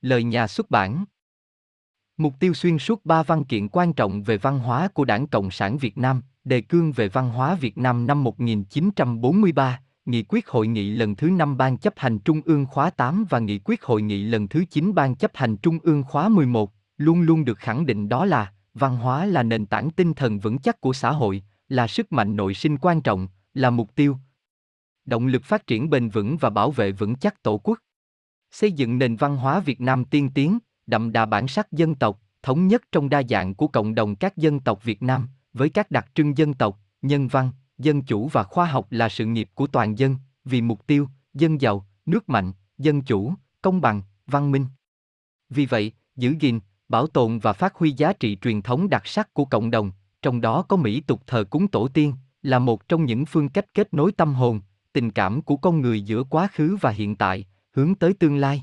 Lời nhà xuất bản Mục tiêu xuyên suốt ba văn kiện quan trọng về văn hóa của Đảng Cộng sản Việt Nam, đề cương về văn hóa Việt Nam năm 1943, Nghị quyết hội nghị lần thứ 5 Ban chấp hành Trung ương khóa 8 và Nghị quyết hội nghị lần thứ 9 Ban chấp hành Trung ương khóa 11, luôn luôn được khẳng định đó là văn hóa là nền tảng tinh thần vững chắc của xã hội, là sức mạnh nội sinh quan trọng, là mục tiêu, động lực phát triển bền vững và bảo vệ vững chắc tổ quốc. Xây dựng nền văn hóa Việt Nam tiên tiến, đậm đà bản sắc dân tộc, thống nhất trong đa dạng của cộng đồng các dân tộc Việt Nam, với các đặc trưng dân tộc, nhân văn, dân chủ và khoa học là sự nghiệp của toàn dân, vì mục tiêu, dân giàu, nước mạnh, dân chủ, công bằng, văn minh. Vì vậy, giữ gìn, bảo tồn và phát huy giá trị truyền thống đặc sắc của cộng đồng, trong đó có mỹ tục thờ cúng tổ tiên, là một trong những phương cách kết nối tâm hồn, tình cảm của con người giữa quá khứ và hiện tại, hướng tới tương lai.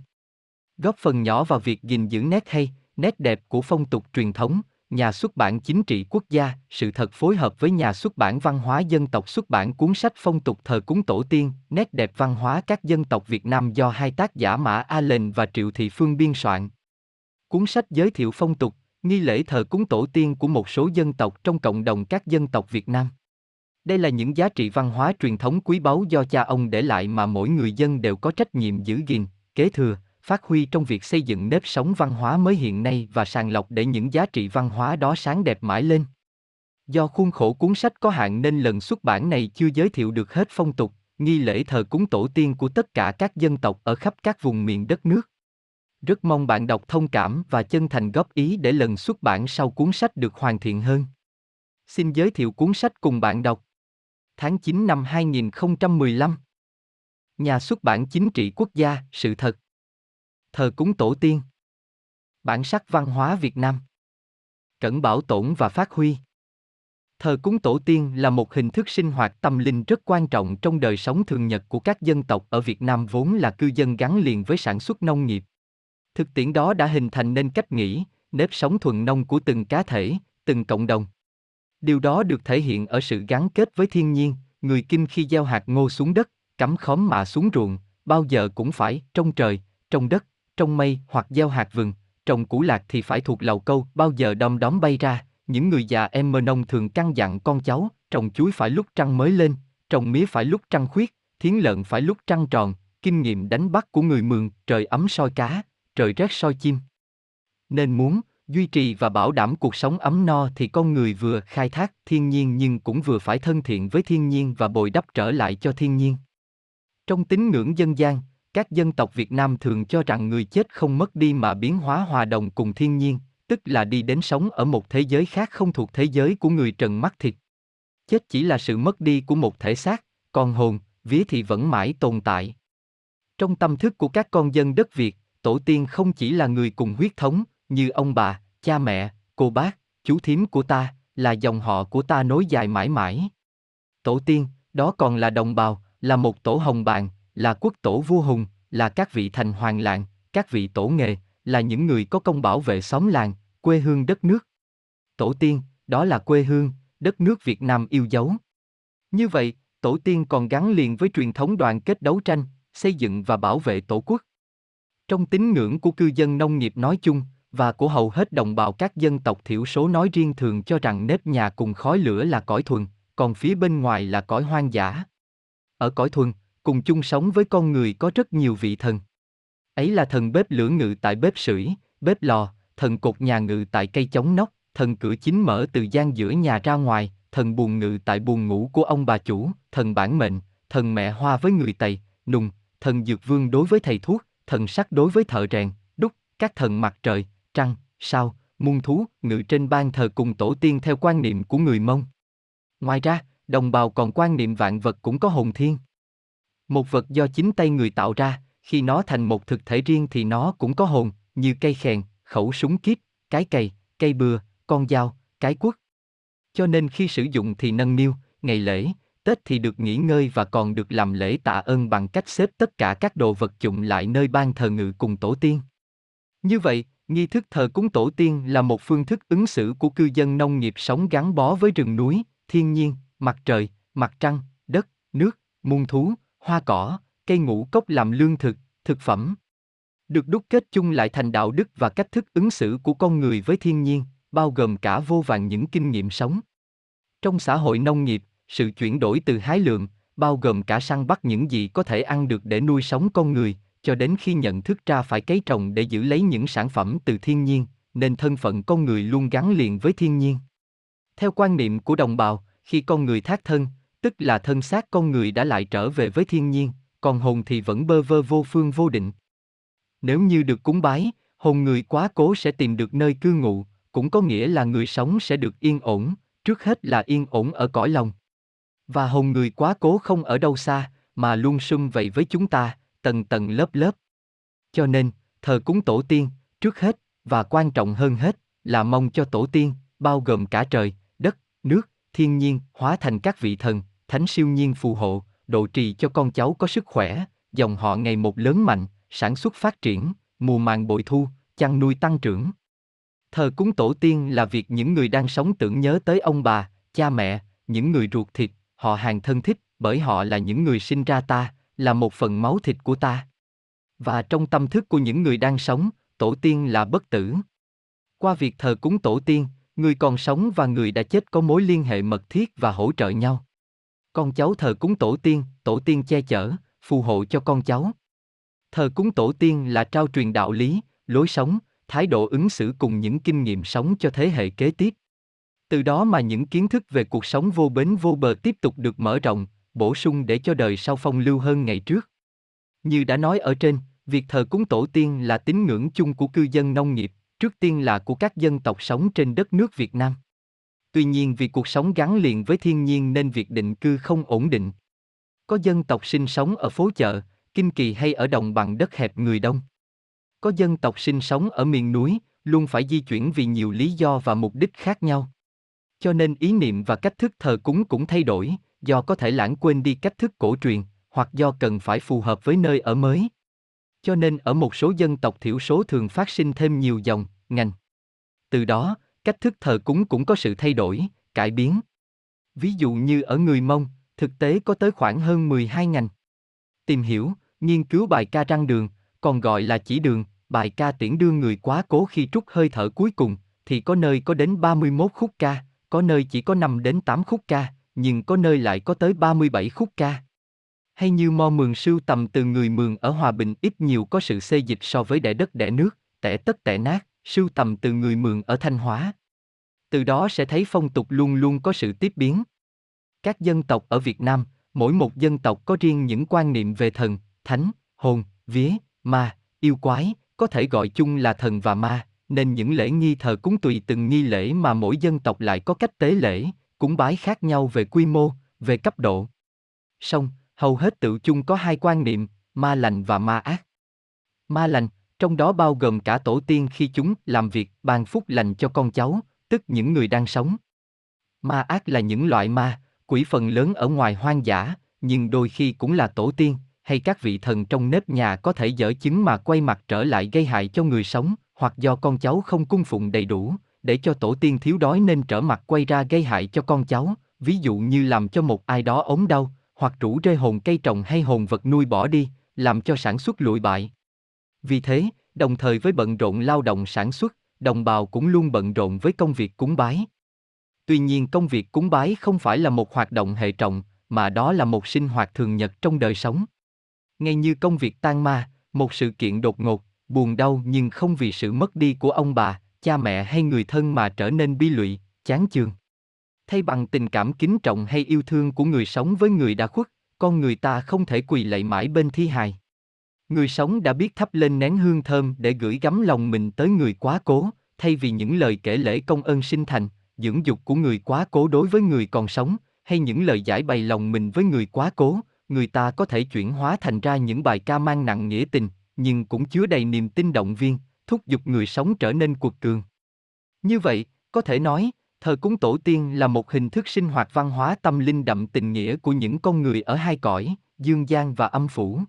Góp phần nhỏ vào việc gìn giữ nét hay, nét đẹp của phong tục truyền thống, nhà xuất bản chính trị quốc gia, sự thật phối hợp với nhà xuất bản văn hóa dân tộc xuất bản cuốn sách phong tục thờ cúng tổ tiên, nét đẹp văn hóa các dân tộc Việt Nam do hai tác giả Mã A và Triệu Thị Phương biên soạn. Cuốn sách giới thiệu phong tục, nghi lễ thờ cúng tổ tiên của một số dân tộc trong cộng đồng các dân tộc Việt Nam. Đây là những giá trị văn hóa truyền thống quý báu do cha ông để lại mà mỗi người dân đều có trách nhiệm giữ gìn, kế thừa, phát huy trong việc xây dựng nếp sống văn hóa mới hiện nay và sàng lọc để những giá trị văn hóa đó sáng đẹp mãi lên. Do khuôn khổ cuốn sách có hạn nên lần xuất bản này chưa giới thiệu được hết phong tục, nghi lễ thờ cúng tổ tiên của tất cả các dân tộc ở khắp các vùng miền đất nước. Rất mong bạn đọc thông cảm và chân thành góp ý để lần xuất bản sau cuốn sách được hoàn thiện hơn. Xin giới thiệu cuốn sách cùng bạn đọc. Tháng 9 năm 2015 Nhà xuất bản chính trị quốc gia, sự thật. Thờ cúng tổ tiên. Bản sắc văn hóa Việt Nam. Cẩn bảo tồn và phát huy. Thờ cúng tổ tiên là một hình thức sinh hoạt tâm linh rất quan trọng trong đời sống thường nhật của các dân tộc ở Việt Nam vốn là cư dân gắn liền với sản xuất nông nghiệp. Thực tiễn đó đã hình thành nên cách nghĩ, nếp sống thuần nông của từng cá thể, từng cộng đồng. Điều đó được thể hiện ở sự gắn kết với thiên nhiên, người Kinh khi gieo hạt ngô xuống đất, cắm khóm mạ xuống ruộng, bao giờ cũng phải trong trời, trong đất, trong mây hoặc gieo hạt vừng, trồng củ lạc thì phải thuộc lầu câu, bao giờ đom đóm bay ra, những người già em mơ nông thường căn dặn con cháu, trồng chuối phải lúc trăng mới lên, trồng mía phải lúc trăng khuyết, thiến lợn phải lúc trăng tròn, kinh nghiệm đánh bắt của người mường, trời ấm soi cá, trời rét soi chim. Nên muốn, duy trì và bảo đảm cuộc sống ấm no thì con người vừa khai thác thiên nhiên nhưng cũng vừa phải thân thiện với thiên nhiên và bồi đắp trở lại cho thiên nhiên. Trong tín ngưỡng dân gian, các dân tộc Việt Nam thường cho rằng người chết không mất đi mà biến hóa hòa đồng cùng thiên nhiên, tức là đi đến sống ở một thế giới khác không thuộc thế giới của người trần mắt thịt. Chết chỉ là sự mất đi của một thể xác, còn hồn, vía thì vẫn mãi tồn tại. Trong tâm thức của các con dân đất Việt, tổ tiên không chỉ là người cùng huyết thống, như ông bà, cha mẹ, cô bác, chú thím của ta, là dòng họ của ta nối dài mãi mãi. Tổ tiên, đó còn là đồng bào, là một tổ hồng bàng, là quốc tổ vua hùng, là các vị thành hoàng làng, các vị tổ nghề, là những người có công bảo vệ xóm làng, quê hương đất nước. Tổ tiên, đó là quê hương, đất nước Việt Nam yêu dấu. Như vậy, tổ tiên còn gắn liền với truyền thống đoàn kết đấu tranh, xây dựng và bảo vệ tổ quốc. Trong tín ngưỡng của cư dân nông nghiệp nói chung, và của hầu hết đồng bào các dân tộc thiểu số nói riêng thường cho rằng nếp nhà cùng khói lửa là cõi thuần, còn phía bên ngoài là cõi hoang dã. Ở cõi thuần, cùng chung sống với con người có rất nhiều vị thần. Ấy là thần bếp lửa ngự tại bếp sưởi, bếp lò, thần cột nhà ngự tại cây chống nóc, thần cửa chính mở từ gian giữa nhà ra ngoài, thần buồn ngự tại buồn ngủ của ông bà chủ, thần bản mệnh, thần mẹ hoa với người Tây, nùng, thần dược vương đối với thầy thuốc, thần sắc đối với thợ rèn, đúc, các thần mặt trời, trăng, sao, muôn thú, ngự trên ban thờ cùng tổ tiên theo quan niệm của người Mông. Ngoài ra, đồng bào còn quan niệm vạn vật cũng có hồn thiên. Một vật do chính tay người tạo ra, khi nó thành một thực thể riêng thì nó cũng có hồn, như cây khèn, khẩu súng kíp, cái cày, cây bừa, con dao, cái quất. Cho nên khi sử dụng thì nâng niu, ngày lễ, Tết thì được nghỉ ngơi và còn được làm lễ tạ ơn bằng cách xếp tất cả các đồ vật dụng lại nơi ban thờ ngự cùng tổ tiên. Như vậy, nghi thức thờ cúng tổ tiên là một phương thức ứng xử của cư dân nông nghiệp sống gắn bó với rừng núi, thiên nhiên, mặt trời, mặt trăng, đất, nước, muôn thú, hoa cỏ, cây ngũ cốc làm lương thực, thực phẩm. được đúc kết chung lại thành đạo đức và cách thức ứng xử của con người với thiên nhiên, bao gồm cả vô vàn những kinh nghiệm sống. Trong xã hội nông nghiệp, sự chuyển đổi từ hái lượm, bao gồm cả săn bắt những gì có thể ăn được để nuôi sống con người, cho đến khi nhận thức ra phải cấy trồng để giữ lấy những sản phẩm từ thiên nhiên, nên thân phận con người luôn gắn liền với thiên nhiên. Theo quan niệm của đồng bào, khi con người thác thân, tức là thân xác con người đã lại trở về với thiên nhiên, còn hồn thì vẫn bơ vơ vô phương vô định. Nếu như được cúng bái, hồn người quá cố sẽ tìm được nơi cư ngụ, cũng có nghĩa là người sống sẽ được yên ổn, trước hết là yên ổn ở cõi lòng. Và hồn người quá cố không ở đâu xa, mà luôn sum vầy với chúng ta, tầng tầng lớp lớp. Cho nên, thờ cúng tổ tiên, trước hết, và quan trọng hơn hết, là mong cho tổ tiên, bao gồm cả trời, đất, nước, thiên nhiên, hóa thành các vị thần, thánh siêu nhiên phù hộ, độ trì cho con cháu có sức khỏe, dòng họ ngày một lớn mạnh, sản xuất phát triển, mùa màng bội thu, chăn nuôi tăng trưởng. Thờ cúng tổ tiên là việc những người đang sống tưởng nhớ tới ông bà, cha mẹ, những người ruột thịt, họ hàng thân thích, bởi họ là những người sinh ra ta, là một phần máu thịt của ta. Và trong tâm thức của những người đang sống, tổ tiên là bất tử. Qua việc thờ cúng tổ tiên, người còn sống và người đã chết có mối liên hệ mật thiết và hỗ trợ nhau. Con cháu thờ cúng tổ tiên, tổ tiên che chở, phù hộ cho con cháu. Thờ cúng tổ tiên là trao truyền đạo lý, lối sống, thái độ ứng xử cùng những kinh nghiệm sống cho thế hệ kế tiếp. Từ đó mà những kiến thức về cuộc sống vô bến vô bờ tiếp tục được mở rộng, bổ sung để cho đời sau phong lưu hơn ngày trước. Như đã nói ở trên, việc thờ cúng tổ tiên là tín ngưỡng chung của cư dân nông nghiệp, trước tiên là của các dân tộc sống trên đất nước Việt Nam. Tuy nhiên vì cuộc sống gắn liền với thiên nhiên nên việc định cư không ổn định. Có dân tộc sinh sống ở phố chợ, kinh kỳ hay ở đồng bằng đất hẹp người đông. Có dân tộc sinh sống ở miền núi, luôn phải di chuyển vì nhiều lý do và mục đích khác nhau. Cho nên ý niệm và cách thức thờ cúng cũng thay đổi, do có thể lãng quên đi cách thức cổ truyền, hoặc do cần phải phù hợp với nơi ở mới. Cho nên ở một số dân tộc thiểu số thường phát sinh thêm nhiều dòng, ngành. Từ đó, cách thức thờ cúng cũng có sự thay đổi, cải biến. Ví dụ như ở người Mông, thực tế có tới khoảng hơn 12 ngành. Tìm hiểu, nghiên cứu bài ca răng đường, còn gọi là chỉ đường, bài ca tiễn đưa người quá cố khi trút hơi thở cuối cùng, thì có nơi có đến 31 khúc ca, có nơi chỉ có 5 đến 8 khúc ca, nhưng có nơi lại có tới 37 khúc ca. Hay như mo mường sưu tầm từ người mường ở Hòa Bình ít nhiều có sự xê dịch so với đẻ đất đẻ nước, tẻ tất tẻ nát, sưu tầm từ người mường ở Thanh Hóa. Từ đó sẽ thấy phong tục luôn luôn có sự tiếp biến. Các dân tộc ở Việt Nam, mỗi một dân tộc có riêng những quan niệm về thần, thánh, hồn, vía, ma, yêu quái, có thể gọi chung là thần và ma, nên những lễ nghi thờ cúng tùy từng nghi lễ mà mỗi dân tộc lại có cách tế lễ, cúng bái khác nhau về quy mô, về cấp độ. Song, hầu hết tự chung có hai quan niệm, ma lành và ma ác. Ma lành, trong đó bao gồm cả tổ tiên khi chúng làm việc ban phúc lành cho con cháu, tức những người đang sống. Ma ác là những loại ma, quỷ phần lớn ở ngoài hoang dã, nhưng đôi khi cũng là tổ tiên, hay các vị thần trong nếp nhà có thể dở chứng mà quay mặt trở lại gây hại cho người sống, hoặc do con cháu không cung phụng đầy đủ, để cho tổ tiên thiếu đói nên trở mặt quay ra gây hại cho con cháu, ví dụ như làm cho một ai đó ốm đau, hoặc rủ rơi hồn cây trồng hay hồn vật nuôi bỏ đi, làm cho sản xuất lụi bại. Vì thế, đồng thời với bận rộn lao động sản xuất, đồng bào cũng luôn bận rộn với công việc cúng bái. Tuy nhiên công việc cúng bái không phải là một hoạt động hệ trọng, mà đó là một sinh hoạt thường nhật trong đời sống. Ngay như công việc tan ma, một sự kiện đột ngột, buồn đau nhưng không vì sự mất đi của ông bà, cha mẹ hay người thân mà trở nên bi lụy, chán chường. Thay bằng tình cảm kính trọng hay yêu thương của người sống với người đã khuất, con người ta không thể quỳ lạy mãi bên thi hài. Người sống đã biết thắp lên nén hương thơm để gửi gắm lòng mình tới người quá cố, thay vì những lời kể lễ công ơn sinh thành, dưỡng dục của người quá cố đối với người còn sống, hay những lời giải bày lòng mình với người quá cố, người ta có thể chuyển hóa thành ra những bài ca mang nặng nghĩa tình, nhưng cũng chứa đầy niềm tin động viên, thúc giục người sống trở nên cuột cường. Như vậy, có thể nói, thờ cúng tổ tiên là một hình thức sinh hoạt văn hóa tâm linh đậm tình nghĩa của những con người ở hai cõi, dương gian và âm phủ.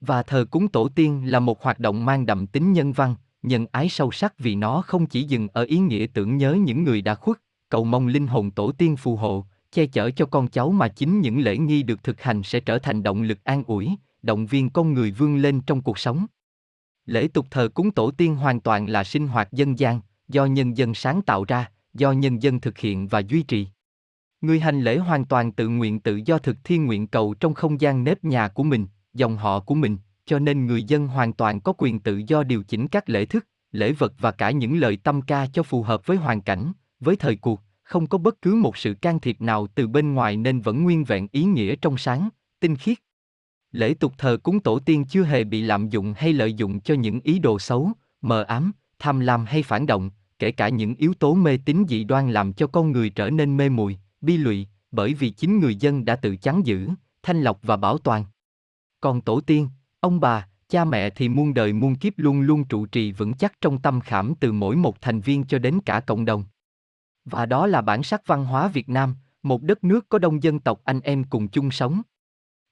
Và thờ cúng tổ tiên là một hoạt động mang đậm tính nhân văn, nhân ái sâu sắc vì nó không chỉ dừng ở ý nghĩa tưởng nhớ những người đã khuất, cầu mong linh hồn tổ tiên phù hộ, che chở cho con cháu mà chính những lễ nghi được thực hành sẽ trở thành động lực an ủi, động viên con người vươn lên trong cuộc sống. Lễ tục thờ cúng tổ tiên hoàn toàn là sinh hoạt dân gian, do nhân dân sáng tạo ra, do nhân dân thực hiện và duy trì. Người hành lễ hoàn toàn tự nguyện tự do thực thi nguyện cầu trong không gian nếp nhà của mình, dòng họ của mình, cho nên người dân hoàn toàn có quyền tự do điều chỉnh các lễ thức, lễ vật và cả những lời tâm ca cho phù hợp với hoàn cảnh, với thời cuộc, không có bất cứ một sự can thiệp nào từ bên ngoài nên vẫn nguyên vẹn ý nghĩa trong sáng, tinh khiết. Lễ tục thờ cúng tổ tiên chưa hề bị lạm dụng hay lợi dụng cho những ý đồ xấu, mờ ám, tham lam hay phản động, kể cả những yếu tố mê tín dị đoan làm cho con người trở nên mê muội, bi lụy, bởi vì chính người dân đã tự chắn giữ, thanh lọc và bảo toàn. Còn tổ tiên, ông bà, cha mẹ thì muôn đời muôn kiếp luôn luôn trụ trì vững chắc trong tâm khảm từ mỗi một thành viên cho đến cả cộng đồng. Và đó là bản sắc văn hóa Việt Nam, một đất nước có đông dân tộc anh em cùng chung sống.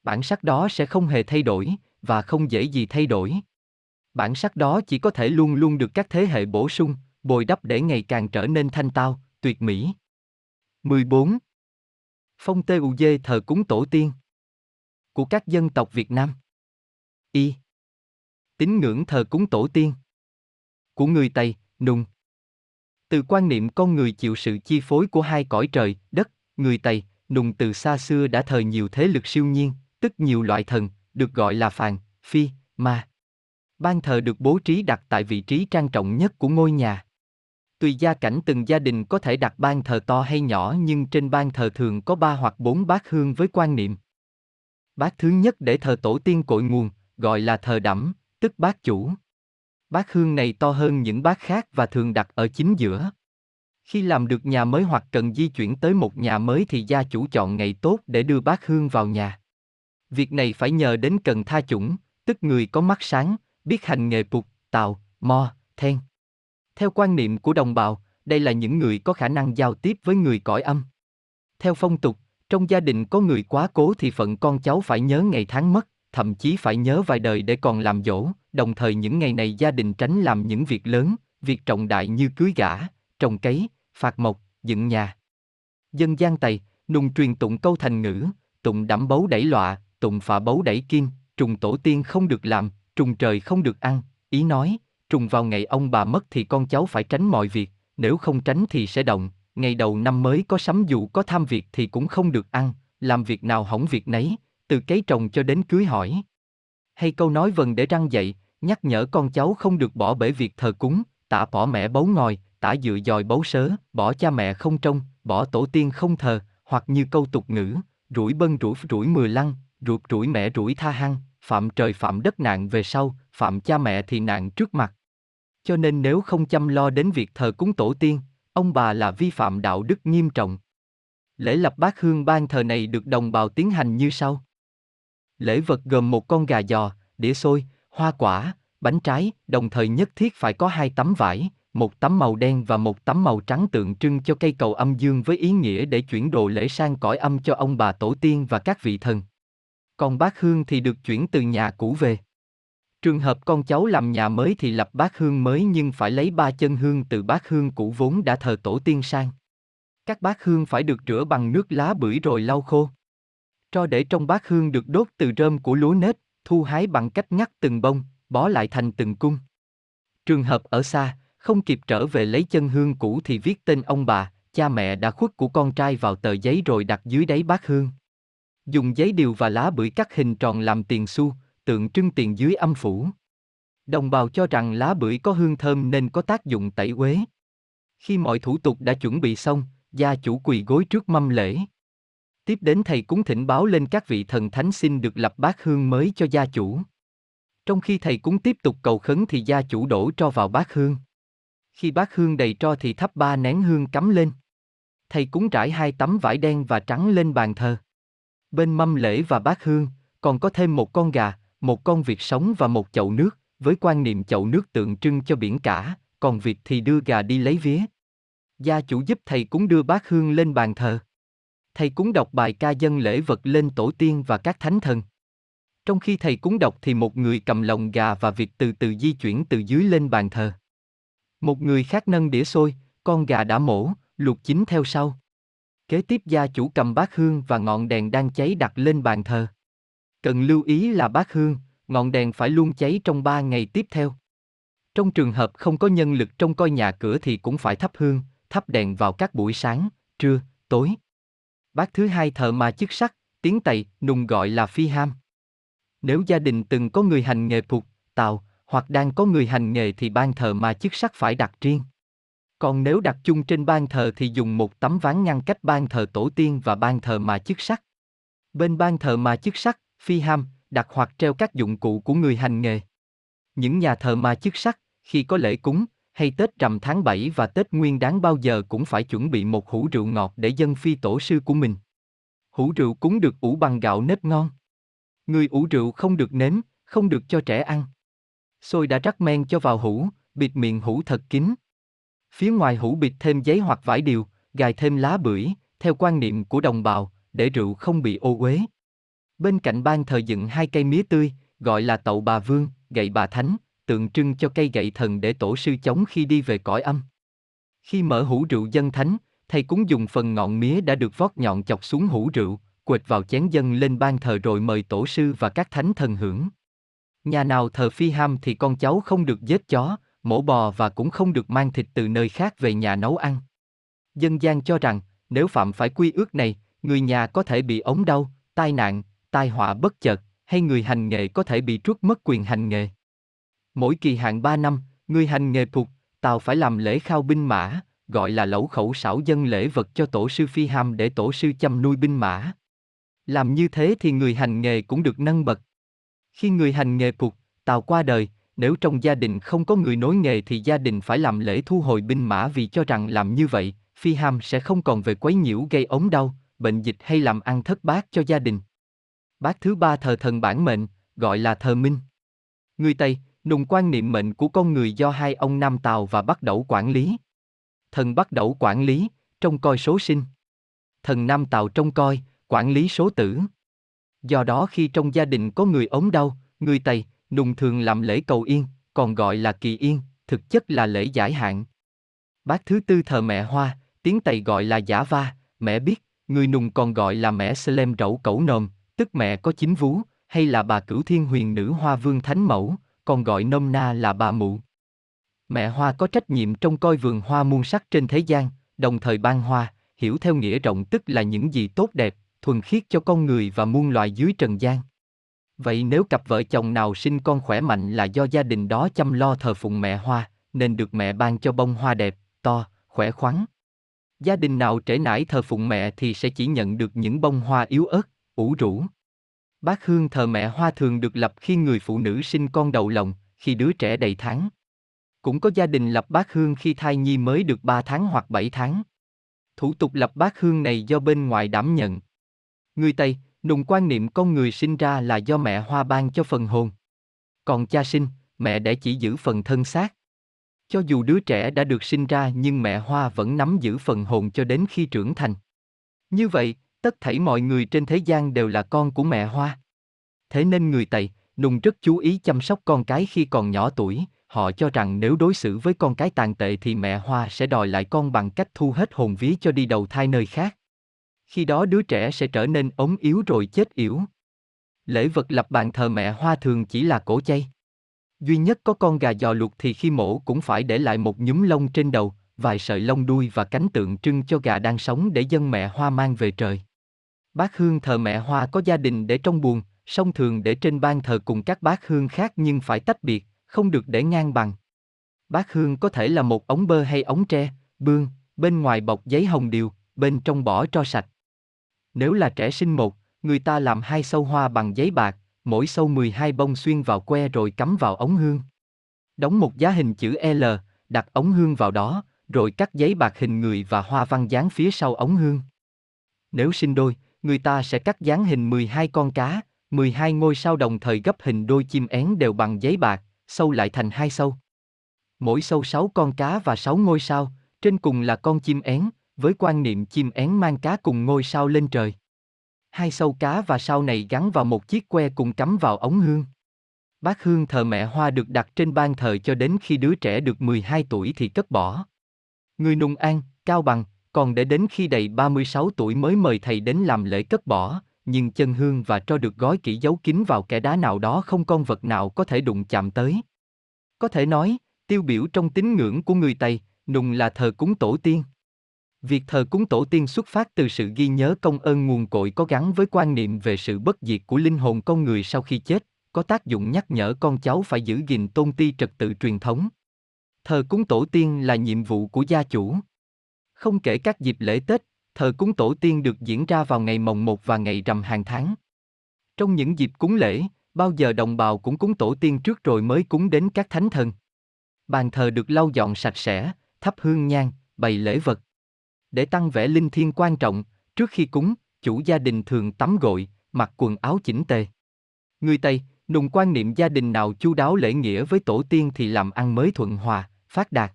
Bản sắc đó sẽ không hề thay đổi, và không dễ gì thay đổi. Bản sắc đó chỉ có thể luôn luôn được các thế hệ bổ sung, bồi đắp để ngày càng trở nên thanh tao, tuyệt mỹ. 14. Phong tê u dê thờ cúng tổ tiên của các dân tộc Việt Nam. Y. Tín ngưỡng thờ cúng tổ tiên của người Tây, Nùng. Từ quan niệm con người chịu sự chi phối của hai cõi trời, đất, người Tây, Nùng từ xa xưa đã thờ nhiều thế lực siêu nhiên, tức nhiều loại thần, được gọi là phàn, phi, ma. Ban thờ được bố trí đặt tại vị trí trang trọng nhất của ngôi nhà. Tùy gia cảnh từng gia đình có thể đặt ban thờ to hay nhỏ nhưng trên ban thờ thường có ba hoặc bốn bát hương với quan niệm. Bát thứ nhất để thờ tổ tiên cội nguồn, gọi là thờ đẫm, tức bát chủ. Bát hương này to hơn những bát khác và thường đặt ở chính giữa. Khi làm được nhà mới hoặc cần di chuyển tới một nhà mới thì gia chủ chọn ngày tốt để đưa bát hương vào nhà. Việc này phải nhờ đến cần tha chủng, tức người có mắt sáng, biết hành nghề phục, tạo, mo, then. Theo quan niệm của đồng bào, đây là những người có khả năng giao tiếp với người cõi âm. Theo phong tục, trong gia đình có người quá cố thì phận con cháu phải nhớ ngày tháng mất, thậm chí phải nhớ vài đời để còn làm dỗ, đồng thời những ngày này gia đình tránh làm những việc lớn, việc trọng đại như cưới gả, trồng cấy, phạt mộc, dựng nhà. Dân gian Tây, nùng truyền tụng câu thành ngữ, tụng đẫm bấu đẩy lọa, tụng phạ bấu đẩy kim, trùng tổ tiên không được làm, trùng trời không được ăn, ý nói, trùng vào ngày ông bà mất thì con cháu phải tránh mọi việc, nếu không tránh thì sẽ động, ngày đầu năm mới có sắm dụ có tham việc thì cũng không được ăn, làm việc nào hỏng việc nấy, từ cấy trồng cho đến cưới hỏi. Hay câu nói vần để răng dậy, nhắc nhở con cháu không được bỏ bể việc thờ cúng, tả bỏ mẹ bấu ngòi, tả dựa dòi bấu sớ, bỏ cha mẹ không trông, bỏ tổ tiên không thờ, hoặc như câu tục ngữ, rủi bân rủi rủi mười lăng, ruột rủi mẹ rủi tha hăng, phạm trời phạm đất nạn về sau, phạm cha mẹ thì nạn trước mặt. Cho nên nếu không chăm lo đến việc thờ cúng tổ tiên, ông bà là vi phạm đạo đức nghiêm trọng. Lễ lập bát hương ban thờ này được đồng bào tiến hành như sau. Lễ vật gồm một con gà giò, đĩa xôi, hoa quả, bánh trái, đồng thời nhất thiết phải có hai tấm vải, một tấm màu đen và một tấm màu trắng tượng trưng cho cây cầu âm dương với ý nghĩa để chuyển đồ lễ sang cõi âm cho ông bà tổ tiên và các vị thần. Còn bát hương thì được chuyển từ nhà cũ về. Trường hợp con cháu làm nhà mới thì lập bát hương mới nhưng phải lấy ba chân hương từ bát hương cũ vốn đã thờ tổ tiên sang. Các bát hương phải được rửa bằng nước lá bưởi rồi lau khô. cho để trong bát hương được đốt từ rơm của lúa nếp, thu hái bằng cách ngắt từng bông, bó lại thành từng cung. Trường hợp ở xa, không kịp trở về lấy chân hương cũ thì viết tên ông bà, cha mẹ đã khuất của con trai vào tờ giấy rồi đặt dưới đáy bát hương. Dùng giấy điều và lá bưởi cắt hình tròn làm tiền xu, tượng trưng tiền dưới âm phủ. Đồng bào cho rằng lá bưởi có hương thơm nên có tác dụng tẩy uế. Khi mọi thủ tục đã chuẩn bị xong, gia chủ quỳ gối trước mâm lễ. Tiếp đến thầy cúng thỉnh báo lên các vị thần thánh xin được lập bát hương mới cho gia chủ. Trong khi thầy cúng tiếp tục cầu khấn thì gia chủ đổ cho vào bát hương. Khi bát hương đầy tro thì thắp ba nén hương cắm lên. Thầy cúng trải hai tấm vải đen và trắng lên bàn thờ. Bên mâm lễ và bát hương, còn có thêm một con gà, một con vịt sống và một chậu nước, với quan niệm chậu nước tượng trưng cho biển cả, còn vịt thì đưa gà đi lấy vía. Gia chủ giúp thầy cúng đưa bát hương lên bàn thờ. Thầy cúng đọc bài ca dân lễ vật lên tổ tiên và các thánh thần. Trong khi thầy cúng đọc thì một người cầm lồng gà và vịt từ từ di chuyển từ dưới lên bàn thờ. Một người khác nâng đĩa xôi, con gà đã mổ, luộc chín theo sau. Kế tiếp gia chủ cầm bát hương và ngọn đèn đang cháy đặt lên bàn thờ. Cần lưu ý là bát hương, ngọn đèn phải luôn cháy trong ba ngày tiếp theo. Trong trường hợp không có nhân lực trông coi nhà cửa thì cũng phải thắp hương, thắp đèn vào các buổi sáng, trưa, tối. Bác thứ hai thợ mà chức sắc, tiếng Tây, nùng gọi là phi ham. Nếu gia đình từng có người hành nghề phục, tàu, hoặc đang có người hành nghề thì ban thờ mà chức sắc phải đặt riêng. Còn nếu đặt chung trên ban thờ thì dùng một tấm ván ngăn cách ban thờ tổ tiên và ban thờ mà chức sắc. Bên ban thờ mà chức sắc, phi ham, đặt hoặc treo các dụng cụ của người hành nghề. Những nhà thờ mà chức sắc, khi có lễ cúng, hay Tết rằm tháng 7 và Tết Nguyên đáng bao giờ cũng phải chuẩn bị một hũ rượu ngọt để dân phi tổ sư của mình. Hũ rượu cúng được ủ bằng gạo nếp ngon. Người ủ rượu không được nếm, không được cho trẻ ăn. Xôi đã rắc men cho vào hũ, bịt miệng hũ thật kín. Phía ngoài hũ bịt thêm giấy hoặc vải điều, gài thêm lá bưởi, theo quan niệm của đồng bào, để rượu không bị ô uế. Bên cạnh ban thờ dựng hai cây mía tươi, gọi là tậu bà vương, gậy bà thánh, tượng trưng cho cây gậy thần để tổ sư chống khi đi về cõi âm. Khi mở hũ rượu dân thánh, thầy cúng dùng phần ngọn mía đã được vót nhọn chọc xuống hũ rượu, quệt vào chén dân lên ban thờ rồi mời tổ sư và các thánh thần hưởng. Nhà nào thờ phi ham thì con cháu không được giết chó, mổ bò và cũng không được mang thịt từ nơi khác về nhà nấu ăn. Dân gian cho rằng, nếu phạm phải quy ước này, người nhà có thể bị ống đau, tai nạn, tai họa bất chợt, hay người hành nghề có thể bị truất mất quyền hành nghề. Mỗi kỳ hạn 3 năm, người hành nghề phục, tàu phải làm lễ khao binh mã, gọi là lẩu khẩu xảo dân lễ vật cho tổ sư Phi Ham để tổ sư chăm nuôi binh mã. Làm như thế thì người hành nghề cũng được nâng bậc. Khi người hành nghề phục, tàu qua đời, nếu trong gia đình không có người nối nghề thì gia đình phải làm lễ thu hồi binh mã vì cho rằng làm như vậy, Phi Ham sẽ không còn về quấy nhiễu gây ốm đau, bệnh dịch hay làm ăn thất bát cho gia đình. Bác thứ ba thờ thần bản mệnh, gọi là thờ minh. Người Tây, nùng quan niệm mệnh của con người do hai ông Nam Tào và Bắc Đẩu quản lý. Thần Bắc Đẩu quản lý, trông coi số sinh. Thần Nam Tào trông coi, quản lý số tử. Do đó khi trong gia đình có người ốm đau, người Tây, nùng thường làm lễ cầu yên, còn gọi là kỳ yên, thực chất là lễ giải hạn. Bác thứ tư thờ mẹ hoa, tiếng Tây gọi là giả va, mẹ biết, người nùng còn gọi là mẹ Selem rẫu cẩu nồm, tức mẹ có chính vú, hay là bà cửu thiên huyền nữ hoa vương thánh mẫu, còn gọi nôm na là bà mụ. Mẹ hoa có trách nhiệm trong coi vườn hoa muôn sắc trên thế gian, đồng thời ban hoa, hiểu theo nghĩa rộng tức là những gì tốt đẹp, thuần khiết cho con người và muôn loài dưới trần gian. Vậy nếu cặp vợ chồng nào sinh con khỏe mạnh là do gia đình đó chăm lo thờ phụng mẹ hoa, nên được mẹ ban cho bông hoa đẹp, to, khỏe khoắn. Gia đình nào trễ nải thờ phụng mẹ thì sẽ chỉ nhận được những bông hoa yếu ớt, ủ rũ. Bát hương thờ mẹ hoa thường được lập khi người phụ nữ sinh con đầu lòng, khi đứa trẻ đầy tháng. Cũng có gia đình lập bát hương khi thai nhi mới được 3 tháng hoặc 7 tháng. Thủ tục lập bát hương này do bên ngoài đảm nhận. Người Tây, nùng quan niệm con người sinh ra là do mẹ hoa ban cho phần hồn. Còn cha sinh, mẹ để chỉ giữ phần thân xác. Cho dù đứa trẻ đã được sinh ra nhưng mẹ hoa vẫn nắm giữ phần hồn cho đến khi trưởng thành. Như vậy, tất thảy mọi người trên thế gian đều là con của mẹ hoa. Thế nên người Tây, nùng rất chú ý chăm sóc con cái khi còn nhỏ tuổi, họ cho rằng nếu đối xử với con cái tàn tệ thì mẹ hoa sẽ đòi lại con bằng cách thu hết hồn vía cho đi đầu thai nơi khác. Khi đó đứa trẻ sẽ trở nên ốm yếu rồi chết yểu. Lễ vật lập bàn thờ mẹ hoa thường chỉ là cổ chay. Duy nhất có con gà giò luộc thì khi mổ cũng phải để lại một nhúm lông trên đầu, vài sợi lông đuôi và cánh tượng trưng cho gà đang sống để dân mẹ hoa mang về trời. Bác hương thờ mẹ hoa có gia đình để trong buồn, song thường để trên ban thờ cùng các bát hương khác nhưng phải tách biệt, không được để ngang bằng. Bát hương có thể là một ống bơ hay ống tre, bương, bên ngoài bọc giấy hồng điều, bên trong bỏ tro sạch. Nếu là trẻ sinh một, người ta làm hai sâu hoa bằng giấy bạc, mỗi sâu 12 bông xuyên vào que rồi cắm vào ống hương. Đóng một giá hình chữ L, đặt ống hương vào đó, rồi cắt giấy bạc hình người và hoa văn dán phía sau ống hương. Nếu sinh đôi, người ta sẽ cắt dán hình 12 con cá, 12 ngôi sao đồng thời gấp hình đôi chim én đều bằng giấy bạc, sâu lại thành hai sâu. Mỗi sâu 6 con cá và 6 ngôi sao, trên cùng là con chim én, với quan niệm chim én mang cá cùng ngôi sao lên trời. Hai sâu cá và sao này gắn vào một chiếc que cùng cắm vào ống hương. Bát hương thờ mẹ hoa được đặt trên ban thờ cho đến khi đứa trẻ được 12 tuổi thì cất bỏ. Người Nùng an, cao bằng, còn để đến khi đầy 36 tuổi mới mời thầy đến làm lễ cất bỏ, nhưng chân hương và cho được gói kỹ giấu kín vào kẻ đá nào đó không con vật nào có thể đụng chạm tới. Có thể nói, Tiêu biểu trong tín ngưỡng của người Tây, nùng là thờ cúng tổ tiên. Việc thờ cúng tổ tiên xuất phát từ sự ghi nhớ công ơn nguồn cội có gắn với quan niệm về sự bất diệt của linh hồn con người sau khi chết, có tác dụng nhắc nhở con cháu phải giữ gìn tôn ti trật tự truyền thống. Thờ cúng tổ tiên là nhiệm vụ của gia chủ. Không kể các dịp lễ Tết, thờ cúng tổ tiên được diễn ra vào ngày mồng 1 và ngày rằm hàng tháng. Trong những dịp cúng lễ, bao giờ đồng bào cũng cúng tổ tiên trước rồi mới cúng đến các thánh thần. Bàn thờ được lau dọn sạch sẽ, thắp hương nhang, bày lễ vật. Để tăng vẻ linh thiêng quan trọng, trước khi cúng, chủ gia đình thường tắm gội, mặc quần áo chỉnh tề. Người Tây, nùng quan niệm gia đình nào chu đáo lễ nghĩa với tổ tiên thì làm ăn mới thuận hòa, phát đạt.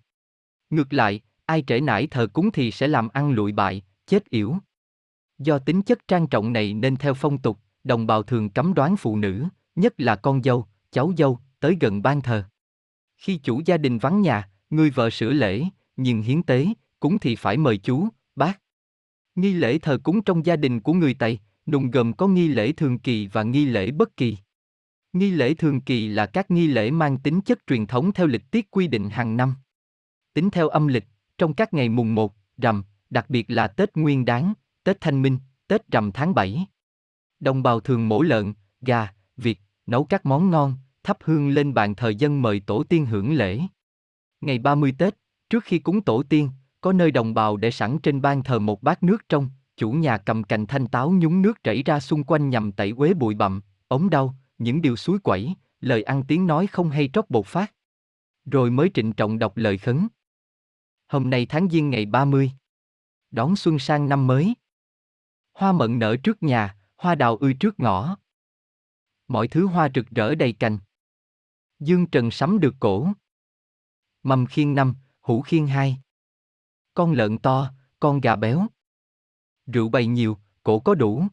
Ngược lại, ai trễ nải thờ cúng thì sẽ làm ăn lụi bại, chết yểu. Do tính chất trang trọng này nên theo phong tục, đồng bào thường cấm đoán phụ nữ, nhất là con dâu, cháu dâu, tới gần ban thờ. Khi chủ gia đình vắng nhà, người vợ sửa lễ, nhưng hiến tế, cúng thì phải mời chú, bác. Nghi lễ thờ cúng trong gia đình của người Tây, nùng gồm có nghi lễ thường kỳ và nghi lễ bất kỳ. Nghi lễ thường kỳ là các nghi lễ mang tính chất truyền thống theo lịch tiết quy định hàng năm. Tính theo âm lịch, trong các ngày mùng 1, rằm, đặc biệt là Tết Nguyên Đán, Tết Thanh Minh, Tết rằm tháng 7. Đồng bào thường mổ lợn, gà, vịt, nấu các món ngon, thắp hương lên bàn thờ dân mời tổ tiên hưởng lễ. Ngày 30 Tết, trước khi cúng tổ tiên, có nơi đồng bào để sẵn trên ban thờ một bát nước trong, chủ nhà cầm cành thanh táo nhúng nước chảy ra xung quanh nhằm tẩy uế bụi bặm, ống đau, những điều suối quẩy, lời ăn tiếng nói không hay trót bột phát. Rồi mới trịnh trọng đọc lời khấn. Hôm nay tháng Giêng ngày 30. Đón xuân sang năm mới. Hoa mận nở trước nhà, hoa đào ươi trước ngõ. Mọi thứ hoa rực rỡ đầy cành. Dương trần sắm được cổ. Mầm khiên năm, hũ khiên hai. Con lợn to, con gà béo. Rượu bày nhiều, cổ có đủ.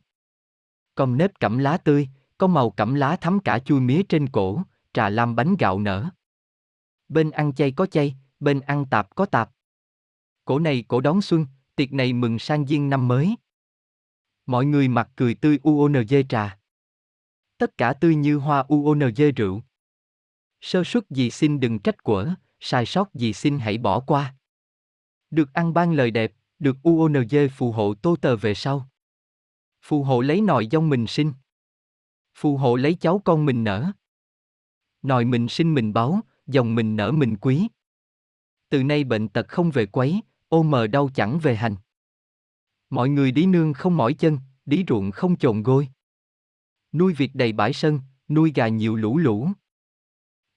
Con nếp cẩm lá tươi, có màu cẩm lá thắm cả chui mía trên cổ, trà lam bánh gạo nở. Bên ăn chay có chay, bên ăn tạp có tạp. Cổ này cổ đón xuân, tiệc này mừng sang viên năm mới. Mọi người mặt cười tươi UONG trà. Tất cả tươi như hoa UONG rượu. Sơ suất gì xin đừng trách quở, sai sót gì xin hãy bỏ qua. Được ăn ban lời đẹp, được UONG phù hộ tô tờ về sau. Phù hộ lấy nòi dông mình sinh. Phù hộ lấy cháu con mình nở. Nòi mình sinh mình báo, dòng mình nở mình quý. Từ nay bệnh tật không về quấy, ô mờ đau chẳng về hành. Mọi người đi nương không mỏi chân, đi ruộng không trộn gôi. Nuôi vịt đầy bãi sân, nuôi gà nhiều lũ lũ.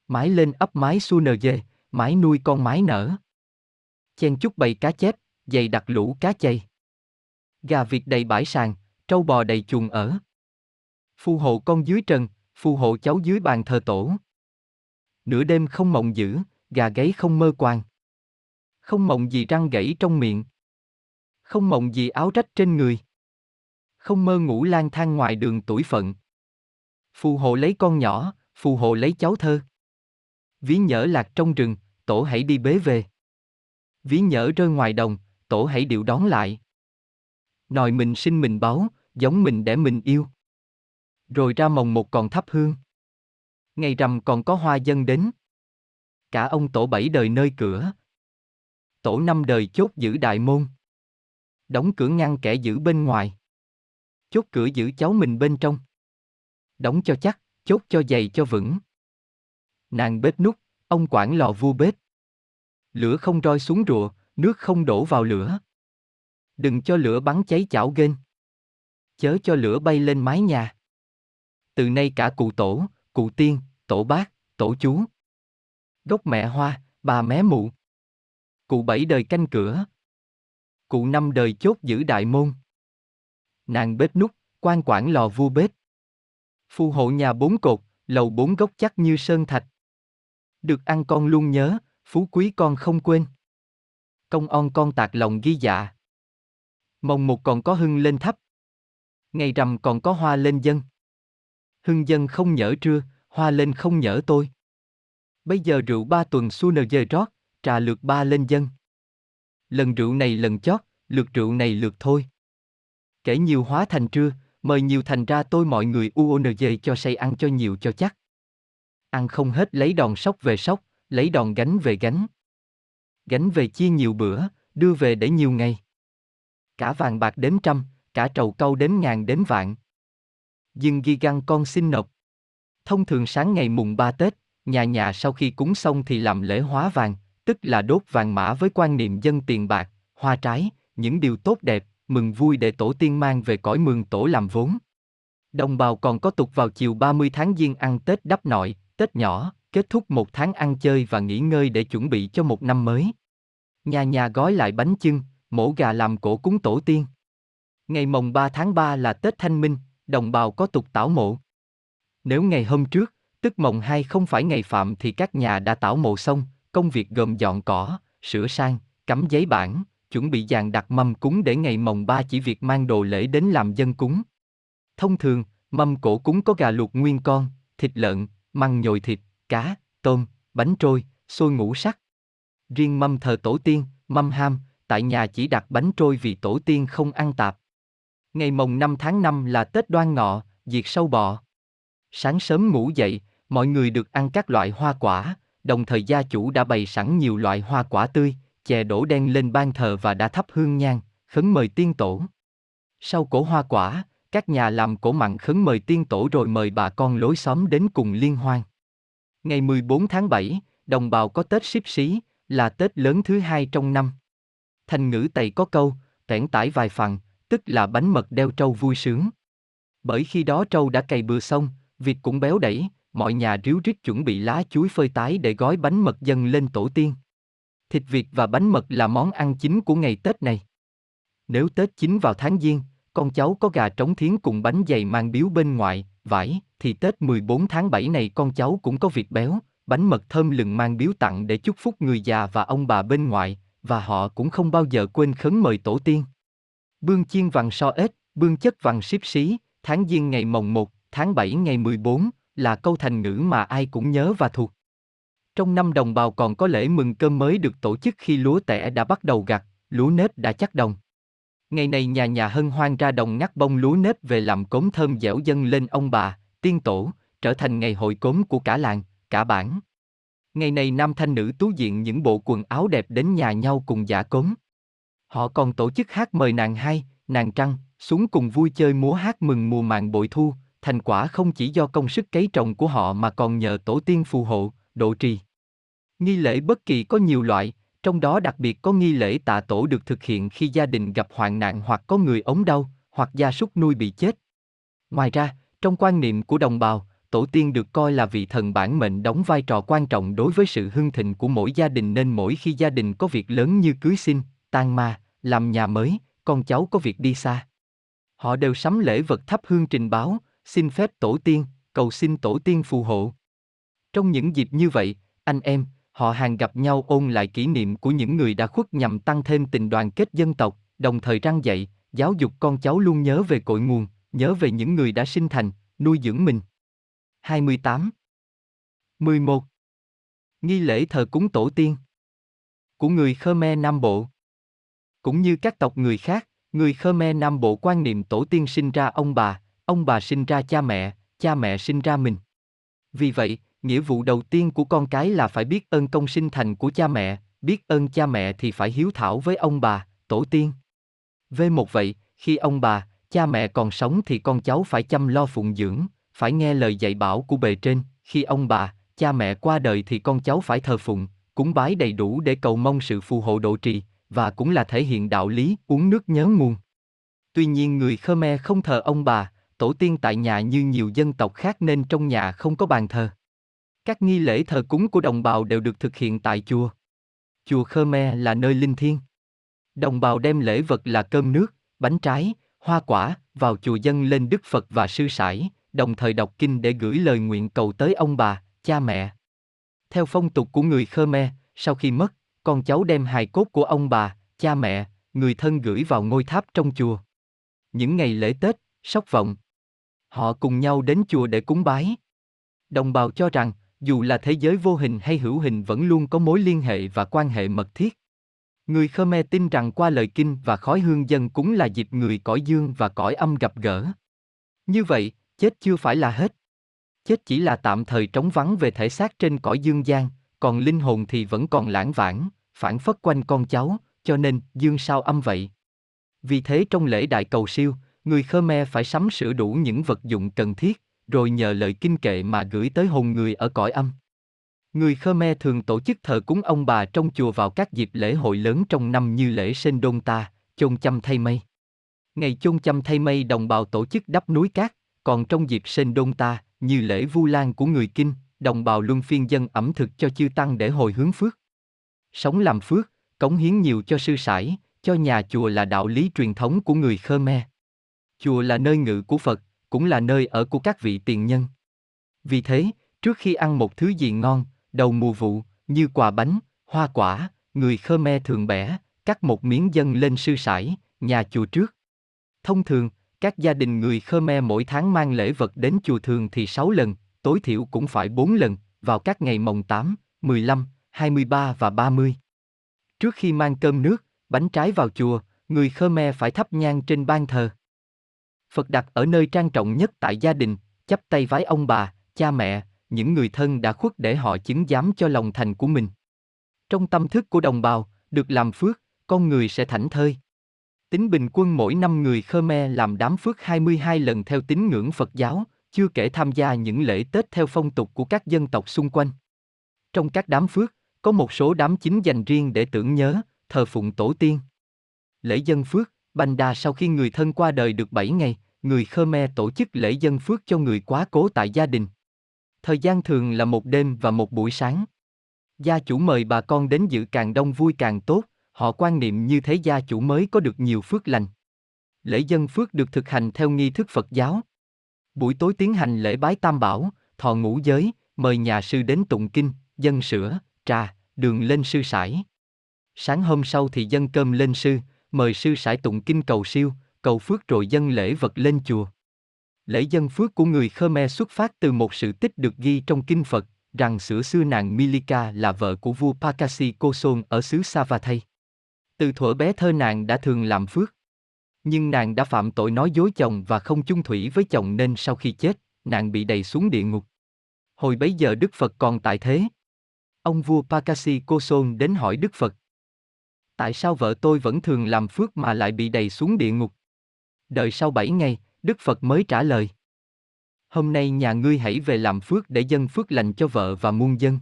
Mái lên ấp mái su nờ dê, mái nuôi con mái nở. Chen chút bầy cá chép, dày đặt lũ cá chay. Gà vịt đầy bãi sàn, trâu bò đầy chuồng ở. Phù hộ con dưới trần, phù hộ cháu dưới bàn thờ tổ. Nửa đêm không mộng dữ, gà gáy không mơ quàng. Không mộng gì răng gãy trong miệng. Không mộng gì áo rách trên người. Không mơ ngủ lang thang ngoài đường tuổi phận. Phù hộ lấy con nhỏ, phù hộ lấy cháu thơ. Ví nhỡ lạc trong rừng, tổ hãy đi bế về. Ví nhỡ rơi ngoài đồng, tổ hãy điệu đón lại. Nòi mình sinh mình báu, giống mình để mình yêu. Rồi ra mồng một còn thắp hương. Ngày rằm còn có hoa dân đến. Cả ông tổ bảy đời nơi cửa. Tổ năm đời chốt giữ đại môn. Đóng cửa ngăn kẻ giữ bên ngoài. Chốt cửa giữ cháu mình bên trong. Đóng cho chắc, chốt cho dày cho vững. Nàng bếp nút, ông quản lò vua bếp. Lửa không roi xuống rùa, nước không đổ vào lửa. Đừng cho lửa bắn cháy chảo ghên. Chớ cho lửa bay lên mái nhà. Từ nay cả cụ tổ, cụ tiên, tổ bác, tổ chú. Gốc mẹ hoa, bà mé mụ. Cụ bảy đời canh cửa. Cụ năm đời chốt giữ đại môn. Nàng bếp nút, quan quản lò vua bếp. Phu hộ nhà bốn cột, lầu bốn gốc chắc như sơn thạch. Được ăn con luôn nhớ, phú quý con không quên. Công on con tạc lòng ghi dạ. Mồng một còn có hưng lên thấp. Ngày rằm còn có hoa lên dân. Hưng dân không nhỡ trưa, hoa lên không nhỡ tôi. Bây giờ rượu ba tuần su nờ dời rót, trà lượt ba lên dân. Lần rượu này lần chót, lượt rượu này lượt thôi. Kể nhiều hóa thành trưa, mời nhiều thành ra tôi mọi người UONG cho say ăn cho nhiều cho chắc. Ăn không hết lấy đòn sóc về sóc, lấy đòn gánh về gánh. Gánh về chia nhiều bữa, đưa về để nhiều ngày. Cả vàng bạc đếm trăm, cả trầu câu đếm ngàn đếm vạn. Dừng ghi găng con xin nộp. Thông thường sáng ngày mùng ba Tết, nhà nhà sau khi cúng xong thì làm lễ hóa vàng, tức là đốt vàng mã với quan niệm dân tiền bạc, hoa trái, những điều tốt đẹp, mừng vui để tổ tiên mang về cõi mường tổ làm vốn. Đồng bào còn có tục vào chiều 30 tháng Giêng ăn Tết đắp nội, Tết nhỏ, kết thúc một tháng ăn chơi và nghỉ ngơi để chuẩn bị cho một năm mới. Nhà nhà gói lại bánh chưng, mổ gà làm cổ cúng tổ tiên. Ngày mồng 3 tháng 3 là Tết Thanh Minh, đồng bào có tục tảo mộ. Nếu ngày hôm trước, tức mồng 2 không phải ngày phạm thì các nhà đã tảo mộ xong, công việc gồm dọn cỏ, sửa sang, cắm giấy bản, chuẩn bị dàn đặt mâm cúng để ngày mồng 3 chỉ việc mang đồ lễ đến làm dân cúng. Thông thường, mâm cổ cúng có gà luộc nguyên con, thịt lợn, măng nhồi thịt, cá, tôm, bánh trôi, xôi ngũ sắc. Riêng mâm thờ tổ tiên, mâm ham, tại nhà chỉ đặt bánh trôi vì tổ tiên không ăn tạp. Ngày mồng 5 tháng 5 là Tết đoan ngọ, diệt sâu bọ. Sáng sớm ngủ dậy, mọi người được ăn các loại hoa quả, đồng thời gia chủ đã bày sẵn nhiều loại hoa quả tươi, chè đổ đen lên ban thờ và đã thắp hương nhang, khấn mời tiên tổ. Sau cổ hoa quả, các nhà làm cổ mặn khấn mời tiên tổ rồi mời bà con lối xóm đến cùng liên hoan. Ngày 14 tháng 7, đồng bào có Tết Ship Xí, là Tết lớn thứ hai trong năm. Thành ngữ Tây có câu, tẻn tải vài phần, tức là bánh mật đeo trâu vui sướng. Bởi khi đó trâu đã cày bừa xong, vịt cũng béo đẩy, mọi nhà ríu rít chuẩn bị lá chuối phơi tái để gói bánh mật dâng lên tổ tiên. Thịt vịt và bánh mật là món ăn chính của ngày Tết này. Nếu Tết chính vào tháng Giêng, con cháu có gà trống thiến cùng bánh dày mang biếu bên ngoài, vải, thì Tết 14 tháng 7 này con cháu cũng có việc béo, bánh mật thơm lừng mang biếu tặng để chúc phúc người già và ông bà bên ngoài, và họ cũng không bao giờ quên khấn mời tổ tiên. Bương chiên vàng so ếch, bương chất vàng xíp xí, tháng giêng ngày mồng 1, tháng 7 ngày 14, là câu thành ngữ mà ai cũng nhớ và thuộc. Trong năm đồng bào còn có lễ mừng cơm mới được tổ chức khi lúa tẻ đã bắt đầu gặt, lúa nếp đã chắc đồng. Ngày này nhà nhà hân hoan ra đồng ngắt bông lúa nếp về làm cốm thơm dẻo dâng lên ông bà, tiên tổ, trở thành ngày hội cốm của cả làng, cả bản. Ngày này nam thanh nữ tú diện những bộ quần áo đẹp đến nhà nhau cùng giả cốm. Họ còn tổ chức hát mời nàng hai, nàng trăng, xuống cùng vui chơi múa hát mừng mùa màng bội thu, thành quả không chỉ do công sức cấy trồng của họ mà còn nhờ tổ tiên phù hộ, độ trì. Nghi lễ bất kỳ có nhiều loại, trong đó đặc biệt có nghi lễ tạ tổ được thực hiện khi gia đình gặp hoạn nạn hoặc có người ốm đau, hoặc gia súc nuôi bị chết. Ngoài ra, trong quan niệm của đồng bào, tổ tiên được coi là vị thần bản mệnh đóng vai trò quan trọng đối với sự hưng thịnh của mỗi gia đình nên mỗi khi gia đình có việc lớn như cưới xin, tang ma, làm nhà mới, con cháu có việc đi xa. Họ đều sắm lễ vật thắp hương trình báo, xin phép tổ tiên, cầu xin tổ tiên phù hộ. Trong những dịp như vậy, anh em, họ hàng gặp nhau ôn lại kỷ niệm của những người đã khuất nhằm tăng thêm tình đoàn kết dân tộc, đồng thời răng dạy, giáo dục con cháu luôn nhớ về cội nguồn, nhớ về những người đã sinh thành, nuôi dưỡng mình. 28 11. Nghi lễ thờ cúng tổ tiên của người Khmer Nam Bộ Cũng như các tộc người khác, người Khmer Nam Bộ quan niệm tổ tiên sinh ra ông bà, ông bà sinh ra cha mẹ, cha mẹ sinh ra mình. Vì vậy, nghĩa vụ đầu tiên của con cái là phải biết ơn công sinh thành của cha mẹ, biết ơn cha mẹ thì phải hiếu thảo với ông bà, tổ tiên. Về một vậy, khi ông bà, cha mẹ còn sống thì con cháu phải chăm lo phụng dưỡng, phải nghe lời dạy bảo của bề trên, khi ông bà, cha mẹ qua đời thì con cháu phải thờ phụng, cúng bái đầy đủ để cầu mong sự phù hộ độ trì, và cũng là thể hiện đạo lý uống nước nhớ nguồn. Tuy nhiên người Khmer không thờ ông bà, tổ tiên tại nhà như nhiều dân tộc khác nên trong nhà không có bàn thờ. Các nghi lễ thờ cúng của đồng bào đều được thực hiện tại chùa. Chùa Khmer là nơi linh thiêng. Đồng bào đem lễ vật là cơm nước, bánh trái, hoa quả vào chùa dân lên Đức Phật và sư sãi, đồng thời đọc kinh để gửi lời nguyện cầu tới ông bà, cha mẹ. Theo phong tục của người Khmer, sau khi mất, con cháu đem hài cốt của ông bà, cha mẹ, người thân gửi vào ngôi tháp trong chùa. Những ngày lễ Tết, sóc vọng. Họ cùng nhau đến chùa để cúng bái. Đồng bào cho rằng, dù là thế giới vô hình hay hữu hình vẫn luôn có mối liên hệ và quan hệ mật thiết. Người Khmer tin rằng qua lời kinh và khói hương dân cúng là dịp người cõi dương và cõi âm gặp gỡ. Như vậy, chết chưa phải là hết. Chết chỉ là tạm thời trống vắng về thể xác trên cõi dương gian, còn linh hồn thì vẫn còn lãng vãng, phản phất quanh con cháu, cho nên dương sao âm vậy. Vì thế trong lễ đại cầu siêu, người Khmer phải sắm sửa đủ những vật dụng cần thiết, rồi nhờ lời kinh kệ mà gửi tới hồn người ở cõi âm. Người Khmer thường tổ chức thờ cúng ông bà trong chùa vào các dịp lễ hội lớn trong năm như lễ Sen Đôn Ta, chôn chăm thay mây. Ngày chôn chăm thay mây đồng bào tổ chức đắp núi cát, còn trong dịp Sen Đôn Ta, như lễ Vu Lan của người Kinh, đồng bào luân phiên dân ẩm thực cho chư tăng để hồi hướng phước. Sống làm phước, cống hiến nhiều cho sư sãi, cho nhà chùa là đạo lý truyền thống của người Khmer. Chùa là nơi ngự của Phật, cũng là nơi ở của các vị tiền nhân. Vì thế, trước khi ăn một thứ gì ngon, đầu mùa vụ, như quà bánh, hoa quả, người Khmer thường bẻ, cắt một miếng dân lên sư sải, nhà chùa trước. Thông thường, các gia đình người Khmer mỗi tháng mang lễ vật đến chùa thường thì 6 lần, tối thiểu cũng phải 4 lần, vào các ngày mồng 8, 15, 23 và 30. Trước khi mang cơm nước, bánh trái vào chùa, người Khmer phải thắp nhang trên ban thờ. Phật đặt ở nơi trang trọng nhất tại gia đình, chắp tay vái ông bà, cha mẹ, những người thân đã khuất để họ chứng giám cho lòng thành của mình. Trong tâm thức của đồng bào, được làm phước, con người sẽ thảnh thơi. Tính bình quân mỗi năm người Khmer làm đám phước 22 lần theo tín ngưỡng Phật giáo, chưa kể tham gia những lễ Tết theo phong tục của các dân tộc xung quanh. Trong các đám phước, có một số đám chính dành riêng để tưởng nhớ, thờ phụng tổ tiên. Lễ dân phước, Bành Đà sau khi người thân qua đời được 7 ngày, người Khmer tổ chức lễ dân phước cho người quá cố tại gia đình. Thời gian thường là một đêm và một buổi sáng. Gia chủ mời bà con đến dự càng đông vui càng tốt, họ quan niệm như thế gia chủ mới có được nhiều phước lành. Lễ dân phước được thực hành theo nghi thức Phật giáo. Buổi tối tiến hành lễ bái tam bảo, thọ ngũ giới, mời nhà sư đến tụng kinh, dân sữa, trà, đường lên sư sải. Sáng hôm sau thì dân cơm lên sư, mời sư sải tụng kinh cầu siêu, cầu phước rồi dân lễ vật lên chùa. Lễ dân phước của người Khmer xuất phát từ một sự tích được ghi trong kinh Phật, rằng xưa xưa nàng Milika là vợ của vua Pakasi Koson ở xứ Savatay. Từ thuở bé thơ nàng đã thường làm phước. Nhưng nàng đã phạm tội nói dối chồng và không chung thủy với chồng nên sau khi chết, nàng bị đầy xuống địa ngục. Hồi bấy giờ Đức Phật còn tại thế. Ông vua Pakasi Koson đến hỏi Đức Phật. Tại sao vợ tôi vẫn thường làm phước mà lại bị đầy xuống địa ngục? Đợi sau bảy ngày, Đức Phật mới trả lời. Hôm nay nhà ngươi hãy về làm phước để dân phước lành cho vợ và muôn dân.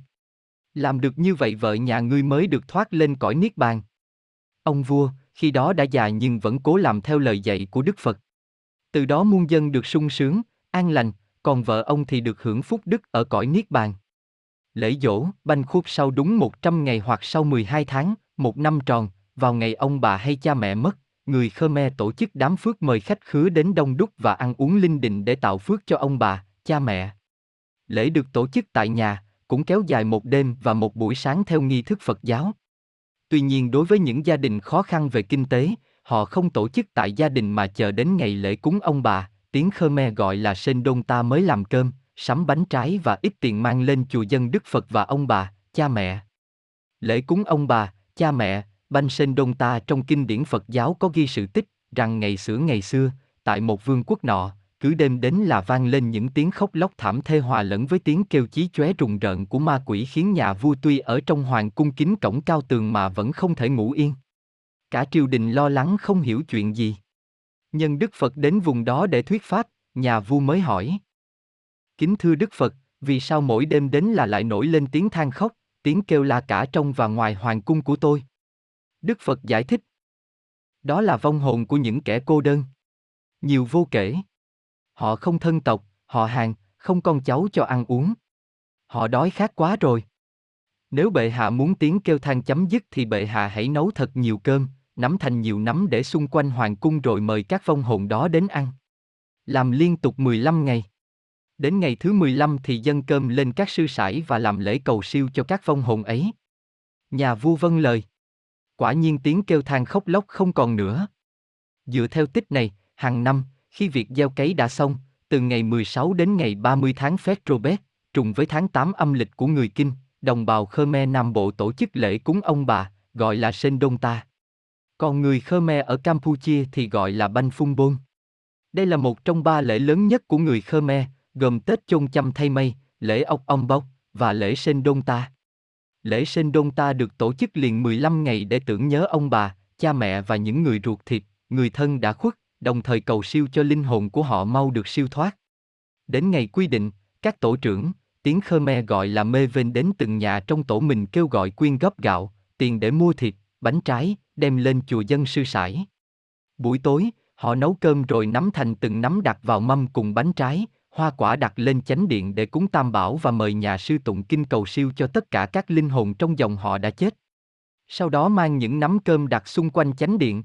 Làm được như vậy vợ nhà ngươi mới được thoát lên cõi niết bàn. Ông vua, khi đó đã già nhưng vẫn cố làm theo lời dạy của Đức Phật. Từ đó muôn dân được sung sướng, an lành, còn vợ ông thì được hưởng phúc đức ở cõi niết bàn. Lễ dỗ, banh khúc sau đúng 100 ngày hoặc sau 12 tháng, một năm tròn, vào ngày ông bà hay cha mẹ mất, người Khmer tổ chức đám phước mời khách khứa đến đông đúc và ăn uống linh đình để tạo phước cho ông bà, cha mẹ. Lễ được tổ chức tại nhà, cũng kéo dài một đêm và một buổi sáng theo nghi thức Phật giáo. Tuy nhiên đối với những gia đình khó khăn về kinh tế, họ không tổ chức tại gia đình mà chờ đến ngày lễ cúng ông bà, tiếng Khmer gọi là Sen Đôn Ta mới làm cơm, sắm bánh trái và ít tiền mang lên chùa dân Đức Phật và ông bà, cha mẹ. Lễ cúng ông bà, cha mẹ, Banh Sen Đông Ta trong kinh điển Phật giáo có ghi sự tích rằng ngày xưa ngày xưa, tại một vương quốc nọ, cứ đêm đến là vang lên những tiếng khóc lóc thảm thê hòa lẫn với tiếng kêu chí chóe rùng rợn của ma quỷ khiến nhà vua tuy ở trong hoàng cung kính cổng cao tường mà vẫn không thể ngủ yên. Cả triều đình lo lắng không hiểu chuyện gì. Nhân Đức Phật đến vùng đó để thuyết pháp, nhà vua mới hỏi. Kính thưa Đức Phật, vì sao mỗi đêm đến là lại nổi lên tiếng than khóc, tiếng kêu la cả trong và ngoài hoàng cung của tôi? Đức Phật giải thích. Đó là vong hồn của những kẻ cô đơn. Nhiều vô kể. Họ không thân tộc, họ hàng, không con cháu cho ăn uống. Họ đói khát quá rồi. Nếu bệ hạ muốn tiếng kêu than chấm dứt thì bệ hạ hãy nấu thật nhiều cơm, nắm thành nhiều nắm để xung quanh hoàng cung rồi mời các vong hồn đó đến ăn. Làm liên tục 15 ngày. Đến ngày thứ 15 thì dâng cơm lên các sư sãi và làm lễ cầu siêu cho các vong hồn ấy. Nhà vua vâng lời. Quả nhiên tiếng kêu than khóc lóc không còn nữa. Dựa theo tích này, hàng năm, khi việc gieo cấy đã xong, từ ngày 16 đến ngày 30 tháng Phết Robert, trùng với tháng 8 âm lịch của người Kinh, đồng bào Khmer Nam Bộ tổ chức lễ cúng ông bà, gọi là Sen Đông Ta. Còn người Khmer ở Campuchia thì gọi là Banh Phung Bôn. Đây là một trong ba lễ lớn nhất của người Khmer, gồm Tết Chôn Chăm Thay Mây, lễ ốc ông Bóc và lễ Sen Đông Ta lễ sinh đôn ta được tổ chức liền 15 ngày để tưởng nhớ ông bà, cha mẹ và những người ruột thịt, người thân đã khuất, đồng thời cầu siêu cho linh hồn của họ mau được siêu thoát. Đến ngày quy định, các tổ trưởng, tiếng Khmer gọi là mê vên đến từng nhà trong tổ mình kêu gọi quyên góp gạo, tiền để mua thịt, bánh trái, đem lên chùa dân sư sải. Buổi tối, họ nấu cơm rồi nắm thành từng nắm đặt vào mâm cùng bánh trái, hoa quả đặt lên chánh điện để cúng tam bảo và mời nhà sư tụng kinh cầu siêu cho tất cả các linh hồn trong dòng họ đã chết. Sau đó mang những nắm cơm đặt xung quanh chánh điện.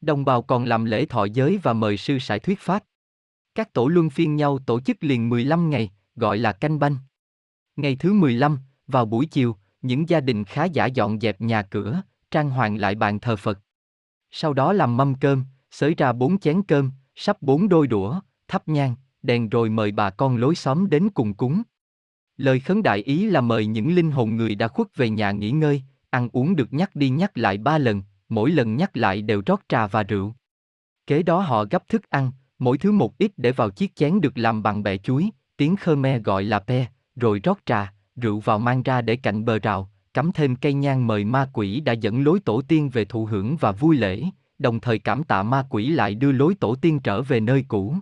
Đồng bào còn làm lễ thọ giới và mời sư sải thuyết pháp. Các tổ luân phiên nhau tổ chức liền 15 ngày, gọi là canh banh. Ngày thứ 15, vào buổi chiều, những gia đình khá giả dọn dẹp nhà cửa, trang hoàng lại bàn thờ Phật. Sau đó làm mâm cơm, xới ra bốn chén cơm, sắp bốn đôi đũa, thắp nhang, đèn rồi mời bà con lối xóm đến cùng cúng. Lời khấn đại ý là mời những linh hồn người đã khuất về nhà nghỉ ngơi, ăn uống được nhắc đi nhắc lại ba lần, mỗi lần nhắc lại đều rót trà và rượu. Kế đó họ gấp thức ăn, mỗi thứ một ít để vào chiếc chén được làm bằng bẹ chuối, tiếng Khmer gọi là pe, rồi rót trà, rượu vào mang ra để cạnh bờ rào, cắm thêm cây nhang mời ma quỷ đã dẫn lối tổ tiên về thụ hưởng và vui lễ, đồng thời cảm tạ ma quỷ lại đưa lối tổ tiên trở về nơi cũ.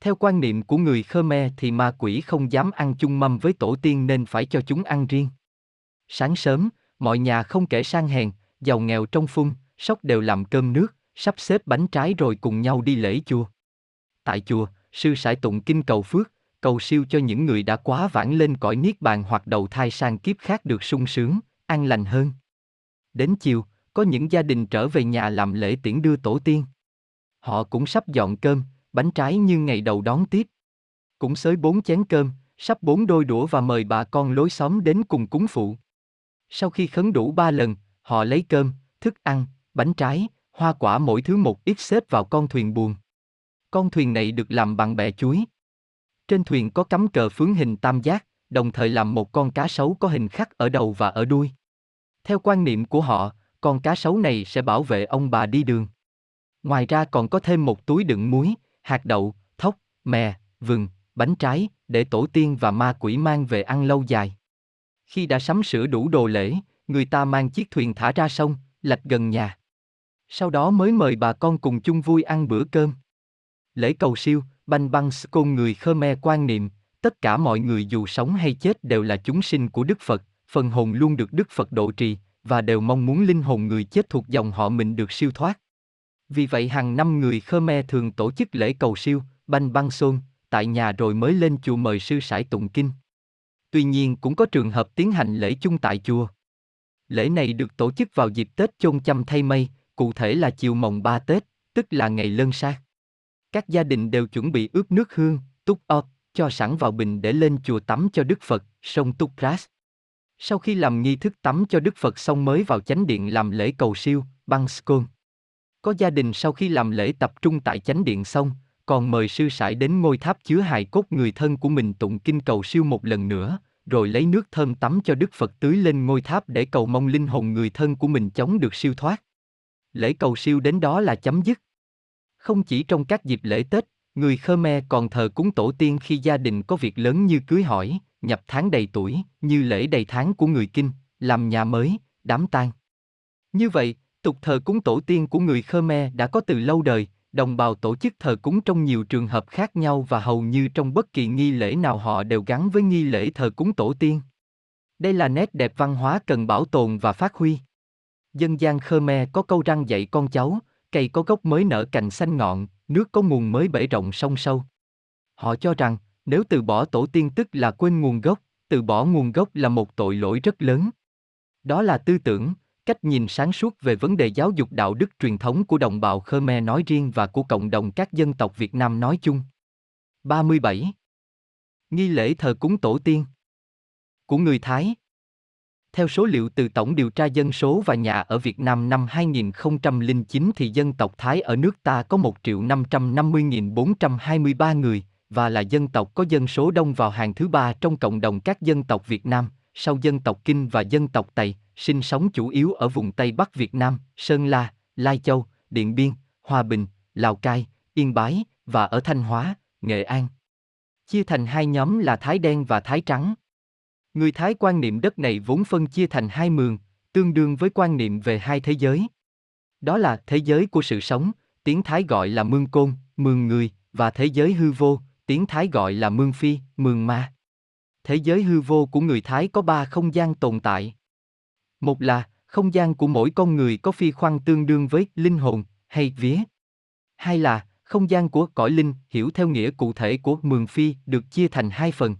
Theo quan niệm của người Khmer thì ma quỷ không dám ăn chung mâm với tổ tiên nên phải cho chúng ăn riêng. Sáng sớm, mọi nhà không kể sang hèn, giàu nghèo trong phun, sóc đều làm cơm nước, sắp xếp bánh trái rồi cùng nhau đi lễ chùa. Tại chùa, sư sải tụng kinh cầu phước, cầu siêu cho những người đã quá vãng lên cõi niết bàn hoặc đầu thai sang kiếp khác được sung sướng, an lành hơn. Đến chiều, có những gia đình trở về nhà làm lễ tiễn đưa tổ tiên. Họ cũng sắp dọn cơm, bánh trái như ngày đầu đón tiếp. Cũng xới bốn chén cơm, sắp bốn đôi đũa và mời bà con lối xóm đến cùng cúng phụ. Sau khi khấn đủ ba lần, họ lấy cơm, thức ăn, bánh trái, hoa quả mỗi thứ một ít xếp vào con thuyền buồm. Con thuyền này được làm bằng bè chuối. Trên thuyền có cắm cờ phướng hình tam giác, đồng thời làm một con cá sấu có hình khắc ở đầu và ở đuôi. Theo quan niệm của họ, con cá sấu này sẽ bảo vệ ông bà đi đường. Ngoài ra còn có thêm một túi đựng muối, hạt đậu, thóc, mè, vừng, bánh trái, để tổ tiên và ma quỷ mang về ăn lâu dài. Khi đã sắm sửa đủ đồ lễ, người ta mang chiếc thuyền thả ra sông, lạch gần nhà. Sau đó mới mời bà con cùng chung vui ăn bữa cơm. Lễ cầu siêu, banh băng côn người Khmer quan niệm, tất cả mọi người dù sống hay chết đều là chúng sinh của Đức Phật, phần hồn luôn được Đức Phật độ trì, và đều mong muốn linh hồn người chết thuộc dòng họ mình được siêu thoát. Vì vậy hàng năm người Khmer thường tổ chức lễ cầu siêu, banh băng xôn, tại nhà rồi mới lên chùa mời sư sải tụng kinh. Tuy nhiên cũng có trường hợp tiến hành lễ chung tại chùa. Lễ này được tổ chức vào dịp Tết chôn chăm thay mây, cụ thể là chiều mồng 3 Tết, tức là ngày lân sát. Các gia đình đều chuẩn bị ướp nước hương, túc ọt, cho sẵn vào bình để lên chùa tắm cho Đức Phật, sông Túc Ras. Sau khi làm nghi thức tắm cho Đức Phật xong mới vào chánh điện làm lễ cầu siêu, băng scone. Có gia đình sau khi làm lễ tập trung tại chánh điện xong, còn mời sư sải đến ngôi tháp chứa hài cốt người thân của mình tụng kinh cầu siêu một lần nữa, rồi lấy nước thơm tắm cho Đức Phật tưới lên ngôi tháp để cầu mong linh hồn người thân của mình chống được siêu thoát. Lễ cầu siêu đến đó là chấm dứt. Không chỉ trong các dịp lễ Tết, người Khmer còn thờ cúng tổ tiên khi gia đình có việc lớn như cưới hỏi, nhập tháng đầy tuổi, như lễ đầy tháng của người Kinh, làm nhà mới, đám tang. Như vậy, tục thờ cúng tổ tiên của người Khmer đã có từ lâu đời, đồng bào tổ chức thờ cúng trong nhiều trường hợp khác nhau và hầu như trong bất kỳ nghi lễ nào họ đều gắn với nghi lễ thờ cúng tổ tiên. Đây là nét đẹp văn hóa cần bảo tồn và phát huy. Dân gian Khmer có câu răng dạy con cháu, cây có gốc mới nở cành xanh ngọn, nước có nguồn mới bể rộng sông sâu. Họ cho rằng, nếu từ bỏ tổ tiên tức là quên nguồn gốc, từ bỏ nguồn gốc là một tội lỗi rất lớn. Đó là tư tưởng, cách nhìn sáng suốt về vấn đề giáo dục đạo đức truyền thống của đồng bào Khmer nói riêng và của cộng đồng các dân tộc Việt Nam nói chung. 37. Nghi lễ thờ cúng tổ tiên của người Thái theo số liệu từ Tổng điều tra dân số và nhà ở Việt Nam năm 2009 thì dân tộc Thái ở nước ta có 1 550.423 người, và là dân tộc có dân số đông vào hàng thứ ba trong cộng đồng các dân tộc Việt Nam, sau dân tộc Kinh và dân tộc Tây, sinh sống chủ yếu ở vùng Tây Bắc Việt Nam, Sơn La, Lai Châu, Điện Biên, Hòa Bình, Lào Cai, Yên Bái và ở Thanh Hóa, Nghệ An. Chia thành hai nhóm là Thái đen và Thái trắng. Người Thái quan niệm đất này vốn phân chia thành hai mường, tương đương với quan niệm về hai thế giới. Đó là thế giới của sự sống, tiếng Thái gọi là mương côn, mường người, và thế giới hư vô, tiếng Thái gọi là mương phi, mường ma. Thế giới hư vô của người Thái có ba không gian tồn tại. Một là, không gian của mỗi con người có phi khoan tương đương với linh hồn, hay vía. Hai là, không gian của cõi linh, hiểu theo nghĩa cụ thể của mường phi, được chia thành hai phần.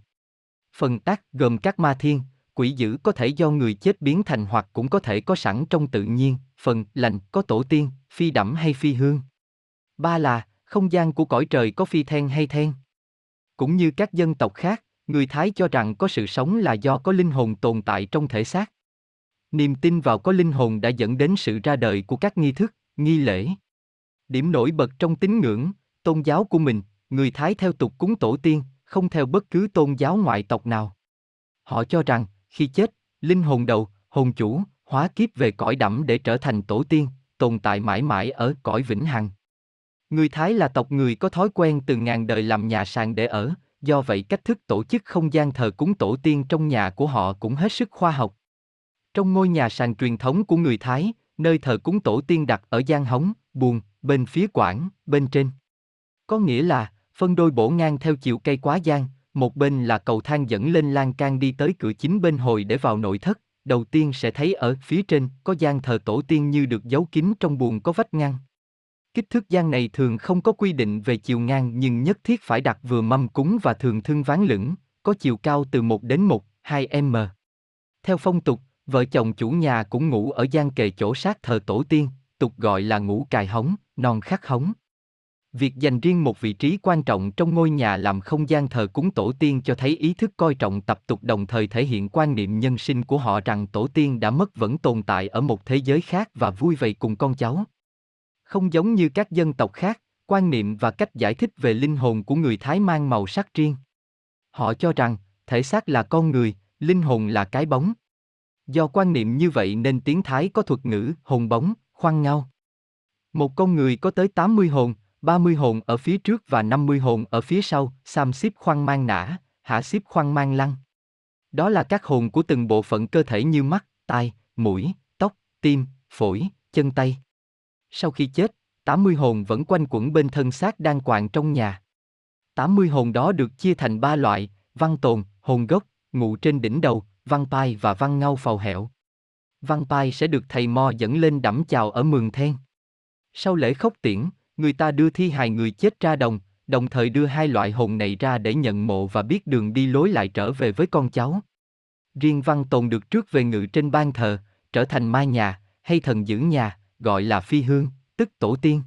Phần tác gồm các ma thiên, quỷ dữ có thể do người chết biến thành hoặc cũng có thể có sẵn trong tự nhiên, phần lành có tổ tiên, phi đẫm hay phi hương. Ba là, không gian của cõi trời có phi then hay then. Cũng như các dân tộc khác, người Thái cho rằng có sự sống là do có linh hồn tồn tại trong thể xác. Niềm tin vào có linh hồn đã dẫn đến sự ra đời của các nghi thức, nghi lễ. Điểm nổi bật trong tín ngưỡng, tôn giáo của mình, người Thái theo tục cúng tổ tiên, không theo bất cứ tôn giáo ngoại tộc nào. Họ cho rằng, khi chết, linh hồn đầu, hồn chủ, hóa kiếp về cõi đẫm để trở thành tổ tiên, tồn tại mãi mãi ở cõi vĩnh hằng. Người Thái là tộc người có thói quen từ ngàn đời làm nhà sàn để ở, do vậy cách thức tổ chức không gian thờ cúng tổ tiên trong nhà của họ cũng hết sức khoa học. Trong ngôi nhà sàn truyền thống của người Thái, nơi thờ cúng tổ tiên đặt ở gian hóng, buồn, bên phía quảng, bên trên. Có nghĩa là, phân đôi bổ ngang theo chiều cây quá gian, một bên là cầu thang dẫn lên lan can đi tới cửa chính bên hồi để vào nội thất, đầu tiên sẽ thấy ở phía trên có gian thờ tổ tiên như được giấu kín trong buồng có vách ngăn. Kích thước gian này thường không có quy định về chiều ngang nhưng nhất thiết phải đặt vừa mâm cúng và thường thương ván lửng, có chiều cao từ 1 đến 1, 2 m. Theo phong tục, vợ chồng chủ nhà cũng ngủ ở gian kề chỗ sát thờ tổ tiên, tục gọi là ngủ cài hóng, non khắc hóng. Việc dành riêng một vị trí quan trọng trong ngôi nhà làm không gian thờ cúng tổ tiên cho thấy ý thức coi trọng tập tục đồng thời thể hiện quan niệm nhân sinh của họ rằng tổ tiên đã mất vẫn tồn tại ở một thế giới khác và vui vầy cùng con cháu. Không giống như các dân tộc khác, quan niệm và cách giải thích về linh hồn của người Thái mang màu sắc riêng. Họ cho rằng, thể xác là con người, linh hồn là cái bóng. Do quan niệm như vậy nên tiếng Thái có thuật ngữ hồn bóng, khoan ngao. Một con người có tới 80 hồn, 30 hồn ở phía trước và 50 hồn ở phía sau, Sam xếp khoan mang nã, hạ xếp khoan mang lăng. Đó là các hồn của từng bộ phận cơ thể như mắt, tai, mũi, tóc, tim, phổi, chân tay. Sau khi chết, 80 hồn vẫn quanh quẩn bên thân xác đang quàng trong nhà. 80 hồn đó được chia thành ba loại, văn tồn, hồn gốc, ngụ trên đỉnh đầu, văn pai và văn ngau phàu hẹo. Văn pai sẽ được thầy Mo dẫn lên đẫm chào ở mường then. Sau lễ khốc tiễn, người ta đưa thi hài người chết ra đồng, đồng thời đưa hai loại hồn này ra để nhận mộ và biết đường đi lối lại trở về với con cháu. Riêng văn tồn được trước về ngự trên ban thờ, trở thành mai nhà, hay thần giữ nhà, gọi là phi hương, tức tổ tiên.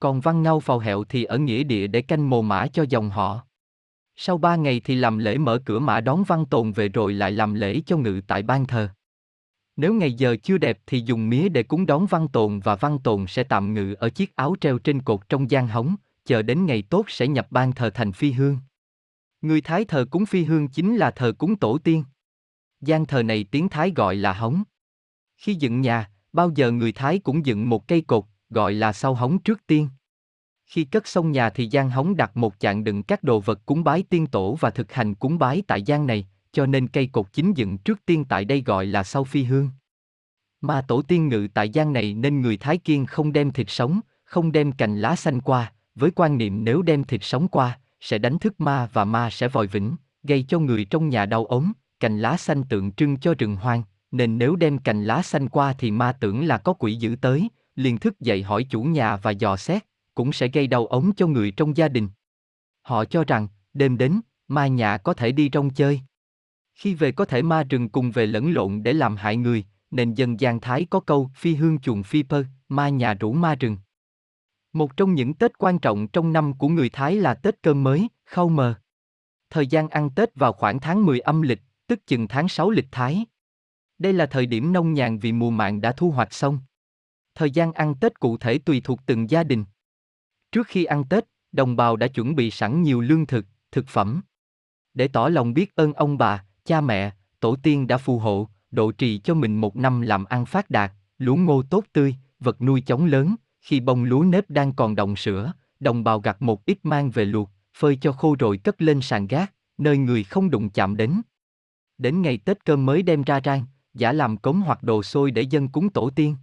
Còn văn ngau phào hẹo thì ở nghĩa địa để canh mồ mã cho dòng họ. Sau ba ngày thì làm lễ mở cửa mã đón văn tồn về rồi lại làm lễ cho ngự tại ban thờ. Nếu ngày giờ chưa đẹp thì dùng mía để cúng đón văn tồn và văn tồn sẽ tạm ngự ở chiếc áo treo trên cột trong gian hóng, chờ đến ngày tốt sẽ nhập ban thờ thành phi hương. Người Thái thờ cúng phi hương chính là thờ cúng tổ tiên. Gian thờ này tiếng Thái gọi là hóng. Khi dựng nhà, bao giờ người Thái cũng dựng một cây cột, gọi là sau hóng trước tiên. Khi cất xong nhà thì gian hóng đặt một chạng đựng các đồ vật cúng bái tiên tổ và thực hành cúng bái tại gian này, cho nên cây cột chính dựng trước tiên tại đây gọi là sau phi hương. Mà tổ tiên ngự tại gian này nên người Thái Kiên không đem thịt sống, không đem cành lá xanh qua, với quan niệm nếu đem thịt sống qua, sẽ đánh thức ma và ma sẽ vòi vĩnh, gây cho người trong nhà đau ốm, cành lá xanh tượng trưng cho rừng hoang, nên nếu đem cành lá xanh qua thì ma tưởng là có quỷ dữ tới, liền thức dậy hỏi chủ nhà và dò xét, cũng sẽ gây đau ốm cho người trong gia đình. Họ cho rằng, đêm đến, ma nhà có thể đi rong chơi. Khi về có thể ma rừng cùng về lẫn lộn để làm hại người, nên dân gian Thái có câu phi hương chuồng phi pơ, ma nhà rủ ma rừng. Một trong những Tết quan trọng trong năm của người Thái là Tết cơm mới, khâu mờ. Thời gian ăn Tết vào khoảng tháng 10 âm lịch, tức chừng tháng 6 lịch Thái. Đây là thời điểm nông nhàn vì mùa màng đã thu hoạch xong. Thời gian ăn Tết cụ thể tùy thuộc từng gia đình. Trước khi ăn Tết, đồng bào đã chuẩn bị sẵn nhiều lương thực, thực phẩm. Để tỏ lòng biết ơn ông bà, cha mẹ, tổ tiên đã phù hộ, độ trì cho mình một năm làm ăn phát đạt, lúa ngô tốt tươi, vật nuôi chóng lớn, khi bông lúa nếp đang còn đồng sữa, đồng bào gặt một ít mang về luộc, phơi cho khô rồi cất lên sàn gác, nơi người không đụng chạm đến. Đến ngày Tết cơm mới đem ra rang, giả làm cống hoặc đồ xôi để dân cúng tổ tiên.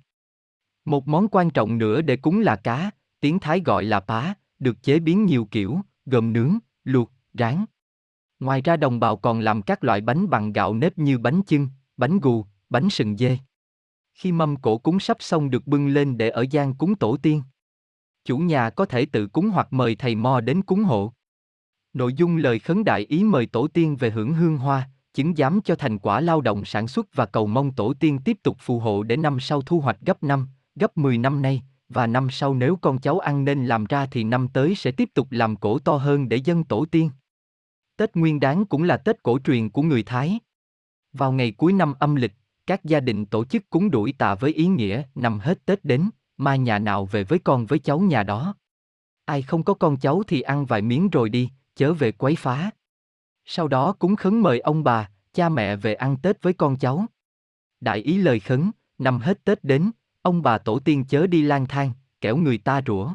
Một món quan trọng nữa để cúng là cá, tiếng Thái gọi là pá, được chế biến nhiều kiểu, gồm nướng, luộc, rán. Ngoài ra đồng bào còn làm các loại bánh bằng gạo nếp như bánh chưng, bánh gù, bánh sừng dê. Khi mâm cổ cúng sắp xong được bưng lên để ở gian cúng tổ tiên. Chủ nhà có thể tự cúng hoặc mời thầy mo đến cúng hộ. Nội dung lời khấn đại ý mời tổ tiên về hưởng hương hoa, chứng giám cho thành quả lao động sản xuất và cầu mong tổ tiên tiếp tục phù hộ để năm sau thu hoạch gấp năm, gấp 10 năm nay, và năm sau nếu con cháu ăn nên làm ra thì năm tới sẽ tiếp tục làm cổ to hơn để dân tổ tiên. Tết Nguyên Đán cũng là Tết cổ truyền của người Thái. Vào ngày cuối năm âm lịch, các gia đình tổ chức cúng đuổi tà với ý nghĩa nằm hết Tết đến, mai nhà nào về với con với cháu nhà đó. Ai không có con cháu thì ăn vài miếng rồi đi, chớ về quấy phá. Sau đó cúng khấn mời ông bà, cha mẹ về ăn Tết với con cháu. Đại ý lời khấn, năm hết Tết đến, ông bà tổ tiên chớ đi lang thang, kẻo người ta rủa.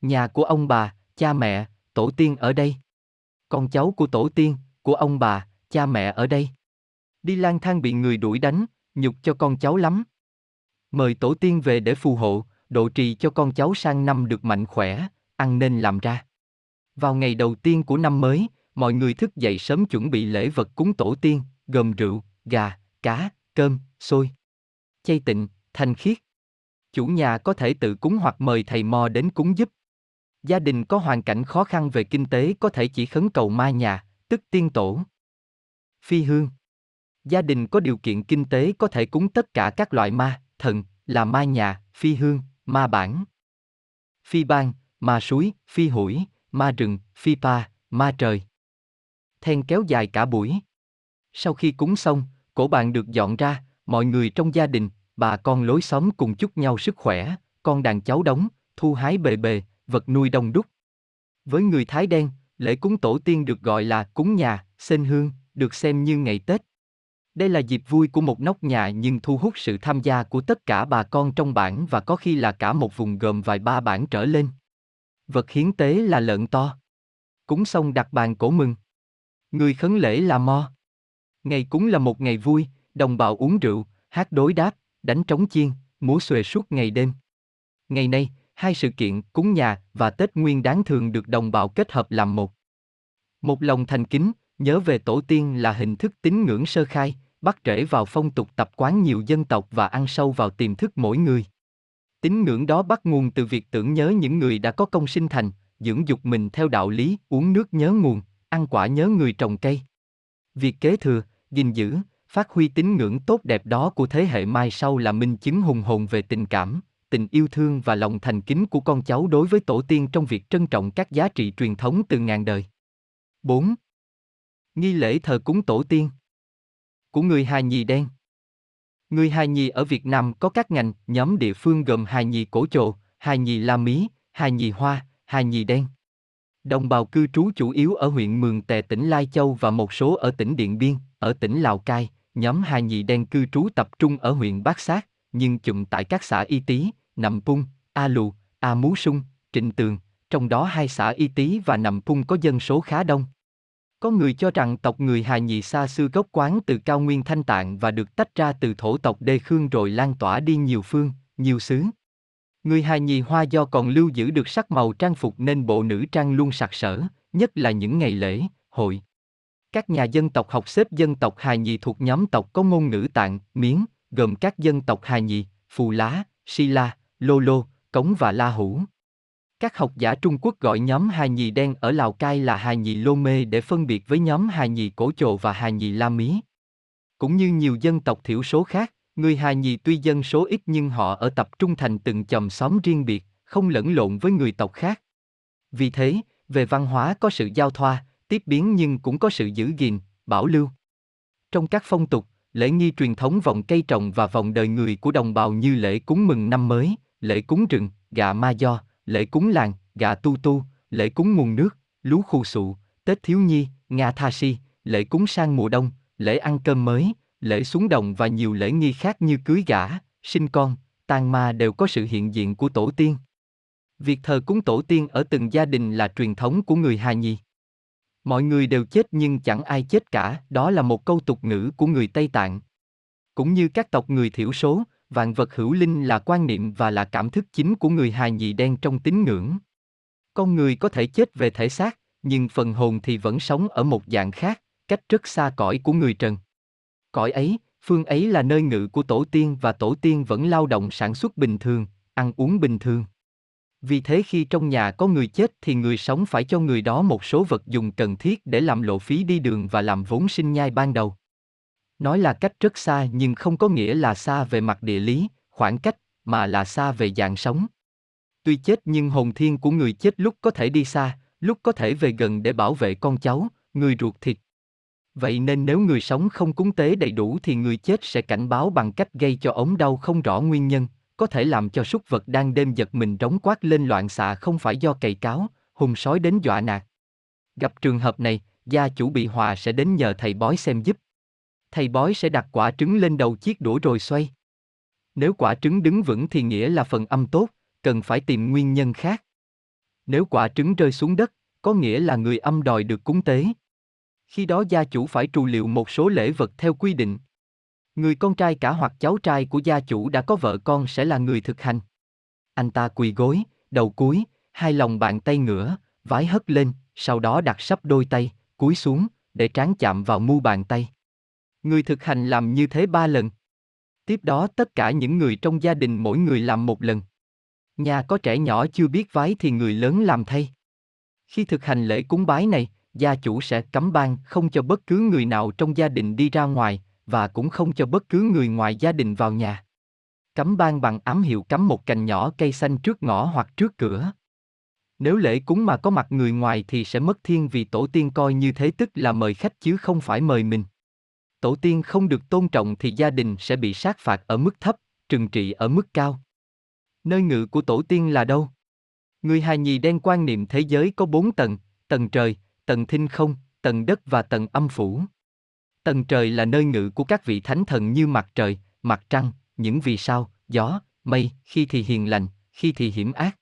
Nhà của ông bà, cha mẹ, tổ tiên ở đây. Con cháu của tổ tiên, của ông bà, cha mẹ ở đây. Đi lang thang bị người đuổi đánh, nhục cho con cháu lắm. Mời tổ tiên về để phù hộ, độ trì cho con cháu sang năm được mạnh khỏe, ăn nên làm ra. Vào ngày đầu tiên của năm mới, mọi người thức dậy sớm chuẩn bị lễ vật cúng tổ tiên, gồm rượu, gà, cá, cơm, xôi. Chay tịnh, thanh khiết. Chủ nhà có thể tự cúng hoặc mời thầy mò đến cúng giúp. Gia đình có hoàn cảnh khó khăn về kinh tế có thể chỉ khấn cầu ma nhà, tức tiên tổ. Phi hương. Gia đình có điều kiện kinh tế có thể cúng tất cả các loại ma, thần, là ma nhà, phi hương, ma bản. Phi ban, ma suối, phi hủi, ma rừng, phi pa, ma trời. Then kéo dài cả buổi. Sau khi cúng xong, cổ bàn được dọn ra, mọi người trong gia đình, bà con lối xóm cùng chúc nhau sức khỏe, con đàn cháu đóng, thu hái bề bề, vật nuôi đông đúc. Với người Thái đen, lễ cúng tổ tiên được gọi là cúng nhà, sen hương, được xem như ngày Tết. Đây là dịp vui của một nóc nhà nhưng thu hút sự tham gia của tất cả bà con trong bản và có khi là cả một vùng gồm vài ba bản trở lên. Vật hiến tế là lợn to. Cúng xong đặt bàn cổ mừng. Người khấn lễ là mo. Ngày cúng là một ngày vui, đồng bào uống rượu, hát đối đáp, đánh trống chiên, múa xuề suốt ngày đêm. Ngày nay, hai sự kiện cúng nhà và Tết Nguyên đáng thường được đồng bào kết hợp làm một. Một lòng thành kính, nhớ về tổ tiên là hình thức tín ngưỡng sơ khai, bắt rễ vào phong tục tập quán nhiều dân tộc và ăn sâu vào tiềm thức mỗi người. Tín ngưỡng đó bắt nguồn từ việc tưởng nhớ những người đã có công sinh thành, dưỡng dục mình theo đạo lý, uống nước nhớ nguồn, ăn quả nhớ người trồng cây. Việc kế thừa, gìn giữ, phát huy tín ngưỡng tốt đẹp đó của thế hệ mai sau là minh chứng hùng hồn về tình cảm, tình yêu thương và lòng thành kính của con cháu đối với tổ tiên trong việc trân trọng các giá trị truyền thống từ ngàn đời. 4. Nghi lễ thờ cúng tổ tiên của người Hà Nhì đen. Người Hà Nhì ở Việt Nam có các ngành, nhóm địa phương gồm Hà Nhì cổ trộ, Hà Nhì la mí, Hà Nhì hoa, Hà Nhì đen. Đồng bào cư trú chủ yếu ở huyện Mường Tè tỉnh Lai Châu và một số ở tỉnh Điện Biên, ở tỉnh Lào Cai, nhóm Hà nhị đen cư trú tập trung ở huyện Bát Sát, nhưng chụm tại các xã Y Tý, Nậm Pung, A Lù, A Mú Sung, Trịnh Tường, trong đó hai xã Y Tý và Nậm Pung có dân số khá đông. Có người cho rằng tộc người Hà nhị xa xưa gốc quán từ cao nguyên thanh tạng và được tách ra từ thổ tộc Đê Khương rồi lan tỏa đi nhiều phương, nhiều xứ. Người Hà nhị Hoa do còn lưu giữ được sắc màu trang phục nên bộ nữ trang luôn sặc sỡ, nhất là những ngày lễ, hội. Các nhà dân tộc học xếp dân tộc Hà Nhì thuộc nhóm tộc có ngôn ngữ tạng, miến, gồm các dân tộc Hà Nhì, Phù Lá, Si La, Lô Lô, Cống và La Hủ. Các học giả Trung Quốc gọi nhóm Hà Nhì đen ở Lào Cai là Hà Nhì Lô Mê để phân biệt với nhóm Hà Nhì Cổ Chồ và Hà Nhì La Mí. Cũng như nhiều dân tộc thiểu số khác, người Hà Nhì tuy dân số ít nhưng họ ở tập trung thành từng chòm xóm riêng biệt, không lẫn lộn với người tộc khác. Vì thế, về văn hóa có sự giao thoa, tiếp biến nhưng cũng có sự giữ gìn, bảo lưu. Trong các phong tục, lễ nghi truyền thống vòng cây trồng và vòng đời người của đồng bào như lễ cúng mừng năm mới, lễ cúng rừng, gà ma do, lễ cúng làng, gà tu tu, lễ cúng nguồn nước, lú khu sụ, Tết thiếu nhi, Nga tha si, lễ cúng sang mùa đông, lễ ăn cơm mới, lễ xuống đồng và nhiều lễ nghi khác như cưới gả, sinh con, tang ma đều có sự hiện diện của tổ tiên. Việc thờ cúng tổ tiên ở từng gia đình là truyền thống của người Hà Nhi. Mọi người đều chết nhưng chẳng ai chết cả, đó là một câu tục ngữ của người Tây Tạng. Cũng như các tộc người thiểu số, vạn vật hữu linh là quan niệm và là cảm thức chính của người hài nhị đen trong tín ngưỡng. Con người có thể chết về thể xác, nhưng phần hồn thì vẫn sống ở một dạng khác, cách rất xa cõi của người trần. Cõi ấy, phương ấy là nơi ngự của tổ tiên và tổ tiên vẫn lao động sản xuất bình thường, ăn uống bình thường. Vì thế khi trong nhà có người chết thì người sống phải cho người đó một số vật dùng cần thiết để làm lộ phí đi đường và làm vốn sinh nhai ban đầu. Nói là cách rất xa nhưng không có nghĩa là xa về mặt địa lý, khoảng cách, mà là xa về dạng sống. Tuy chết nhưng hồn thiên của người chết lúc có thể đi xa, lúc có thể về gần để bảo vệ con cháu, người ruột thịt. Vậy nên nếu người sống không cúng tế đầy đủ thì người chết sẽ cảnh báo bằng cách gây cho ống đau không rõ nguyên nhân, có thể làm cho súc vật đang đêm giật mình rống quát lên loạn xạ không phải do cày cáo, hùng sói đến dọa nạt. Gặp trường hợp này, gia chủ bị hòa sẽ đến nhờ thầy bói xem giúp. Thầy bói sẽ đặt quả trứng lên đầu chiếc đũa rồi xoay. Nếu quả trứng đứng vững thì nghĩa là phần âm tốt, cần phải tìm nguyên nhân khác. Nếu quả trứng rơi xuống đất, có nghĩa là người âm đòi được cúng tế. Khi đó gia chủ phải trù liệu một số lễ vật theo quy định. Người con trai cả hoặc cháu trai của gia chủ đã có vợ con sẽ là người thực hành. Anh ta quỳ gối, đầu cúi, hai lòng bàn tay ngửa, vái hất lên, sau đó đặt sắp đôi tay, cúi xuống, để trán chạm vào mu bàn tay. Người thực hành làm như thế ba lần. Tiếp đó tất cả những người trong gia đình mỗi người làm một lần. Nhà có trẻ nhỏ chưa biết vái thì người lớn làm thay. Khi thực hành lễ cúng bái này, gia chủ sẽ cấm ban không cho bất cứ người nào trong gia đình đi ra ngoài, và cũng không cho bất cứ người ngoài gia đình vào nhà. Cấm ban bằng ám hiệu cắm một cành nhỏ cây xanh trước ngõ hoặc trước cửa. Nếu lễ cúng mà có mặt người ngoài thì sẽ mất thiên vì tổ tiên coi như thế tức là mời khách chứ không phải mời mình. Tổ tiên không được tôn trọng thì gia đình sẽ bị sát phạt ở mức thấp, trừng trị ở mức cao. Nơi ngự của tổ tiên là đâu? Người hài nhì đen quan niệm thế giới có bốn tầng, tầng trời, tầng thinh không, tầng đất và tầng âm phủ. Tầng trời là nơi ngự của các vị thánh thần như mặt trời, mặt trăng, những vì sao, gió, mây, khi thì hiền lành, khi thì hiểm ác.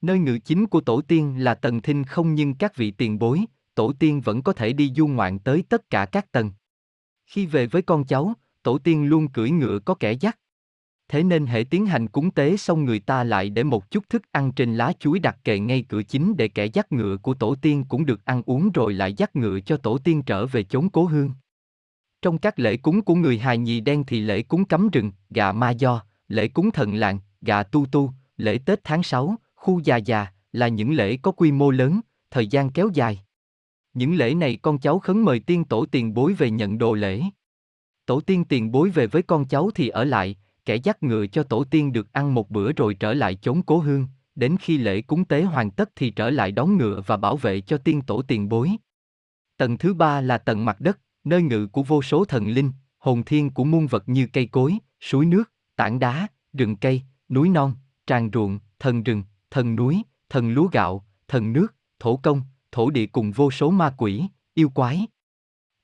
Nơi ngự chính của tổ tiên là tầng thinh không nhưng các vị tiền bối, tổ tiên vẫn có thể đi du ngoạn tới tất cả các tầng. Khi về với con cháu, tổ tiên luôn cưỡi ngựa có kẻ dắt. Thế nên hệ tiến hành cúng tế xong người ta lại để một chút thức ăn trên lá chuối đặt kề ngay cửa chính để kẻ dắt ngựa của tổ tiên cũng được ăn uống rồi lại dắt ngựa cho tổ tiên trở về chốn cố hương. Trong các lễ cúng của người hài nhì đen thì lễ cúng cắm rừng, gà ma do, lễ cúng thần làng, gà tu tu, lễ Tết tháng 6, khu già già, là những lễ có quy mô lớn, thời gian kéo dài. Những lễ này con cháu khấn mời tiên tổ tiền bối về nhận đồ lễ. Tổ tiên tiền bối về với con cháu thì ở lại, kẻ dắt ngựa cho tổ tiên được ăn một bữa rồi trở lại chốn cố hương, đến khi lễ cúng tế hoàn tất thì trở lại đón ngựa và bảo vệ cho tiên tổ tiền bối. Tầng thứ ba là tầng mặt đất, nơi ngự của vô số thần linh, hồn thiên của muôn vật như cây cối, suối nước, tảng đá, rừng cây, núi non, tràn ruộng, thần rừng, thần núi, thần lúa gạo, thần nước, thổ công, thổ địa cùng vô số ma quỷ, yêu quái.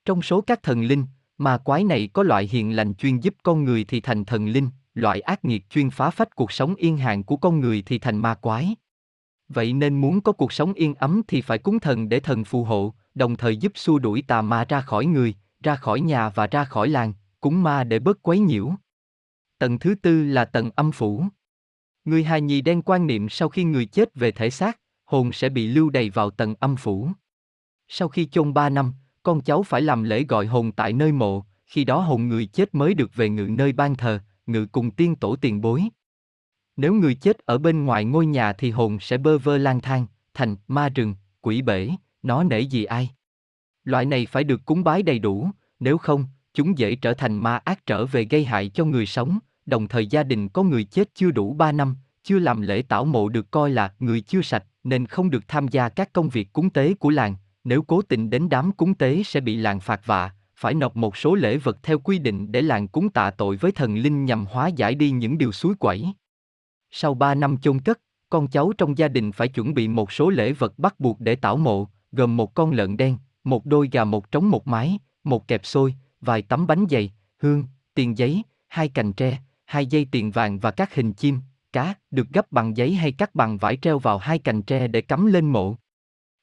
Trong số các thần linh, ma quái này có loại hiền lành chuyên giúp con người thì thành thần linh, loại ác nghiệt chuyên phá phách cuộc sống yên hàng của con người thì thành ma quái. Vậy nên muốn có cuộc sống yên ấm thì phải cúng thần để thần phù hộ, đồng thời giúp xua đuổi tà ma ra khỏi người, ra khỏi nhà và ra khỏi làng, cúng ma để bớt quấy nhiễu. Tầng thứ tư là tầng âm phủ. Người hài nhì đen quan niệm sau khi người chết về thể xác, hồn sẽ bị lưu đầy vào tầng âm phủ. Sau khi chôn ba năm, con cháu phải làm lễ gọi hồn tại nơi mộ, khi đó hồn người chết mới được về ngự nơi ban thờ, ngự cùng tiên tổ tiền bối. Nếu người chết ở bên ngoài ngôi nhà thì hồn sẽ bơ vơ lang thang, thành ma rừng, quỷ bể, nó nể gì ai. Loại này phải được cúng bái đầy đủ, nếu không, chúng dễ trở thành ma ác trở về gây hại cho người sống, đồng thời gia đình có người chết chưa đủ 3 năm, chưa làm lễ tảo mộ được coi là người chưa sạch, nên không được tham gia các công việc cúng tế của làng, nếu cố tình đến đám cúng tế sẽ bị làng phạt vạ, phải nộp một số lễ vật theo quy định để làng cúng tạ tội với thần linh nhằm hóa giải đi những điều suối quẩy. Sau 3 năm chôn cất, con cháu trong gia đình phải chuẩn bị một số lễ vật bắt buộc để tảo mộ, gồm một con lợn đen, một đôi gà một trống một mái, một kẹp xôi, vài tấm bánh dày, hương, tiền giấy, hai cành tre, hai dây tiền vàng và các hình chim, cá, được gấp bằng giấy hay cắt bằng vải treo vào hai cành tre để cắm lên mộ.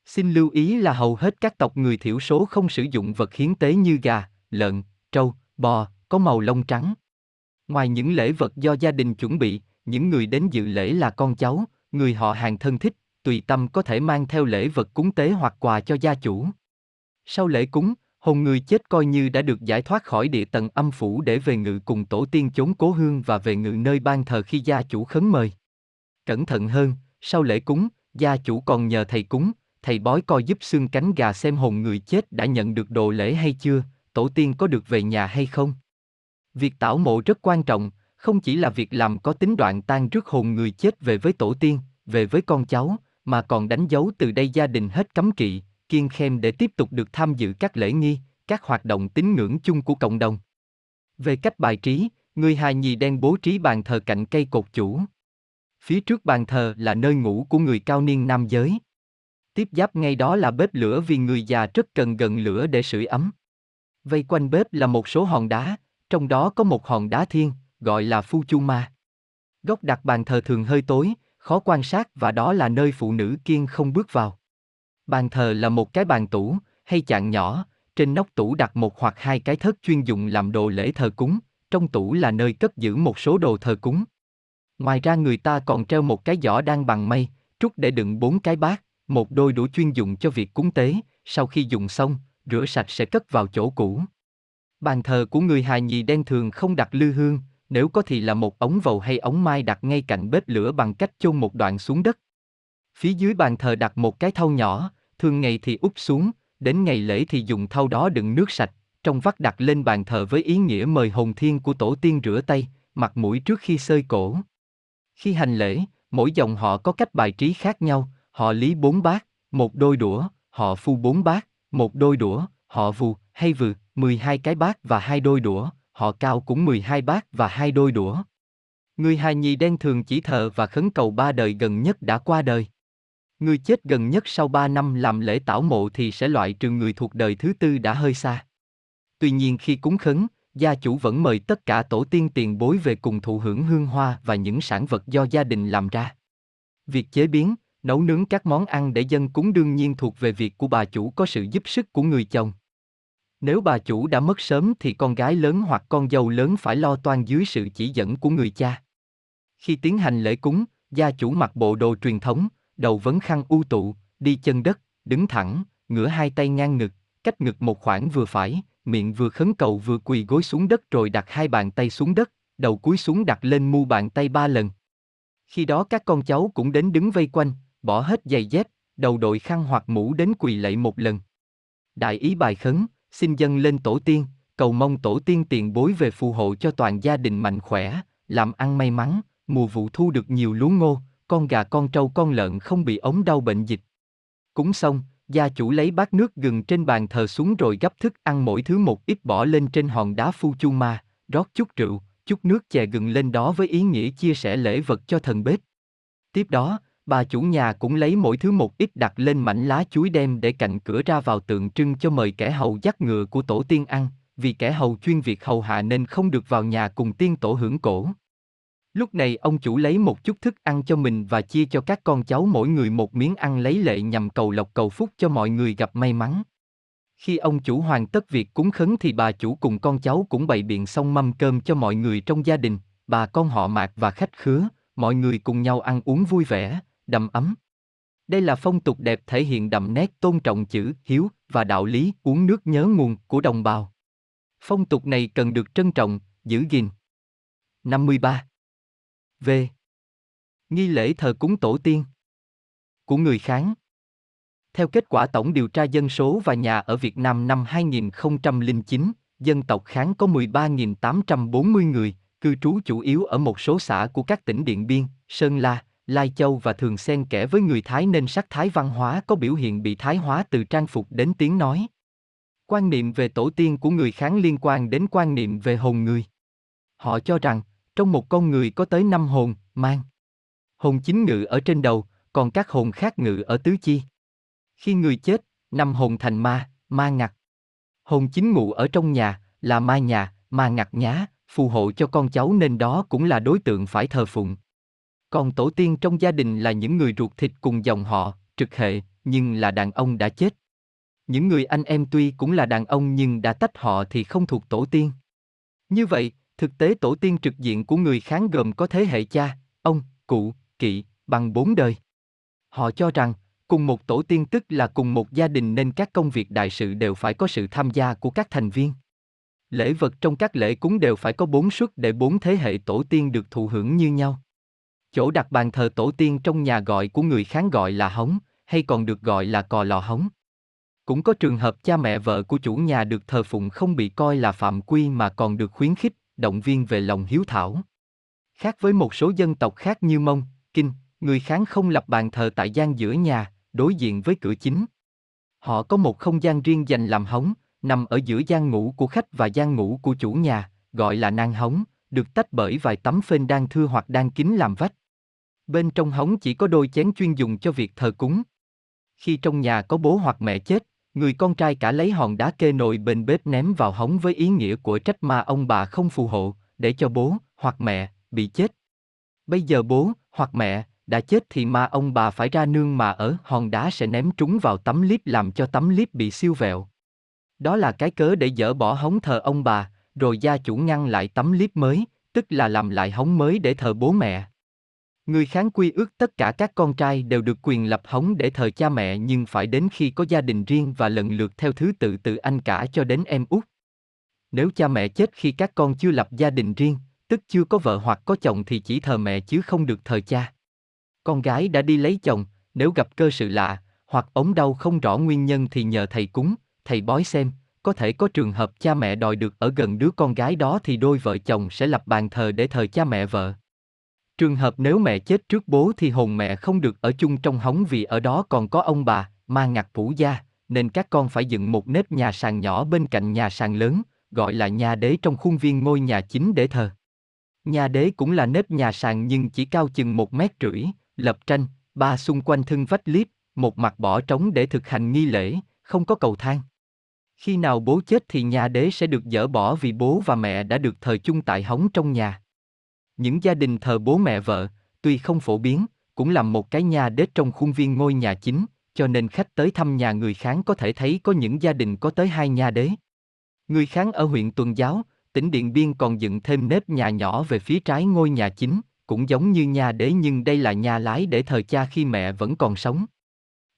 Xin lưu ý là hầu hết các tộc người thiểu số không sử dụng vật hiến tế như gà, lợn, trâu, bò, có màu lông trắng. Ngoài những lễ vật do gia đình chuẩn bị, những người đến dự lễ là con cháu, người họ hàng thân thích, tùy tâm có thể mang theo lễ vật cúng tế hoặc quà cho gia chủ. Sau lễ cúng, hồn người chết coi như đã được giải thoát khỏi địa tầng âm phủ để về ngự cùng tổ tiên chốn cố hương và về ngự nơi ban thờ khi gia chủ khấn mời. Cẩn thận hơn, sau lễ cúng, gia chủ còn nhờ thầy cúng, thầy bói coi giúp xương cánh gà xem hồn người chết đã nhận được đồ lễ hay chưa, tổ tiên có được về nhà hay không. Việc tảo mộ rất quan trọng, không chỉ là việc làm có tính đoạn tan rước hồn người chết về với tổ tiên, về với con cháu, mà còn đánh dấu từ đây gia đình hết cấm kỵ, kiên khem để tiếp tục được tham dự các lễ nghi, các hoạt động tín ngưỡng chung của cộng đồng. Về cách bài trí, người hài nhì đen bố trí bàn thờ cạnh cây cột chủ. Phía trước bàn thờ là nơi ngủ của người cao niên nam giới. Tiếp giáp ngay đó là bếp lửa vì người già rất cần gần lửa để sưởi ấm. Vây quanh bếp là một số hòn đá, trong đó có một hòn đá thiên, gọi là Phu Chu Ma. Góc đặt bàn thờ thường hơi tối, khó quan sát và đó là nơi phụ nữ kiên không bước vào. Bàn thờ là một cái bàn tủ, hay chạn nhỏ, trên nóc tủ đặt một hoặc hai cái thớt chuyên dụng làm đồ lễ thờ cúng, trong tủ là nơi cất giữ một số đồ thờ cúng. Ngoài ra người ta còn treo một cái giỏ đang bằng mây, trúc để đựng bốn cái bát, một đôi đũa chuyên dụng cho việc cúng tế, sau khi dùng xong, rửa sạch sẽ cất vào chỗ cũ. Bàn thờ của người hài nhì đen thường không đặt lư hương, nếu có thì là một ống vầu hay ống mai đặt ngay cạnh bếp lửa bằng cách chôn một đoạn xuống đất. Phía dưới bàn thờ đặt một cái thau nhỏ, thường ngày thì úp xuống, đến ngày lễ thì dùng thau đó đựng nước sạch, trong vắt đặt lên bàn thờ với ý nghĩa mời hồn thiên của tổ tiên rửa tay, mặt mũi trước khi sơi cổ. Khi hành lễ, mỗi dòng họ có cách bài trí khác nhau, họ lý bốn bát, một đôi đũa, họ phu bốn bát, một đôi đũa, họ vù, hay vừ, 12 cái bát và hai đôi đũa, họ cao cũng 12 bát và hai đôi đũa. Người hài nhì đen thường chỉ thờ và khấn cầu ba đời gần nhất đã qua đời. Người chết gần nhất sau ba năm làm lễ tảo mộ thì sẽ loại trừ người thuộc đời thứ tư đã hơi xa. Tuy nhiên khi cúng khấn, gia chủ vẫn mời tất cả tổ tiên tiền bối về cùng thụ hưởng hương hoa và những sản vật do gia đình làm ra. Việc chế biến, nấu nướng các món ăn để dân cúng đương nhiên thuộc về việc của bà chủ có sự giúp sức của người chồng. Nếu bà chủ đã mất sớm thì con gái lớn hoặc con dâu lớn phải lo toan dưới sự chỉ dẫn của người cha. Khi tiến hành lễ cúng, gia chủ mặc bộ đồ truyền thống, đầu vấn khăn u tụ, đi chân đất, đứng thẳng, ngửa hai tay ngang ngực, cách ngực một khoảng vừa phải, miệng vừa khấn cầu vừa quỳ gối xuống đất rồi đặt hai bàn tay xuống đất, đầu cúi xuống đặt lên mu bàn tay ba lần. Khi đó các con cháu cũng đến đứng vây quanh, bỏ hết giày dép, đầu đội khăn hoặc mũ đến quỳ lạy một lần. Đại ý bài khấn, xin dâng lên tổ tiên, cầu mong tổ tiên tiền bối về phù hộ cho toàn gia đình mạnh khỏe, làm ăn may mắn, mùa vụ thu được nhiều lúa ngô, con gà con trâu con lợn không bị ống đau bệnh dịch. Cúng xong, gia chủ lấy bát nước gừng trên bàn thờ xuống rồi gấp thức ăn mỗi thứ một ít bỏ lên trên hòn đá phu chu ma, rót chút rượu, chút nước chè gừng lên đó với ý nghĩa chia sẻ lễ vật cho thần bếp. Tiếp đó, bà chủ nhà cũng lấy mỗi thứ một ít đặt lên mảnh lá chuối đem để cạnh cửa ra vào tượng trưng cho mời kẻ hầu dắt ngựa của tổ tiên ăn, vì kẻ hầu chuyên việc hầu hạ nên không được vào nhà cùng tiên tổ hưởng cổ. Lúc này ông chủ lấy một chút thức ăn cho mình và chia cho các con cháu mỗi người một miếng ăn lấy lệ nhằm cầu lộc cầu phúc cho mọi người gặp may mắn. Khi ông chủ hoàn tất việc cúng khấn thì bà chủ cùng con cháu cũng bày biện xong mâm cơm cho mọi người trong gia đình, bà con họ mạc và khách khứa, mọi người cùng nhau ăn uống vui vẻ, đầm ấm. Đây là phong tục đẹp thể hiện đậm nét tôn trọng chữ hiếu và đạo lý uống nước nhớ nguồn của đồng bào. Phong tục này cần được trân trọng, giữ gìn. 53. V. Nghi lễ thờ cúng tổ tiên của người Kháng. Theo kết quả tổng điều tra dân số và nhà ở Việt Nam năm 2009, dân tộc Kháng có 13.840 người, cư trú chủ yếu ở một số xã của các tỉnh Điện Biên, Sơn La, Lai Châu và thường xen kẽ với người Thái nên sắc thái văn hóa có biểu hiện bị thái hóa từ trang phục đến tiếng nói. Quan niệm về tổ tiên của người Kháng liên quan đến quan niệm về hồn người. Họ cho rằng, trong một con người có tới năm hồn, mang. Hồn chính ngự ở trên đầu, còn các hồn khác ngự ở tứ chi. Khi người chết, năm hồn thành ma, ma ngặt. Hồn chính ngụ ở trong nhà, là ma nhà, ma ngặt nhá, phù hộ cho con cháu nên đó cũng là đối tượng phải thờ phụng. Còn tổ tiên trong gia đình là những người ruột thịt cùng dòng họ, trực hệ, nhưng là đàn ông đã chết. Những người anh em tuy cũng là đàn ông nhưng đã tách họ thì không thuộc tổ tiên. Như vậy, thực tế tổ tiên trực diện của người Kháng gồm có thế hệ cha, ông, cụ, kỵ, bằng bốn đời. Họ cho rằng, cùng một tổ tiên tức là cùng một gia đình nên các công việc đại sự đều phải có sự tham gia của các thành viên. Lễ vật trong các lễ cúng đều phải có bốn suất để bốn thế hệ tổ tiên được thụ hưởng như nhau. Chỗ đặt bàn thờ tổ tiên trong nhà gọi của người Kháng gọi là hóng, hay còn được gọi là cò lò hóng. Cũng có trường hợp cha mẹ vợ của chủ nhà được thờ phụng không bị coi là phạm quy mà còn được khuyến khích, động viên về lòng hiếu thảo. Khác với một số dân tộc khác như Mông, Kinh, người Kháng không lập bàn thờ tại gian giữa nhà, đối diện với cửa chính. Họ có một không gian riêng dành làm hóng, nằm ở giữa gian ngủ của khách và gian ngủ của chủ nhà, gọi là nang hóng, được tách bởi vài tấm phên đan thưa hoặc đan kín làm vách. Bên trong hóng chỉ có đôi chén chuyên dùng cho việc thờ cúng. Khi trong nhà có bố hoặc mẹ chết, người con trai cả lấy hòn đá kê nồi bên bếp ném vào hóng với ý nghĩa của trách ma ông bà không phù hộ, để cho bố hoặc mẹ bị chết. Bây giờ bố hoặc mẹ đã chết thì ma ông bà phải ra nương mà ở hòn đá sẽ ném trúng vào tấm liếp làm cho tấm liếp bị siêu vẹo. Đó là cái cớ để dỡ bỏ hóng thờ ông bà, rồi gia chủ ngăn lại tấm liếp mới, tức là làm lại hóng mới để thờ bố mẹ. Người kháng quy ước tất cả các con trai đều được quyền lập hóng để thờ cha mẹ nhưng phải đến khi có gia đình riêng và lần lượt theo thứ tự từ anh cả cho đến em út. Nếu cha mẹ chết khi các con chưa lập gia đình riêng, tức chưa có vợ hoặc có chồng thì chỉ thờ mẹ chứ không được thờ cha. Con gái đã đi lấy chồng, nếu gặp cơ sự lạ, hoặc ốm đau không rõ nguyên nhân thì nhờ thầy cúng, thầy bói xem, có thể có trường hợp cha mẹ đòi được ở gần đứa con gái đó thì đôi vợ chồng sẽ lập bàn thờ để thờ cha mẹ vợ. Trường hợp nếu mẹ chết trước bố thì hồn mẹ không được ở chung trong hóng vì ở đó còn có ông bà, ma ngặt phủ gia, nên các con phải dựng một nếp nhà sàn nhỏ bên cạnh nhà sàn lớn, gọi là nhà đế trong khuôn viên ngôi nhà chính để thờ. Nhà đế cũng là nếp nhà sàn nhưng chỉ cao chừng một mét rưỡi, lập tranh, ba xung quanh thân vách liếp, một mặt bỏ trống để thực hành nghi lễ, không có cầu thang. Khi nào bố chết thì nhà đế sẽ được dỡ bỏ vì bố và mẹ đã được thờ chung tại hóng trong nhà. Những gia đình thờ bố mẹ vợ, tuy không phổ biến, cũng làm một cái nhà đế trong khuôn viên ngôi nhà chính, cho nên khách tới thăm nhà người Kháng có thể thấy có những gia đình có tới hai nhà đế. Người Kháng ở huyện Tuần Giáo, tỉnh Điện Biên còn dựng thêm nếp nhà nhỏ về phía trái ngôi nhà chính, cũng giống như nhà đế nhưng đây là nhà lái để thờ cha khi mẹ vẫn còn sống.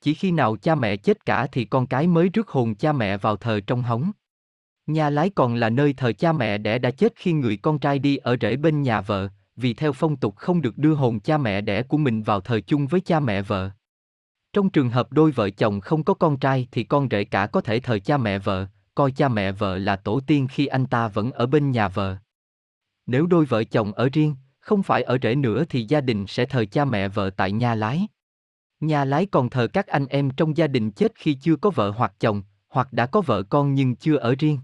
Chỉ khi nào cha mẹ chết cả thì con cái mới rước hồn cha mẹ vào thờ trong hóng. Nhà lái còn là nơi thờ cha mẹ đẻ đã chết khi người con trai đi ở rễ bên nhà vợ, vì theo phong tục không được đưa hồn cha mẹ đẻ của mình vào thờ chung với cha mẹ vợ. Trong trường hợp đôi vợ chồng không có con trai thì con rể cả có thể thờ cha mẹ vợ, coi cha mẹ vợ là tổ tiên khi anh ta vẫn ở bên nhà vợ. Nếu đôi vợ chồng ở riêng, không phải ở rễ nữa thì gia đình sẽ thờ cha mẹ vợ tại nhà lái. Nhà lái còn thờ các anh em trong gia đình chết khi chưa có vợ hoặc chồng, hoặc đã có vợ con nhưng chưa ở riêng.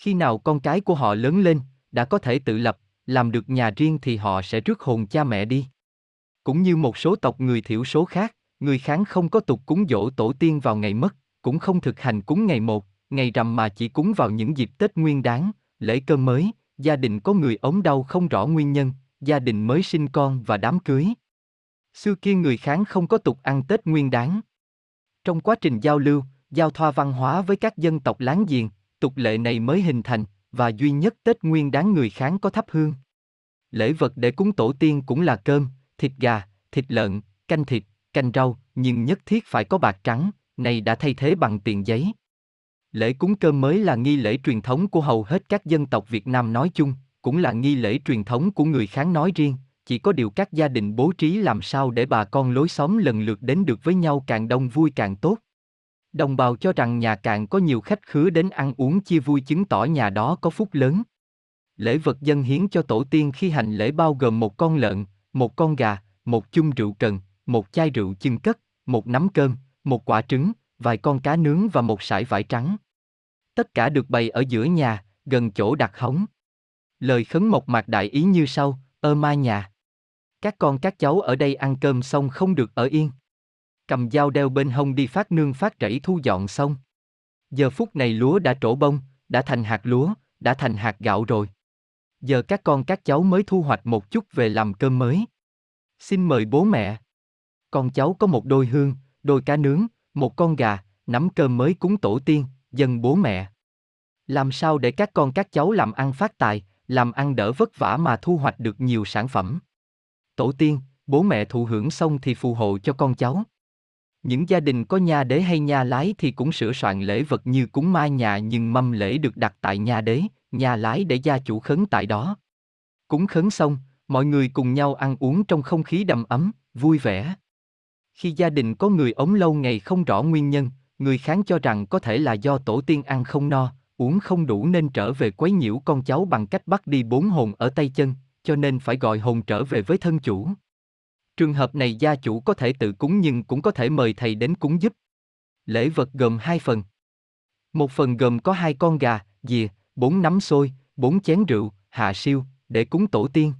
Khi nào con cái của họ lớn lên, đã có thể tự lập, làm được nhà riêng thì họ sẽ rước hồn cha mẹ đi. Cũng như một số tộc người thiểu số khác, người kháng không có tục cúng dỗ tổ tiên vào ngày mất, cũng không thực hành cúng ngày một, ngày rằm mà chỉ cúng vào những dịp Tết Nguyên Đán, lễ cơm mới, gia đình có người ốm đau không rõ nguyên nhân, gia đình mới sinh con và đám cưới. Xưa kia người kháng không có tục ăn Tết Nguyên Đán. Trong quá trình giao lưu, giao thoa văn hóa với các dân tộc láng giềng, tục lệ này mới hình thành, và duy nhất Tết Nguyên đáng người Kháng có thắp hương. Lễ vật để cúng tổ tiên cũng là cơm, thịt gà, thịt lợn, canh thịt, canh rau, nhưng nhất thiết phải có bạc trắng, này đã thay thế bằng tiền giấy. Lễ cúng cơm mới là nghi lễ truyền thống của hầu hết các dân tộc Việt Nam nói chung, cũng là nghi lễ truyền thống của người Kháng nói riêng, chỉ có điều các gia đình bố trí làm sao để bà con lối xóm lần lượt đến được với nhau càng đông vui càng tốt. Đồng bào cho rằng nhà càng có nhiều khách khứa đến ăn uống chia vui chứng tỏ nhà đó có phúc lớn. Lễ vật dân hiến cho tổ tiên khi hành lễ bao gồm một con lợn, một con gà, một chung rượu cần, một chai rượu chưng cất, một nắm cơm, một quả trứng, vài con cá nướng và một sải vải trắng. Tất cả được bày ở giữa nhà, gần chỗ đặt hóng. Lời khấn mộc mạc đại ý như sau, ơ ma nhà. Các con các cháu ở đây ăn cơm xong không được ở yên cầm dao đeo bên hông đi phát nương phát rẫy thu dọn xong. Giờ phút này lúa đã trổ bông, đã thành hạt lúa, đã thành hạt gạo rồi. Giờ các con các cháu mới thu hoạch một chút về làm cơm mới. Xin mời bố mẹ. Con cháu có một đôi hương, đôi cá nướng, một con gà, nắm cơm mới cúng tổ tiên, dân bố mẹ. Làm sao để các con các cháu làm ăn phát tài, làm ăn đỡ vất vả mà thu hoạch được nhiều sản phẩm. Tổ tiên, bố mẹ thụ hưởng xong thì phù hộ cho con cháu. Những gia đình có nhà đế hay nhà lái thì cũng sửa soạn lễ vật như cúng mai nhà nhưng mâm lễ được đặt tại nhà đế, nhà lái để gia chủ khấn tại đó. Cúng khấn xong, mọi người cùng nhau ăn uống trong không khí đầm ấm, vui vẻ. Khi gia đình có người ống lâu ngày không rõ nguyên nhân, người kháng cho rằng có thể là do tổ tiên ăn không no, uống không đủ nên trở về quấy nhiễu con cháu bằng cách bắt đi bốn hồn ở tay chân, cho nên phải gọi hồn trở về với thân chủ. Trường hợp này gia chủ có thể tự cúng nhưng cũng có thể mời thầy đến cúng giúp. Lễ vật gồm hai phần. Một phần gồm có hai con gà, dìa, bốn nắm xôi, bốn chén rượu, hạ siêu, để cúng tổ tiên.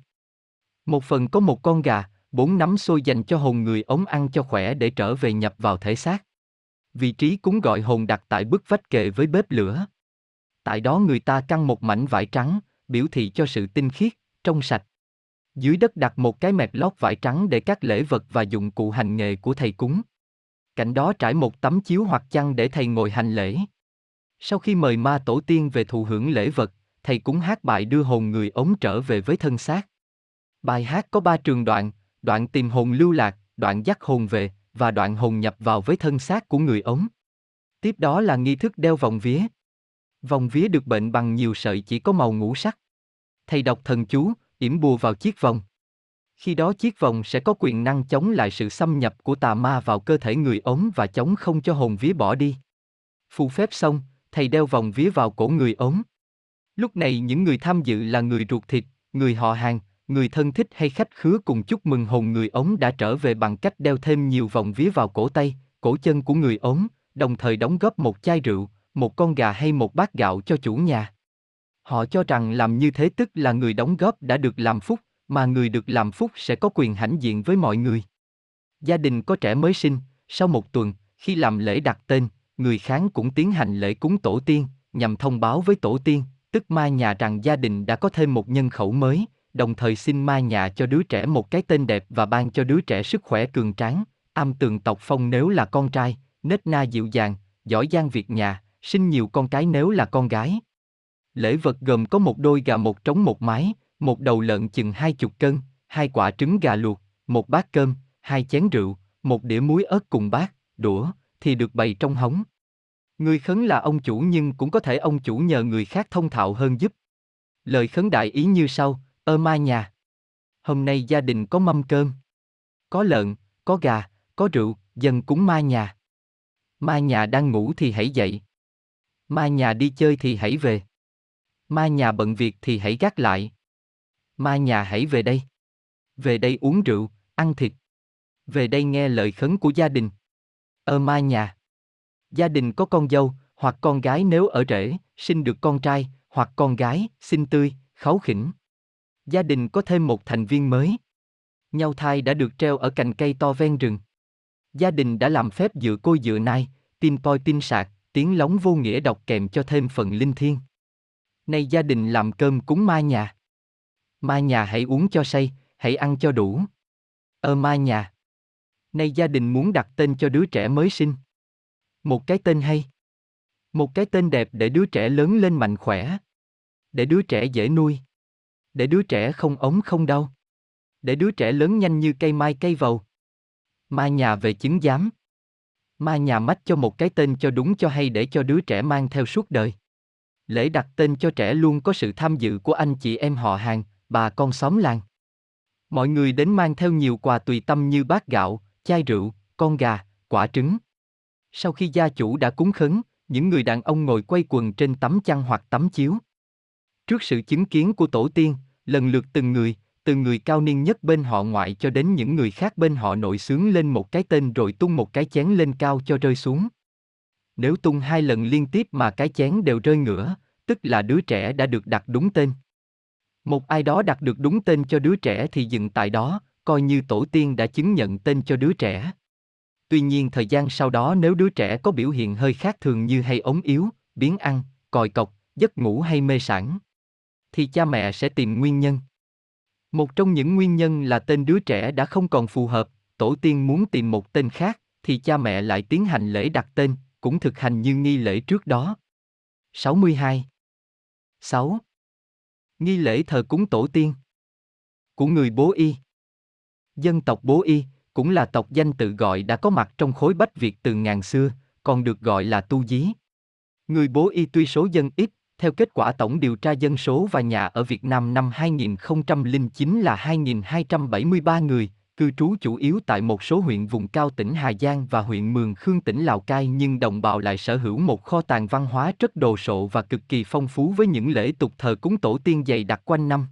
Một phần có một con gà, bốn nắm xôi dành cho hồn người ống ăn cho khỏe để trở về nhập vào thể xác. Vị trí cúng gọi hồn đặt tại bức vách kề với bếp lửa. Tại đó người ta căng một mảnh vải trắng, biểu thị cho sự tinh khiết, trong sạch. Dưới đất đặt một cái mẹp lót vải trắng để các lễ vật và dụng cụ hành nghề của thầy cúng. Cạnh đó trải một tấm chiếu hoặc chăn để thầy ngồi hành lễ. Sau khi mời ma tổ tiên về thụ hưởng lễ vật, thầy cúng hát bài đưa hồn người ống trở về với thân xác. Bài hát có ba trường đoạn, đoạn tìm hồn lưu lạc, đoạn dắt hồn về, và đoạn hồn nhập vào với thân xác của người ống. Tiếp đó là nghi thức đeo vòng vía. Vòng vía được bệnh bằng nhiều sợi chỉ có màu ngũ sắc. Thầy đọc thần chú, yểm bùa vào chiếc vòng. Khi đó chiếc vòng sẽ có quyền năng chống lại sự xâm nhập của tà ma vào cơ thể người ống và chống không cho hồn vía bỏ đi. Phù phép xong, thầy đeo vòng vía vào cổ người ống. Lúc này những người tham dự là người ruột thịt, người họ hàng, người thân thích hay khách khứa cùng chúc mừng hồn người ống đã trở về bằng cách đeo thêm nhiều vòng vía vào cổ tay, cổ chân của người ống, đồng thời đóng góp một chai rượu, một con gà hay một bát gạo cho chủ nhà. Họ cho rằng làm như thế tức là người đóng góp đã được làm phúc, mà người được làm phúc sẽ có quyền hãnh diện với mọi người. Gia đình có trẻ mới sinh, sau một tuần, khi làm lễ đặt tên, người kháng cũng tiến hành lễ cúng tổ tiên, nhằm thông báo với tổ tiên, tức ma nhà rằng gia đình đã có thêm một nhân khẩu mới, đồng thời xin ma nhà cho đứa trẻ một cái tên đẹp và ban cho đứa trẻ sức khỏe cường tráng, âm tường tộc phong nếu là con trai, nết na dịu dàng, giỏi giang việc nhà, sinh nhiều con cái nếu là con gái. Lễ vật gồm có một đôi gà một trống một mái, một đầu lợn chừng hai chục cân, hai quả trứng gà luộc, một bát cơm, hai chén rượu, một đĩa muối ớt cùng bát, đũa, thì được bày trong hóng. Người khấn là ông chủ nhưng cũng có thể ông chủ nhờ người khác thông thạo hơn giúp. Lời khấn đại ý như sau, ơ ma nhà. Hôm nay gia đình có mâm cơm. Có lợn, có gà, có rượu, dần cúng ma nhà. Ma nhà đang ngủ thì hãy dậy. Ma nhà đi chơi thì hãy về. Ma nhà bận việc thì hãy gác lại. Ma nhà hãy về đây. Về đây uống rượu, ăn thịt. Về đây nghe lời khấn của gia đình. Ơ ma nhà. Gia đình có con dâu, hoặc con gái nếu ở rể, sinh được con trai, hoặc con gái, sinh tươi, kháu khỉnh. Gia đình có thêm một thành viên mới. Nhau thai đã được treo ở cành cây to ven rừng. Gia đình đã làm phép dựa côi dựa nai, tin poi tin sạc, tiếng lóng vô nghĩa đọc kèm cho thêm phần linh thiêng. Nay gia đình làm cơm cúng ma nhà. Ma nhà hãy uống cho say, hãy ăn cho đủ. Ơ ma nhà. Nay gia đình muốn đặt tên cho đứa trẻ mới sinh. Một cái tên hay. Một cái tên đẹp để đứa trẻ lớn lên mạnh khỏe. Để đứa trẻ dễ nuôi. Để đứa trẻ không ống không đau. Để đứa trẻ lớn nhanh như cây mai cây vầu. Ma nhà về chứng giám. Ma nhà mách cho một cái tên cho đúng cho hay để cho đứa trẻ mang theo suốt đời. Lễ đặt tên cho trẻ luôn có sự tham dự của anh chị em họ hàng, bà con xóm làng. Mọi người đến mang theo nhiều quà tùy tâm như bát gạo, chai rượu, con gà, quả trứng. Sau khi gia chủ đã cúng khấn, những người đàn ông ngồi quay quần trên tấm chăn hoặc tấm chiếu. Trước sự chứng kiến của tổ tiên, lần lượt từng người, từ người cao niên nhất bên họ ngoại cho đến những người khác bên họ nội sướng lên một cái tên rồi tung một cái chén lên cao cho rơi xuống. Nếu tung hai lần liên tiếp mà cái chén đều rơi ngửa, tức là đứa trẻ đã được đặt đúng tên. Một ai đó đặt được đúng tên cho đứa trẻ thì dừng tại đó, coi như tổ tiên đã chứng nhận tên cho đứa trẻ. Tuy nhiên thời gian sau đó nếu đứa trẻ có biểu hiện hơi khác thường như hay ống yếu, biến ăn, còi cọc, giấc ngủ hay mê sản, thì cha mẹ sẽ tìm nguyên nhân. Một trong những nguyên nhân là tên đứa trẻ đã không còn phù hợp, tổ tiên muốn tìm một tên khác, thì cha mẹ lại tiến hành lễ đặt tên, cũng thực hành như nghi lễ trước đó. 62. 6. Nghi lễ thờ cúng tổ tiên của người Bố Y. Dân tộc Bố Y cũng là tộc danh tự gọi đã có mặt trong khối Bách Việt từ ngàn xưa, còn được gọi là tu dí. Người Bố Y tuy số dân ít, theo kết quả tổng điều tra dân số và nhà ở Việt Nam năm 2009 là 2.273 người, cư trú chủ yếu tại một số huyện vùng cao tỉnh Hà Giang và huyện Mường Khương tỉnh Lào Cai nhưng đồng bào lại sở hữu một kho tàng văn hóa rất đồ sộ và cực kỳ phong phú với những lễ tục thờ cúng tổ tiên dày đặc quanh năm.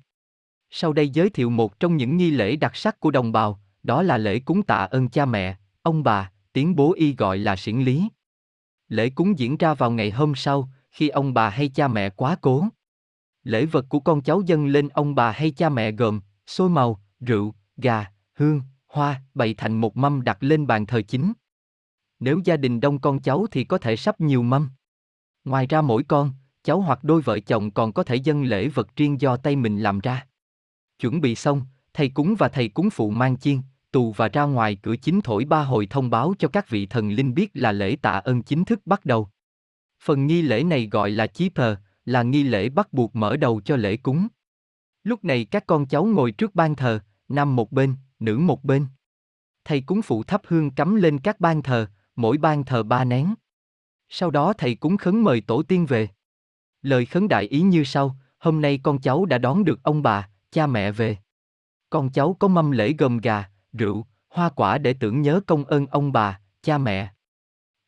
Sau đây giới thiệu một trong những nghi lễ đặc sắc của đồng bào, đó là lễ cúng tạ ơn cha mẹ, ông bà, tiếng bố y gọi là siển lý. Lễ cúng diễn ra vào ngày hôm sau, khi ông bà hay cha mẹ quá cố. Lễ vật của con cháu dâng lên ông bà hay cha mẹ gồm xôi màu, rượu, gà, hương, hoa, bày thành một mâm đặt lên bàn thờ chính. Nếu gia đình đông con cháu thì có thể sắp nhiều mâm. Ngoài ra mỗi con, cháu hoặc đôi vợ chồng còn có thể dâng lễ vật riêng do tay mình làm ra. Chuẩn bị xong, thầy cúng và thầy cúng phụ mang chiên, tù và ra ngoài cửa chính thổi ba hồi thông báo cho các vị thần linh biết là lễ tạ ơn chính thức bắt đầu. Phần nghi lễ này gọi là chí thờ, là nghi lễ bắt buộc mở đầu cho lễ cúng. Lúc này các con cháu ngồi trước ban thờ, nam một bên, nữ một bên. Thầy cúng phụ thắp hương cắm lên các ban thờ, mỗi ban thờ ba nén. Sau đó thầy cúng khấn mời tổ tiên về. Lời khấn đại ý như sau, hôm nay con cháu đã đón được ông bà, cha mẹ về. Con cháu có mâm lễ gồm gà, rượu, hoa quả để tưởng nhớ công ơn ông bà, cha mẹ.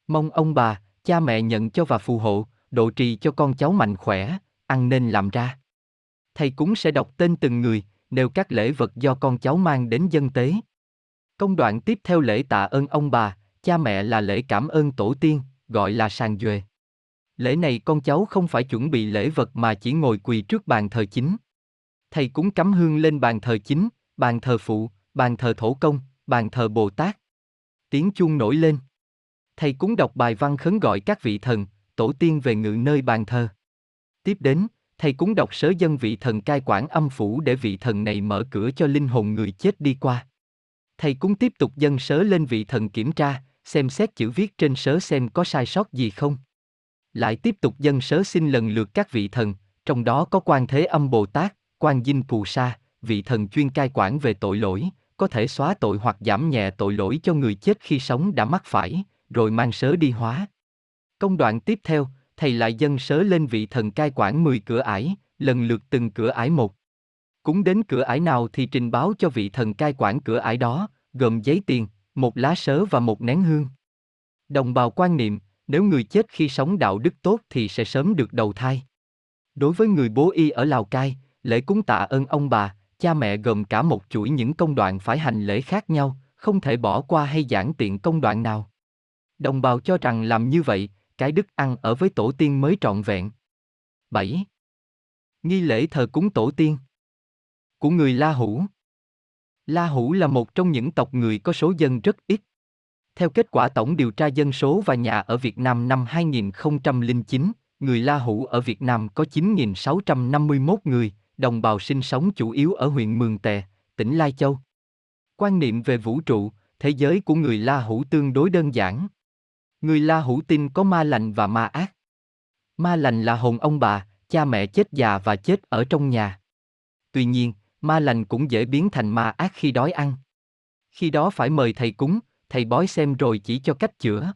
Mong ông bà, cha mẹ nhận cho và phù hộ, độ trì cho con cháu mạnh khỏe, ăn nên làm ra. Thầy cúng sẽ đọc tên từng người, nêu các lễ vật do con cháu mang đến dân tế. Công đoạn tiếp theo lễ tạ ơn ông bà, cha mẹ là lễ cảm ơn tổ tiên, gọi là sàn duệ. Lễ này con cháu không phải chuẩn bị lễ vật mà chỉ ngồi quỳ trước bàn thờ chính. Thầy cúng cắm hương lên bàn thờ chính, bàn thờ phụ, bàn thờ thổ công, bàn thờ Bồ Tát. Tiếng chuông nổi lên. Thầy cúng đọc bài văn khấn gọi các vị thần, tổ tiên về ngự nơi bàn thờ. Tiếp đến, thầy cúng đọc sớ dân vị thần cai quản âm phủ để vị thần này mở cửa cho linh hồn người chết đi qua. Thầy cúng tiếp tục dân sớ lên vị thần kiểm tra, xem xét chữ viết trên sớ xem có sai sót gì không. Lại tiếp tục dân sớ xin lần lượt các vị thần, trong đó có quan thế âm Bồ Tát, quan dinh phù sa, vị thần chuyên cai quản về tội lỗi, có thể xóa tội hoặc giảm nhẹ tội lỗi cho người chết khi sống đã mắc phải, rồi mang sớ đi hóa. Công đoạn tiếp theo, thầy lại dâng sớ lên vị thần cai quản 10 cửa ải, lần lượt từng cửa ải một. Cúng đến cửa ải nào thì trình báo cho vị thần cai quản cửa ải đó, gồm giấy tiền, một lá sớ và một nén hương. Đồng bào quan niệm, nếu người chết khi sống đạo đức tốt thì sẽ sớm được đầu thai. Đối với người bố y ở Lào Cai, lễ cúng tạ ơn ông bà, cha mẹ gồm cả một chuỗi những công đoạn phải hành lễ khác nhau, không thể bỏ qua hay giảng tiện công đoạn nào. Đồng bào cho rằng làm như vậy, cái đức ăn ở với tổ tiên mới trọn vẹn. 7. Nghi lễ thờ cúng tổ tiên của người La Hủ. La Hủ là một trong những tộc người có số dân rất ít. Theo kết quả tổng điều tra dân số và nhà ở Việt Nam năm 2009, người La Hủ ở Việt Nam có 9.651 người, đồng bào sinh sống chủ yếu ở huyện Mường Tè, tỉnh Lai Châu. Quan niệm về vũ trụ, thế giới của người La Hủ tương đối đơn giản. Người La Hủ tin có ma lành và ma ác. Ma lành là hồn ông bà, cha mẹ chết già và chết ở trong nhà. Tuy nhiên, ma lành cũng dễ biến thành ma ác khi đói ăn. Khi đó phải mời thầy cúng, thầy bói xem rồi chỉ cho cách chữa.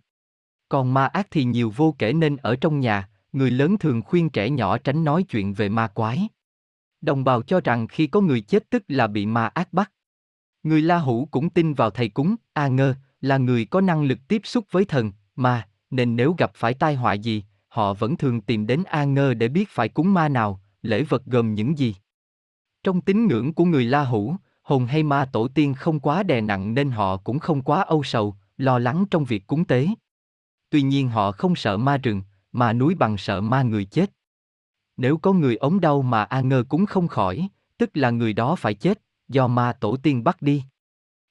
Còn ma ác thì nhiều vô kể nên ở trong nhà, người lớn thường khuyên trẻ nhỏ tránh nói chuyện về ma quái. Đồng bào cho rằng khi có người chết tức là bị ma ác bắt. Người La Hủ cũng tin vào thầy cúng, A Ngơ, là người có năng lực tiếp xúc với thần, ma, nên nếu gặp phải tai họa gì, họ vẫn thường tìm đến A Ngơ để biết phải cúng ma nào, lễ vật gồm những gì. Trong tín ngưỡng của người La Hủ, hồn hay ma tổ tiên không quá đè nặng nên họ cũng không quá âu sầu, lo lắng trong việc cúng tế. Tuy nhiên họ không sợ ma rừng, mà núi bằng sợ ma người chết. Nếu có người ốm đau mà A Ngơ cúng không khỏi, tức là người đó phải chết, do ma tổ tiên bắt đi.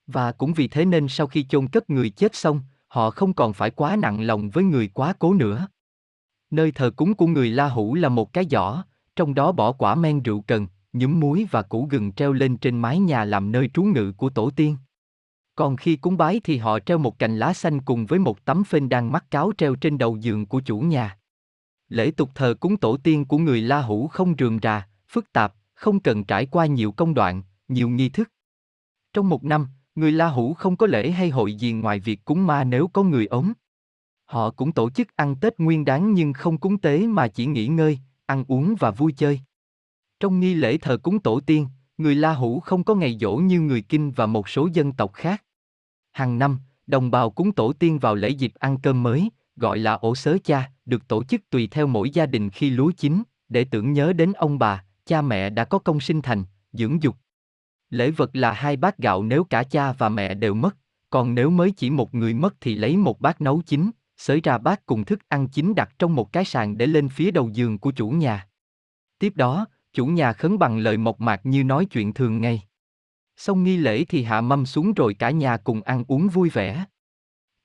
Và cũng vì thế nên sau khi chôn cất người chết xong, họ không còn phải quá nặng lòng với người quá cố nữa. Nơi thờ cúng của người La Hủ là một cái giỏ, trong đó bỏ quả men rượu cần, nhúm muối và củ gừng treo lên trên mái nhà làm nơi trú ngự của tổ tiên. Còn khi cúng bái thì họ treo một cành lá xanh cùng với một tấm phên đang mắc cáo treo trên đầu giường của chủ nhà. Lễ tục thờ cúng tổ tiên của người La Hủ không rườm rà, phức tạp, không cần trải qua nhiều công đoạn, nhiều nghi thức. Trong một năm, người La Hủ không có lễ hay hội gì ngoài việc cúng ma nếu có người ốm. Họ cũng tổ chức ăn Tết nguyên đáng nhưng không cúng tế mà chỉ nghỉ ngơi, ăn uống và vui chơi. Trong nghi lễ thờ cúng tổ tiên, người La Hủ không có ngày dỗ như người Kinh và một số dân tộc khác. Hàng năm, đồng bào cúng tổ tiên vào lễ dịp ăn cơm mới, gọi là ổ sớ cha, được tổ chức tùy theo mỗi gia đình khi lúa chín, để tưởng nhớ đến ông bà, cha mẹ đã có công sinh thành, dưỡng dục. Lễ vật là hai bát gạo nếu cả cha và mẹ đều mất, còn nếu mới chỉ một người mất thì lấy một bát nấu chín, xới ra bát cùng thức ăn chín đặt trong một cái sàn để lên phía đầu giường của chủ nhà. Tiếp đó, chủ nhà khấn bằng lời mộc mạc như nói chuyện thường ngày. Xong nghi lễ thì hạ mâm xuống rồi cả nhà cùng ăn uống vui vẻ.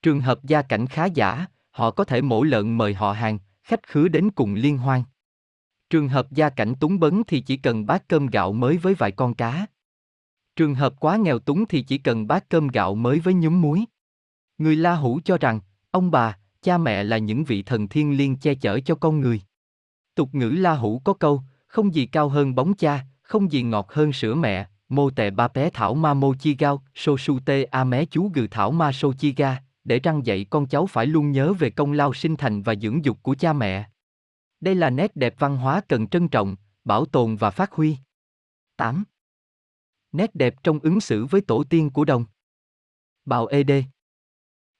Trường hợp gia cảnh khá giả, họ có thể mổ lợn mời họ hàng, khách khứa đến cùng liên hoan. Trường hợp gia cảnh túng bấn thì chỉ cần bát cơm gạo mới với vài con cá. Trường hợp quá nghèo túng thì chỉ cần bát cơm gạo mới với nhúm muối. Người La Hủ cho rằng, ông bà, cha mẹ là những vị thần thiên liêng che chở cho con người. Tục ngữ La Hủ có câu, không gì cao hơn bóng cha, không gì ngọt hơn sữa mẹ, mô tè ba bé thảo ma mô chi gao, sô su tê a mé chú gừ thảo ma sô chi ga, để răng dạy con cháu phải luôn nhớ về công lao sinh thành và dưỡng dục của cha mẹ. Đây là nét đẹp văn hóa cần trân trọng, bảo tồn và phát huy. 8. Nét đẹp trong ứng xử với tổ tiên của đồng. Bào ED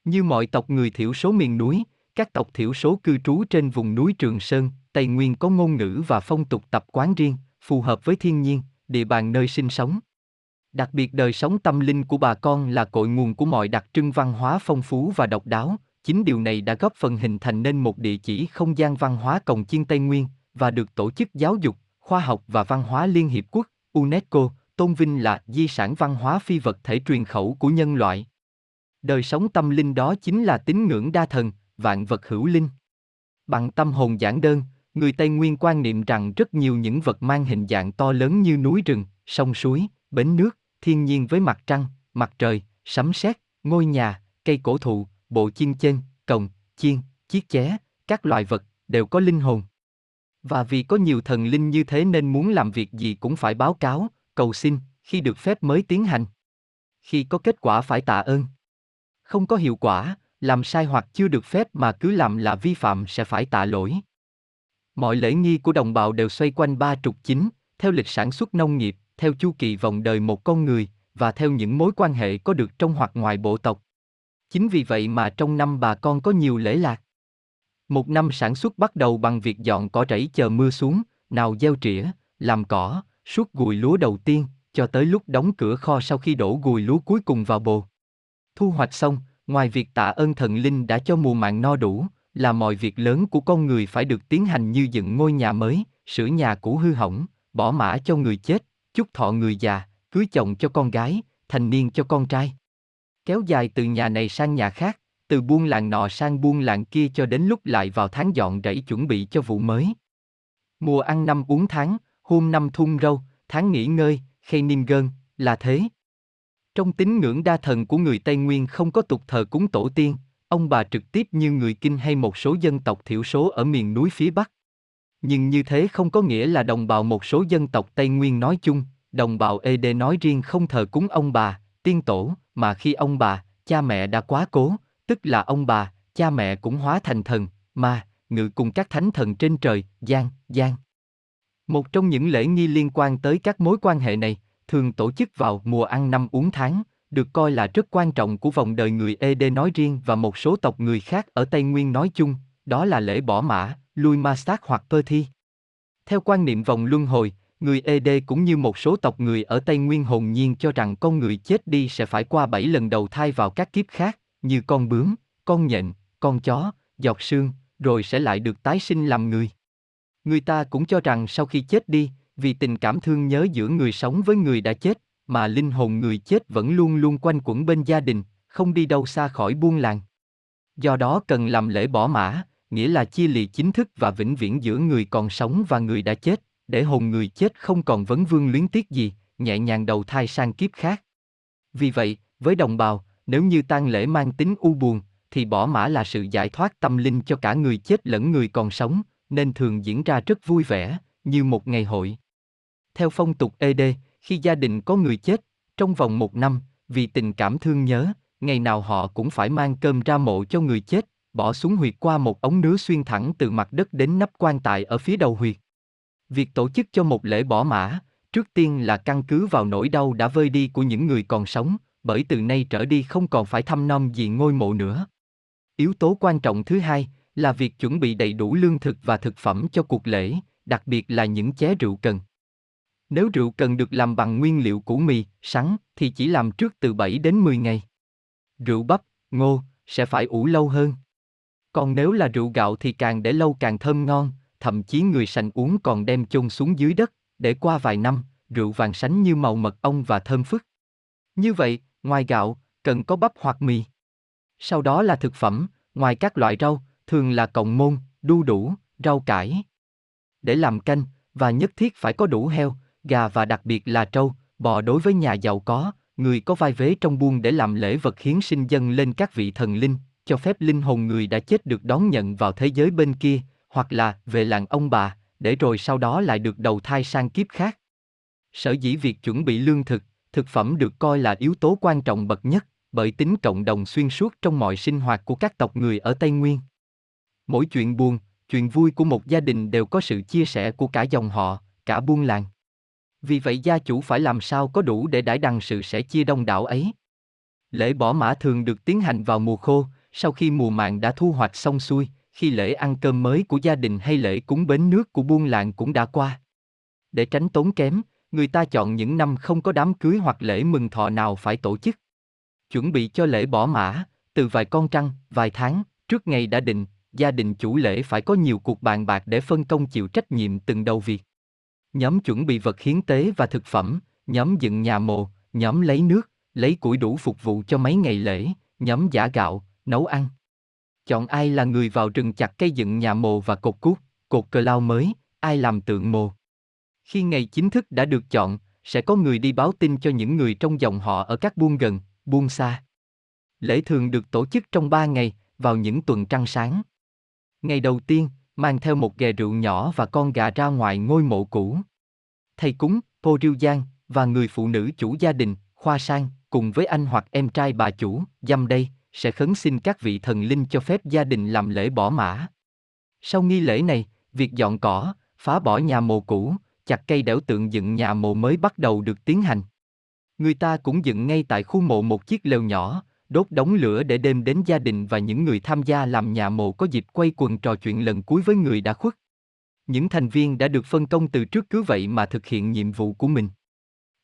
Như mọi tộc người thiểu số miền núi, các tộc thiểu số cư trú trên vùng núi Trường Sơn, Tây Nguyên có ngôn ngữ và phong tục tập quán riêng, phù hợp với thiên nhiên, địa bàn nơi sinh sống. Đặc biệt đời sống tâm linh của bà con là cội nguồn của mọi đặc trưng văn hóa phong phú và độc đáo, chính điều này đã góp phần hình thành nên một địa chỉ không gian văn hóa cồng chiên Tây Nguyên và được Tổ chức Giáo dục, Khoa học và Văn hóa Liên Hiệp Quốc, UNESCO, tôn vinh là di sản văn hóa phi vật thể truyền khẩu của nhân loại. Đời sống tâm linh đó chính là tín ngưỡng đa thần, vạn vật hữu linh. Bằng tâm hồn giản đơn, người Tây Nguyên quan niệm rằng rất nhiều những vật mang hình dạng to lớn như núi rừng, sông suối, bến nước, thiên nhiên với mặt trăng, mặt trời, sấm sét, ngôi nhà, cây cổ thụ, bộ chiên chân, cồng, chiên, chiếc ché, các loài vật, đều có linh hồn. Và vì có nhiều thần linh như thế nên muốn làm việc gì cũng phải báo cáo, cầu xin, khi được phép mới tiến hành. Khi có kết quả phải tạ ơn. Không có hiệu quả, làm sai hoặc chưa được phép mà cứ làm là vi phạm sẽ phải tạ lỗi. Mọi lễ nghi của đồng bào đều xoay quanh ba trục chính, theo lịch sản xuất nông nghiệp, theo chu kỳ vòng đời một con người, và theo những mối quan hệ có được trong hoặc ngoài bộ tộc. Chính vì vậy mà trong năm bà con có nhiều lễ lạc. Một năm sản xuất bắt đầu bằng việc dọn cỏ rẫy chờ mưa xuống, nào gieo trĩa, làm cỏ, suốt gùi lúa đầu tiên, cho tới lúc đóng cửa kho sau khi đổ gùi lúa cuối cùng vào bồ. Thu hoạch xong, ngoài việc tạ ơn thần linh đã cho mùa màng no đủ, là mọi việc lớn của con người phải được tiến hành như dựng ngôi nhà mới, sửa nhà cũ hư hỏng, bỏ mã cho người chết, chúc thọ người già, cưới chồng cho con gái, thành niên cho con trai. Kéo dài từ nhà này sang nhà khác, từ buôn làng nọ sang buôn làng kia cho đến lúc lại vào tháng dọn rẫy chuẩn bị cho vụ mới. Mùa ăn năm uống tháng, hôm năm thun râu, tháng nghỉ ngơi, khay niêm gơn, là thế. Trong tín ngưỡng đa thần của người Tây Nguyên không có tục thờ cúng tổ tiên, ông bà trực tiếp như người Kinh hay một số dân tộc thiểu số ở miền núi phía Bắc. Nhưng như thế không có nghĩa là đồng bào một số dân tộc Tây Nguyên nói chung, đồng bào ED nói riêng không thờ cúng ông bà, tiên tổ, mà khi ông bà, cha mẹ đã quá cố, tức là ông bà, cha mẹ cũng hóa thành thần, mà, ngự cùng các thánh thần trên trời, gian, gian. Một trong những lễ nghi liên quan tới các mối quan hệ này, thường tổ chức vào mùa ăn năm uống tháng, được coi là rất quan trọng của vòng đời người ED nói riêng và một số tộc người khác ở Tây Nguyên nói chung, đó là lễ bỏ mã, lui ma sát hoặc pơ thi. Theo quan niệm vòng luân hồi, người ED cũng như một số tộc người ở Tây Nguyên hồn nhiên cho rằng con người chết đi sẽ phải qua bảy lần đầu thai vào các kiếp khác, như con bướm, con nhện, con chó, giọt sương, rồi sẽ lại được tái sinh làm người. Người ta cũng cho rằng sau khi chết đi, vì tình cảm thương nhớ giữa người sống với người đã chết, mà linh hồn người chết vẫn luôn luôn quanh quẩn bên gia đình, không đi đâu xa khỏi buôn làng. Do đó cần làm lễ bỏ mã, nghĩa là chia lì chính thức và vĩnh viễn giữa người còn sống và người đã chết, để hồn người chết không còn vấn vương luyến tiếc gì, nhẹ nhàng đầu thai sang kiếp khác. Vì vậy, với đồng bào, nếu như tang lễ mang tính u buồn, thì bỏ mã là sự giải thoát tâm linh cho cả người chết lẫn người còn sống, nên thường diễn ra rất vui vẻ, như một ngày hội. Theo phong tục ED, khi gia đình có người chết, trong vòng một năm, vì tình cảm thương nhớ, ngày nào họ cũng phải mang cơm ra mộ cho người chết, bỏ xuống huyệt qua một ống nứa xuyên thẳng từ mặt đất đến nắp quan tài ở phía đầu huyệt. Việc tổ chức cho một lễ bỏ mã, trước tiên là căn cứ vào nỗi đau đã vơi đi của những người còn sống, bởi từ nay trở đi không còn phải thăm nom gì ngôi mộ nữa. Yếu tố quan trọng thứ hai là việc chuẩn bị đầy đủ lương thực và thực phẩm cho cuộc lễ, đặc biệt là những ché rượu cần. Nếu rượu cần được làm bằng nguyên liệu củ mì, sắn, thì chỉ làm trước từ 7 đến 10 ngày. Rượu bắp, ngô, sẽ phải ủ lâu hơn. Còn nếu là rượu gạo thì càng để lâu càng thơm ngon, thậm chí người sành uống còn đem chôn xuống dưới đất, để qua vài năm, rượu vàng sánh như màu mật ong và thơm phức. Như vậy, ngoài gạo, cần có bắp hoặc mì. Sau đó là thực phẩm, ngoài các loại rau, thường là cộng môn, đu đủ, rau cải. Để làm canh, và nhất thiết phải có đủ heo, gà và đặc biệt là trâu, bò đối với nhà giàu có, người có vai vế trong buôn để làm lễ vật hiến sinh dân lên các vị thần linh, cho phép linh hồn người đã chết được đón nhận vào thế giới bên kia, hoặc là về làng ông bà, để rồi sau đó lại được đầu thai sang kiếp khác. Sở dĩ việc chuẩn bị lương thực, thực phẩm được coi là yếu tố quan trọng bậc nhất, bởi tính cộng đồng xuyên suốt trong mọi sinh hoạt của các tộc người ở Tây Nguyên. Mỗi chuyện buồn, chuyện vui của một gia đình đều có sự chia sẻ của cả dòng họ, cả buôn làng. Vì vậy gia chủ phải làm sao có đủ để đãi đằng sự sẻ chia đông đảo ấy. Lễ bỏ mã thường được tiến hành vào mùa khô, sau khi mùa màng đã thu hoạch xong xuôi, khi lễ ăn cơm mới của gia đình hay lễ cúng bến nước của buôn làng cũng đã qua. Để tránh tốn kém, người ta chọn những năm không có đám cưới hoặc lễ mừng thọ nào phải tổ chức. Chuẩn bị cho lễ bỏ mã, từ vài con trăng, vài tháng, trước ngày đã định, gia đình chủ lễ phải có nhiều cuộc bàn bạc để phân công chịu trách nhiệm từng đầu việc. Nhóm chuẩn bị vật hiến tế và thực phẩm, nhóm dựng nhà mồ, nhóm lấy nước, lấy củi đủ phục vụ cho mấy ngày lễ, nhóm giả gạo, nấu ăn. Chọn ai là người vào rừng chặt cây dựng nhà mồ và cột cuốc, cột cờ lao mới, ai làm tượng mồ. Khi ngày chính thức đã được chọn, sẽ có người đi báo tin cho những người trong dòng họ ở các buôn gần, buôn xa. Lễ thường được tổ chức trong ba ngày, vào những tuần trăng sáng. Ngày đầu tiên, mang theo một ghè rượu nhỏ và con gà ra ngoài ngôi mộ cũ. Thầy cúng, Pô Riêu Giang, và người phụ nữ chủ gia đình, Khoa Sang, cùng với anh hoặc em trai bà chủ, dăm đây, sẽ khấn xin các vị thần linh cho phép gia đình làm lễ bỏ mã. Sau nghi lễ này, việc dọn cỏ, phá bỏ nhà mồ cũ, chặt cây đẽo tượng dựng nhà mồ mới bắt đầu được tiến hành. Người ta cũng dựng ngay tại khu mộ một chiếc lều nhỏ, đốt đống lửa để đêm đến gia đình và những người tham gia làm nhà mộ có dịp quay quần trò chuyện lần cuối với người đã khuất. Những thành viên đã được phân công từ trước cứ vậy mà thực hiện nhiệm vụ của mình.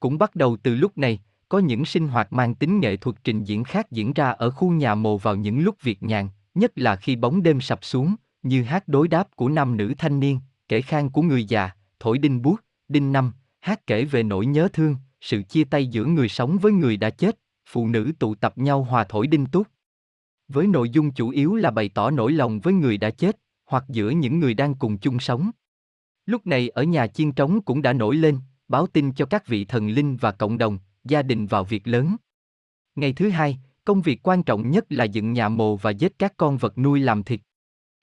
Cũng bắt đầu từ lúc này, có những sinh hoạt mang tính nghệ thuật trình diễn khác diễn ra ở khu nhà mồ vào những lúc việc nhàn, nhất là khi bóng đêm sập xuống, như hát đối đáp của nam nữ thanh niên, kể khang của người già, thổi đinh buốt, đinh năm, hát kể về nỗi nhớ thương, sự chia tay giữa người sống với người đã chết, phụ nữ tụ tập nhau hòa thổi đinh túc. Với nội dung chủ yếu là bày tỏ nỗi lòng với người đã chết, hoặc giữa những người đang cùng chung sống. Lúc này ở nhà chiên trống cũng đã nổi lên, báo tin cho các vị thần linh và cộng đồng, gia đình vào việc lớn. Ngày thứ hai, công việc quan trọng nhất là dựng nhà mồ và giết các con vật nuôi làm thịt.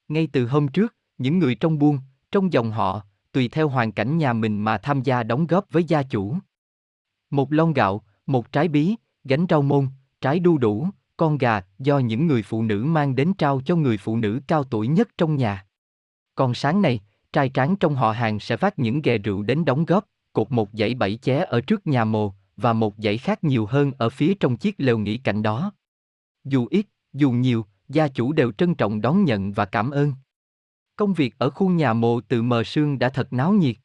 Ngay từ hôm trước, những người trong buôn, trong dòng họ, tùy theo hoàn cảnh nhà mình mà tham gia đóng góp với gia chủ. Một lon gạo, một trái bí, gánh rau môn, trái đu đủ, con gà do những người phụ nữ mang đến trao cho người phụ nữ cao tuổi nhất trong nhà. Còn sáng nay, trai tráng trong họ hàng sẽ phát những ghè rượu đến đóng góp, cột một dãy bảy ché ở trước nhà mồ, và một dãy khác nhiều hơn ở phía trong chiếc lều nghỉ cạnh đó. Dù ít, dù nhiều, gia chủ đều trân trọng đón nhận và cảm ơn. Công việc ở khu nhà mồ từ mờ sương đã thật náo nhiệt.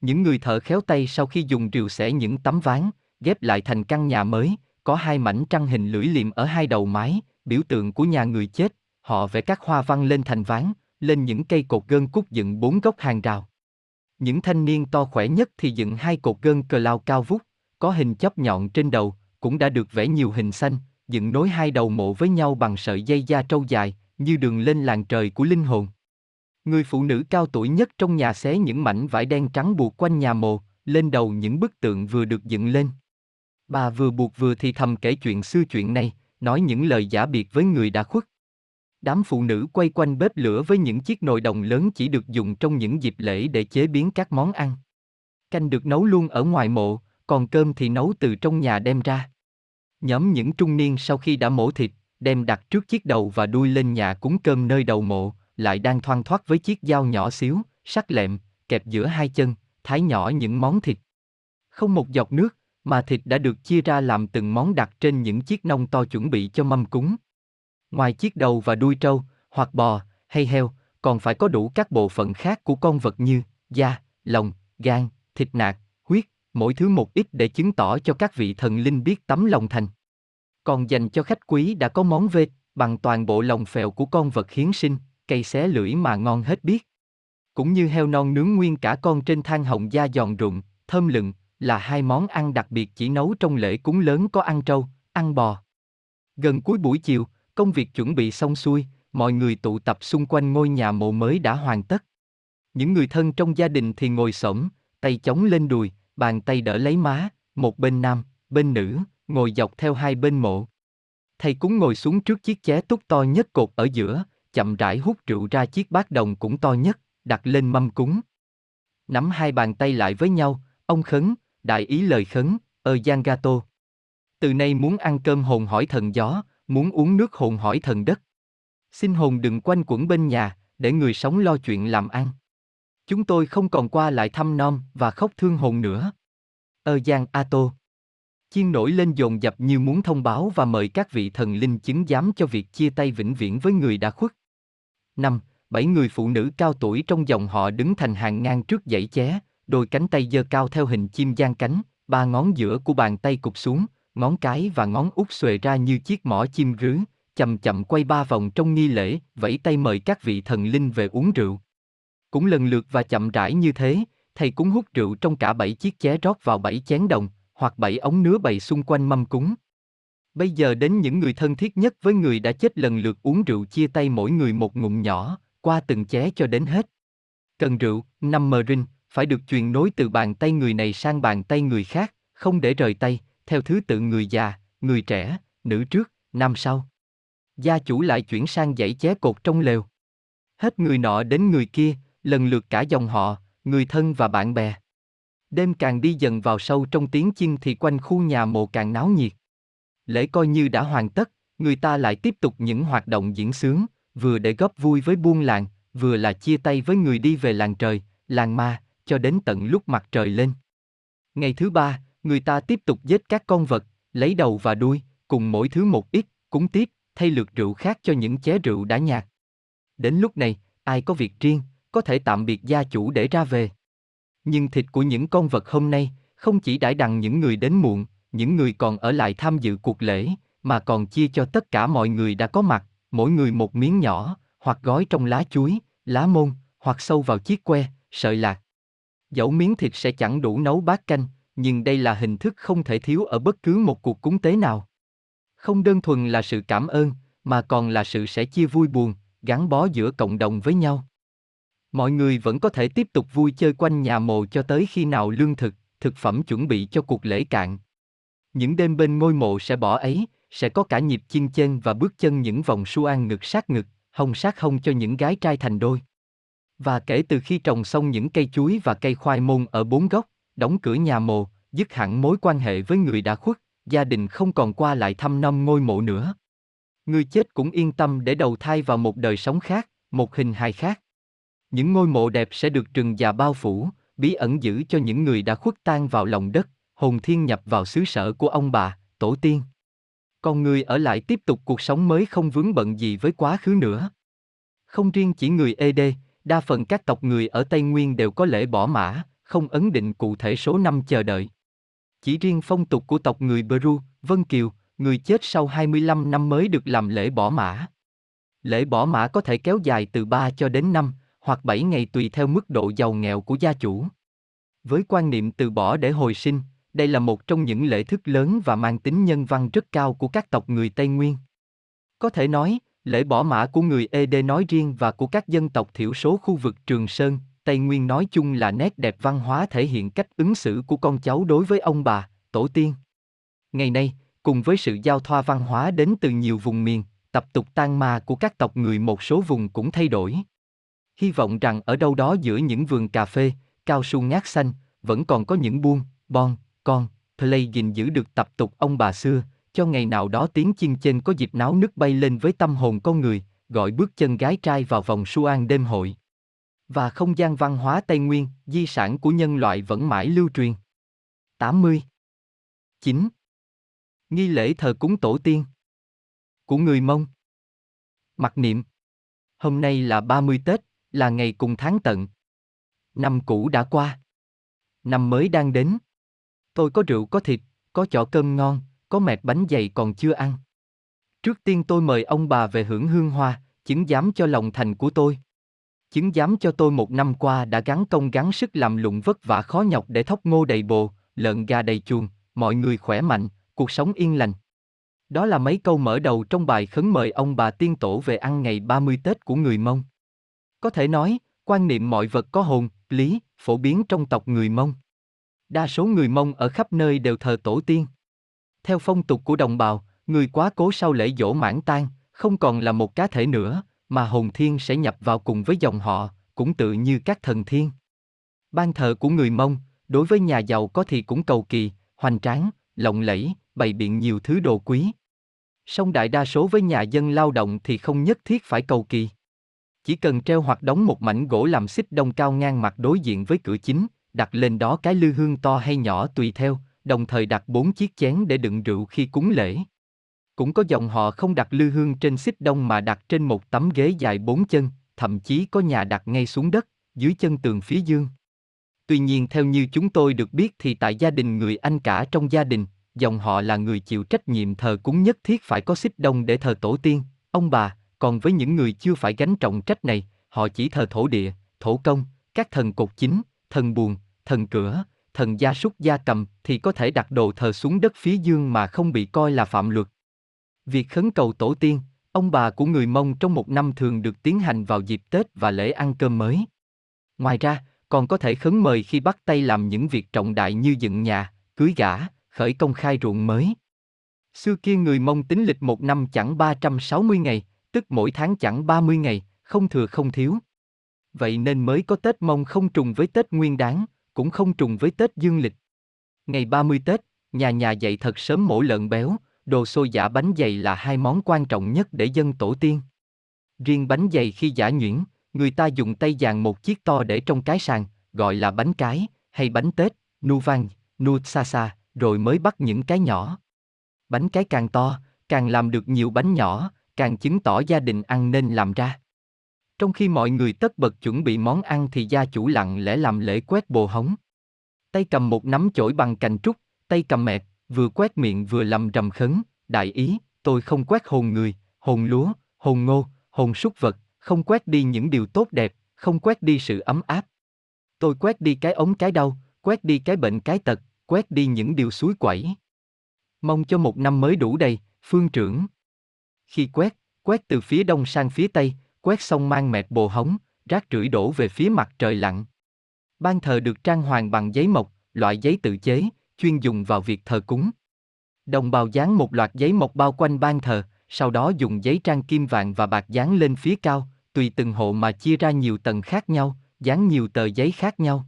Những người thợ khéo tay sau khi dùng rìu xẻ những tấm ván, ghép lại thành căn nhà mới, có hai mảnh trăng hình lưỡi liềm ở hai đầu mái, biểu tượng của nhà người chết, họ vẽ các hoa văn lên thành ván, lên những cây cột gân cút dựng bốn góc hàng rào. Những thanh niên to khỏe nhất thì dựng hai cột gân cờ lao cao vút, có hình chóp nhọn trên đầu, cũng đã được vẽ nhiều hình xanh, dựng nối hai đầu mộ với nhau bằng sợi dây da trâu dài, như đường lên làng trời của linh hồn. Người phụ nữ cao tuổi nhất trong nhà xé những mảnh vải đen trắng buộc quanh nhà mộ, lên đầu những bức tượng vừa được dựng lên. Bà vừa buộc vừa thì thầm kể chuyện xưa chuyện này, nói những lời giả biệt với người đã khuất. Đám phụ nữ quay quanh bếp lửa với những chiếc nồi đồng lớn chỉ được dùng trong những dịp lễ để chế biến các món ăn. Canh được nấu luôn ở ngoài mộ, còn cơm thì nấu từ trong nhà đem ra. Nhóm những trung niên sau khi đã mổ thịt, đem đặt trước chiếc đầu và đuôi lên nhà cúng cơm nơi đầu mộ, lại đang thoang thoát với chiếc dao nhỏ xíu, sắc lẹm, kẹp giữa hai chân, thái nhỏ những món thịt. Không một giọt nước, mà thịt đã được chia ra làm từng món đặt trên những chiếc nông to chuẩn bị cho mâm cúng. Ngoài chiếc đầu và đuôi trâu, hoặc bò, hay heo, còn phải có đủ các bộ phận khác của con vật như da, lòng, gan, thịt nạc, huyết, mỗi thứ một ít để chứng tỏ cho các vị thần linh biết tấm lòng thành. Còn dành cho khách quý đã có món vê, bằng toàn bộ lòng phèo của con vật hiến sinh, cây xé lưỡi mà ngon hết biết. Cũng như heo non nướng nguyên cả con trên than hồng da giòn rụng, thơm lừng, là hai món ăn đặc biệt chỉ nấu trong lễ cúng lớn có ăn trâu, ăn bò. Gần cuối buổi chiều, công việc chuẩn bị xong xuôi, mọi người tụ tập xung quanh ngôi nhà mộ mới đã hoàn tất. Những người thân trong gia đình thì ngồi xổm, tay chống lên đùi, bàn tay đỡ lấy má, một bên nam, bên nữ, ngồi dọc theo hai bên mộ. Thầy cúng ngồi xuống trước chiếc ché túc to nhất cột ở giữa, chậm rãi hút rượu ra chiếc bát đồng cũng to nhất, đặt lên mâm cúng. Nắm hai bàn tay lại với nhau, ông khấn, đại ý lời khấn, ơ gian gato. Từ nay muốn ăn cơm hồn hỏi thần gió, muốn uống nước hồn hỏi thần đất. Xin hồn đừng quanh quẩn bên nhà, để người sống lo chuyện làm ăn. Chúng tôi không còn qua lại thăm non và khóc thương hồn nữa. Ơ Giang A Tô. Chiên nổi lên dồn dập như muốn thông báo và mời các vị thần linh chứng giám cho việc chia tay vĩnh viễn với người đã khuất. Năm, bảy người phụ nữ cao tuổi trong dòng họ đứng thành hàng ngang trước dãy ché, đôi cánh tay giơ cao theo hình chim giang cánh, ba ngón giữa của bàn tay cụp xuống, ngón cái và ngón út xuề ra như chiếc mỏ chim rứ, chậm chậm quay ba vòng trong nghi lễ, vẫy tay mời các vị thần linh về uống rượu. Cũng lần lượt và chậm rãi như thế, thầy cúng hút rượu trong cả bảy chiếc ché rót vào bảy chén đồng, hoặc bảy ống nứa bày xung quanh mâm cúng. Bây giờ đến những người thân thiết nhất với người đã chết lần lượt uống rượu chia tay mỗi người một ngụm nhỏ, qua từng ché cho đến hết. Cần rượu, năm mờ rinh, phải được truyền nối từ bàn tay người này sang bàn tay người khác, không để rời tay, theo thứ tự người già, người trẻ, nữ trước, nam sau. Gia chủ lại chuyển sang dãy ché cột trong lều. Hết người nọ đến người kia, lần lượt cả dòng họ, người thân và bạn bè. Đêm càng đi dần vào sâu trong tiếng chinh thì quanh khu nhà mộ càng náo nhiệt. Lễ coi như đã hoàn tất, người ta lại tiếp tục những hoạt động diễn sướng, vừa để góp vui với buôn làng, vừa là chia tay với người đi về làng trời, làng ma, cho đến tận lúc mặt trời lên. Ngày thứ ba, người ta tiếp tục giết các con vật, lấy đầu và đuôi, cùng mỗi thứ một ít, cúng tiếp, thay lượt rượu khác cho những ché rượu đã nhạt. Đến lúc này, ai có việc riêng, có thể tạm biệt gia chủ để ra về. Nhưng thịt của những con vật hôm nay, không chỉ đãi đằng những người đến muộn, những người còn ở lại tham dự cuộc lễ, mà còn chia cho tất cả mọi người đã có mặt, mỗi người một miếng nhỏ, hoặc gói trong lá chuối, lá môn, hoặc sâu vào chiếc que, sợi lạc. Dẫu miếng thịt sẽ chẳng đủ nấu bát canh, nhưng đây là hình thức không thể thiếu ở bất cứ một cuộc cúng tế nào. Không đơn thuần là sự cảm ơn, mà còn là sự sẻ chia vui buồn, gắn bó giữa cộng đồng với nhau. Mọi người vẫn có thể tiếp tục vui chơi quanh nhà mồ cho tới khi nào lương thực, thực phẩm chuẩn bị cho cuộc lễ cạn. Những đêm bên ngôi mộ sẽ bỏ ấy, sẽ có cả nhịp chiên chân và bước chân những vòng su an ngực sát ngực, hồng sát hông cho những gái trai thành đôi. Và kể từ khi trồng xong những cây chuối và cây khoai môn ở bốn góc, đóng cửa nhà mồ, dứt hẳn mối quan hệ với người đã khuất, gia đình không còn qua lại thăm nom ngôi mộ nữa. Người chết cũng yên tâm để đầu thai vào một đời sống khác, một hình hài khác. Những ngôi mộ đẹp sẽ được trừng già bao phủ, bí ẩn giữ cho những người đã khuất tan vào lòng đất, hồn thiên nhập vào xứ sở của ông bà, tổ tiên. Còn người ở lại tiếp tục cuộc sống mới không vướng bận gì với quá khứ nữa. Không riêng chỉ người ED, đa phần các tộc người ở Tây Nguyên đều có lễ bỏ mã, không ấn định cụ thể số năm chờ đợi. Chỉ riêng phong tục của tộc người Peru, Vân Kiều, người chết sau 25 năm mới được làm lễ bỏ mã. Lễ bỏ mã có thể kéo dài từ 3 cho đến 5, hoặc 7 ngày tùy theo mức độ giàu nghèo của gia chủ. Với quan niệm từ bỏ để hồi sinh, đây là một trong những lễ thức lớn và mang tính nhân văn rất cao của các tộc người Tây Nguyên. Có thể nói, lễ bỏ mã của người Ede nói riêng và của các dân tộc thiểu số khu vực Trường Sơn, Tây Nguyên nói chung là nét đẹp văn hóa thể hiện cách ứng xử của con cháu đối với ông bà, tổ tiên. Ngày nay, cùng với sự giao thoa văn hóa đến từ nhiều vùng miền, tập tục tan ma của các tộc người một số vùng cũng thay đổi. Hy vọng rằng ở đâu đó giữa những vườn cà phê, cao su ngát xanh, vẫn còn có những buôn, bon, con, play gìn giữ được tập tục ông bà xưa, cho ngày nào đó tiếng chiên trên có dịp náo nước bay lên với tâm hồn con người, gọi bước chân gái trai vào vòng suan đêm hội. Và không gian văn hóa Tây Nguyên, di sản của nhân loại vẫn mãi lưu truyền. 80. 9. Nghi lễ thờ cúng tổ tiên của người Mông. Mặc niệm. Hôm nay là 30 Tết, là ngày cùng tháng tận. Năm cũ đã qua. Năm mới đang đến. Tôi có rượu có thịt, có chọ cơm ngon, có mẹt bánh dày còn chưa ăn. Trước tiên tôi mời ông bà về hưởng hương hoa, chứng giám cho lòng thành của tôi. Chứng giám cho tôi một năm qua đã gắn công gắn sức làm lụng vất vả khó nhọc để thóc ngô đầy bồ, lợn gà đầy chuồng, mọi người khỏe mạnh, cuộc sống yên lành. Đó là mấy câu mở đầu trong bài khấn mời ông bà tiên tổ về ăn ngày 30 Tết của người Mông. Có thể nói, quan niệm mọi vật có hồn, lý, phổ biến trong tộc người Mông. Đa số người Mông ở khắp nơi đều thờ tổ tiên. Theo phong tục của đồng bào, người quá cố sau lễ dỗ mãn tang, không còn là một cá thể nữa, mà hồn thiên sẽ nhập vào cùng với dòng họ, cũng tự như các thần thiên. Ban thờ của người Mông, đối với nhà giàu có thì cũng cầu kỳ, hoành tráng, lộng lẫy, bày biện nhiều thứ đồ quý. Song đại đa số với nhà dân lao động thì không nhất thiết phải cầu kỳ. Chỉ cần treo hoặc đóng một mảnh gỗ làm xích đông cao ngang mặt đối diện với cửa chính, đặt lên đó cái lư hương to hay nhỏ tùy theo, đồng thời đặt bốn chiếc chén để đựng rượu khi cúng lễ. Cũng có dòng họ không đặt lư hương trên xích đông mà đặt trên một tấm ghế dài bốn chân, thậm chí có nhà đặt ngay xuống đất, dưới chân tường phía dương. Tuy nhiên theo như chúng tôi được biết thì tại gia đình người anh cả trong gia đình, dòng họ là người chịu trách nhiệm thờ cúng nhất thiết phải có xích đông để thờ tổ tiên, ông bà, còn với những người chưa phải gánh trọng trách này, họ chỉ thờ thổ địa, thổ công, các thần cột chính, thần buồn, thần cửa, thần gia súc gia cầm thì có thể đặt đồ thờ xuống đất phía dương mà không bị coi là phạm luật. Việc khấn cầu tổ tiên, ông bà của người Mông trong một năm thường được tiến hành vào dịp Tết và lễ ăn cơm mới. Ngoài ra, còn có thể khấn mời khi bắt tay làm những việc trọng đại như dựng nhà, cưới gả, khởi công khai ruộng mới. Xưa kia người Mông tính lịch một năm chẳng 360 ngày, tức mỗi tháng chẳng 30 ngày, không thừa không thiếu. Vậy nên mới có Tết Mông không trùng với Tết Nguyên Đán, cũng không trùng với Tết Dương Lịch. Ngày 30 Tết, nhà nhà dậy thật sớm mổ lợn béo, đồ xôi giả bánh dày là hai món quan trọng nhất để dân tổ tiên. Riêng bánh dày khi giả nhuyễn, người ta dùng tay dàn một chiếc to để trong cái sàn, gọi là bánh cái, hay bánh tết, nu vang, nu xa xa, rồi mới bắt những cái nhỏ. Bánh cái càng to, càng làm được nhiều bánh nhỏ, càng chứng tỏ gia đình ăn nên làm ra. Trong khi mọi người tất bật chuẩn bị món ăn thì gia chủ lặng lẽ làm lễ quét bồ hóng. Tay cầm một nắm chổi bằng cành trúc, tay cầm mẹt, vừa quét miệng vừa lầm rầm khấn, đại ý, tôi không quét hồn người, hồn lúa, hồn ngô, hồn súc vật, không quét đi những điều tốt đẹp, không quét đi sự ấm áp. Tôi quét đi cái ống cái đau, quét đi cái bệnh cái tật, quét đi những điều suối quẩy. Mong cho một năm mới đủ đầy, phương trưởng. Khi quét, quét từ phía đông sang phía tây, quét xong mang mẹt bồ hóng, rác rưởi đổ về phía mặt trời lặn. Ban thờ được trang hoàng bằng giấy mộc, loại giấy tự chế, chuyên dùng vào việc thờ cúng. Đồng bào dán một loạt giấy mộc bao quanh ban thờ, sau đó dùng giấy trang kim vàng và bạc dán lên phía cao, tùy từng hộ mà chia ra nhiều tầng khác nhau, dán nhiều tờ giấy khác nhau.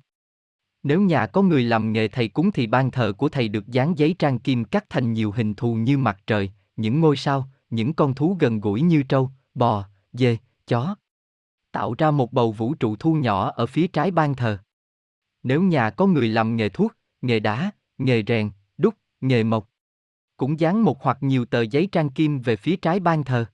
Nếu nhà có người làm nghề thầy cúng thì ban thờ của thầy được dán giấy trang kim cắt thành nhiều hình thù như mặt trời, những ngôi sao, những con thú gần gũi như trâu, bò, dê, chó. Tạo ra một bầu vũ trụ thu nhỏ ở phía trái ban thờ. Nếu nhà có người làm nghề thuốc, nghề đá, nghề rèn, đúc, nghề mộc, cũng dán một hoặc nhiều tờ giấy trang kim về phía trái ban thờ.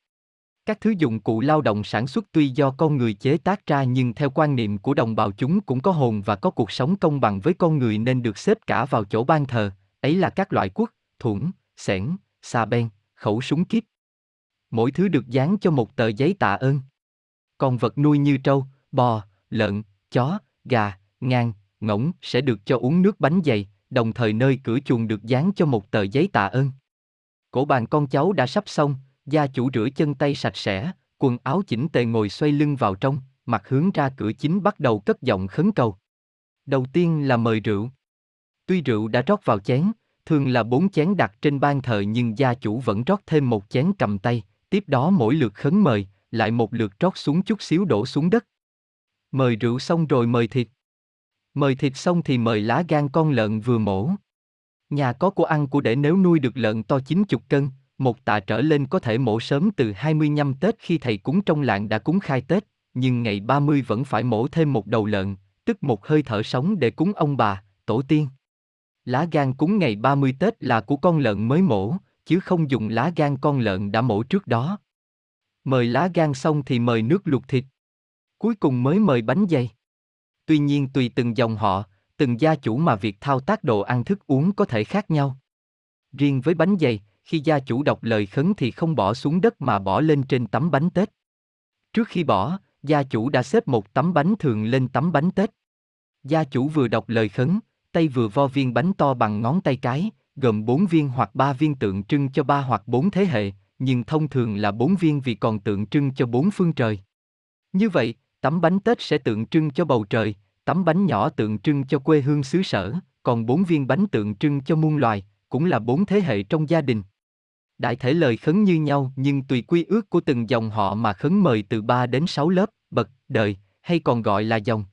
Các thứ dụng cụ lao động sản xuất tuy do con người chế tác ra nhưng theo quan niệm của đồng bào chúng cũng có hồn và có cuộc sống công bằng với con người nên được xếp cả vào chỗ ban thờ, ấy là các loại quốc, thuẫn, xẻng, xà beng, khẩu súng kíp. Mỗi thứ được dán cho một tờ giấy tạ ơn. Còn vật nuôi như trâu, bò, lợn, chó, gà, ngan, ngỗng sẽ được cho uống nước bánh dày, đồng thời nơi cửa chuồng được dán cho một tờ giấy tạ ơn. Cổ bàn con cháu đã sắp xong, gia chủ rửa chân tay sạch sẽ, quần áo chỉnh tề ngồi xoay lưng vào trong, mặt hướng ra cửa chính bắt đầu cất giọng khấn cầu. Đầu tiên là mời rượu. Tuy rượu đã rót vào chén, Thường là bốn chén đặt trên ban thờ nhưng gia chủ vẫn rót thêm một chén cầm tay, tiếp đó mỗi lượt khấn mời, lại một lượt trót xuống chút xíu đổ xuống đất. Mời rượu xong rồi mời thịt. Mời thịt xong thì mời lá gan con lợn vừa mổ. Nhà có của ăn của để nếu nuôi được lợn to 90 cân, một tạ trở lên có thể mổ sớm từ 25 Tết khi thầy cúng trong làng đã cúng khai Tết, nhưng ngày 30 vẫn phải mổ thêm một đầu lợn, tức một hơi thở sống để cúng ông bà, tổ tiên. Lá gan cúng ngày 30 Tết là của con lợn mới mổ, chứ không dùng lá gan con lợn đã mổ trước đó. Mời lá gan xong thì mời nước luộc thịt. Cuối cùng mới mời bánh dày. Tuy nhiên tùy từng dòng họ, từng gia chủ mà việc thao tác đồ ăn thức uống có thể khác nhau. Riêng với bánh dày, khi gia chủ đọc lời khấn thì không bỏ xuống đất mà bỏ lên trên tấm bánh Tết. Trước khi bỏ, gia chủ đã xếp một tấm bánh thường lên tấm bánh Tết. Gia chủ vừa đọc lời khấn, tay vừa vo viên bánh to bằng ngón tay cái, gồm bốn viên hoặc ba viên tượng trưng cho ba hoặc bốn thế hệ, nhưng thông thường là bốn viên vì còn tượng trưng cho bốn phương trời. Như vậy, tấm bánh Tết sẽ tượng trưng cho bầu trời, tấm bánh nhỏ tượng trưng cho quê hương xứ sở, còn bốn viên bánh tượng trưng cho muôn loài, cũng là bốn thế hệ trong gia đình. Đại thể lời khấn như nhau nhưng tùy quy ước của từng dòng họ mà khấn mời từ 3 đến 6 lớp, bậc, đời, hay còn gọi là dòng.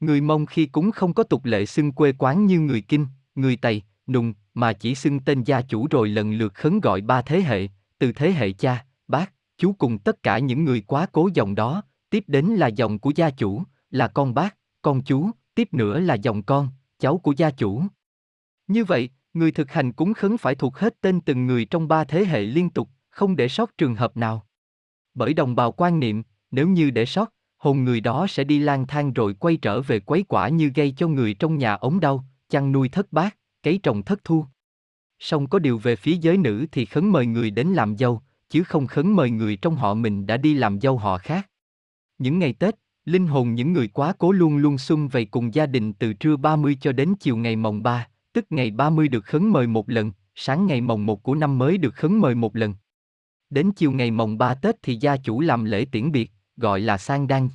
Người Mông khi cúng không có tục lệ xưng quê quán như người Kinh, người Tây, Nùng, mà chỉ xưng tên gia chủ rồi lần lượt khấn gọi ba thế hệ, từ thế hệ cha, bác, chú cùng tất cả những người quá cố dòng đó, tiếp đến là dòng của gia chủ, là con bác, con chú, tiếp nữa là dòng con, cháu của gia chủ. Như vậy, người thực hành cúng khấn phải thuộc hết tên từng người trong ba thế hệ liên tục, không để sót trường hợp nào. Bởi đồng bào quan niệm, nếu như để sót, hồn người đó sẽ đi lang thang rồi quay trở về quấy quả như gây cho người trong nhà ống đau, chăn nuôi thất bát, cấy trồng thất thu. Song có điều về phía giới nữ thì khấn mời người đến làm dâu, chứ không khấn mời người trong họ mình đã đi làm dâu họ khác. Những ngày Tết, linh hồn những người quá cố luôn luôn xung vầy cùng gia đình từ trưa 30 cho đến chiều ngày mồng 3, tức ngày 30 được khấn mời một lần, sáng ngày mồng 1 của năm mới được khấn mời một lần. Đến chiều ngày mồng 3 Tết thì gia chủ làm lễ tiễn biệt, gọi là sang đăng.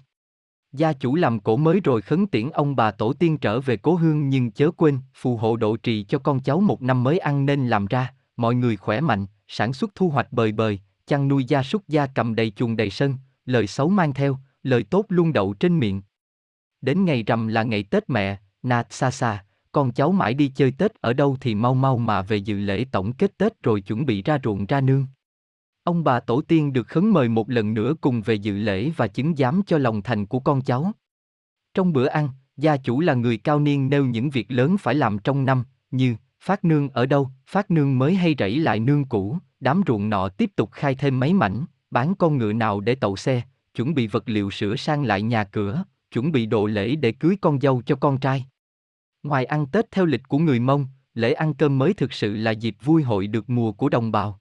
Gia chủ làm cổ mới rồi khấn tiễn ông bà tổ tiên trở về cố hương nhưng chớ quên, phù hộ độ trì cho con cháu một năm mới ăn nên làm ra, mọi người khỏe mạnh, sản xuất thu hoạch bời bời, chăn nuôi gia súc gia cầm đầy chuồng đầy sân, lời xấu mang theo, lời tốt luôn đậu trên miệng. Đến ngày rằm là ngày Tết mẹ, nạt xa xa, con cháu mãi đi chơi Tết ở đâu thì mau mau mà về dự lễ tổng kết Tết rồi chuẩn bị ra ruộng ra nương. Ông bà tổ tiên được khấn mời một lần nữa cùng về dự lễ và chứng giám cho lòng thành của con cháu. Trong bữa ăn, gia chủ là người cao niên nêu những việc lớn phải làm trong năm, như phát nương ở đâu, phát nương mới hay rẫy lại nương cũ, đám ruộng nọ tiếp tục khai thêm mấy mảnh, bán con ngựa nào để tậu xe, chuẩn bị vật liệu sửa sang lại nhà cửa, chuẩn bị đồ lễ để cưới con dâu cho con trai. Ngoài ăn Tết theo lịch của người Mông, lễ ăn cơm mới thực sự là dịp vui hội được mùa của đồng bào.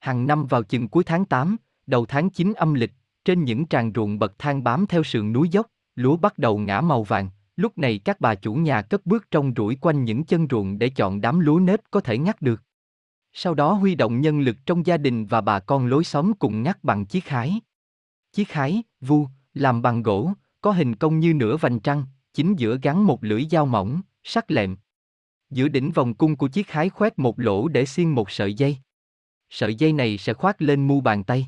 Hàng năm vào chừng cuối tháng 8, đầu tháng 9 âm lịch, trên những tràng ruộng bậc thang bám theo sườn núi dốc, lúa bắt đầu ngã màu vàng. Lúc này các bà chủ nhà cất bước trong rủi quanh những chân ruộng để chọn đám lúa nếp có thể ngắt được. Sau đó huy động nhân lực trong gia đình và bà con lối xóm cùng ngắt bằng chiếc hái. Chiếc hái, vu, làm bằng gỗ, có hình cong như nửa vành trăng, chính giữa gắn một lưỡi dao mỏng, sắc lẹm. Giữa đỉnh vòng cung của chiếc hái khoét một lỗ để xiên một sợi dây. Sợi dây này sẽ khoác lên mu bàn tay.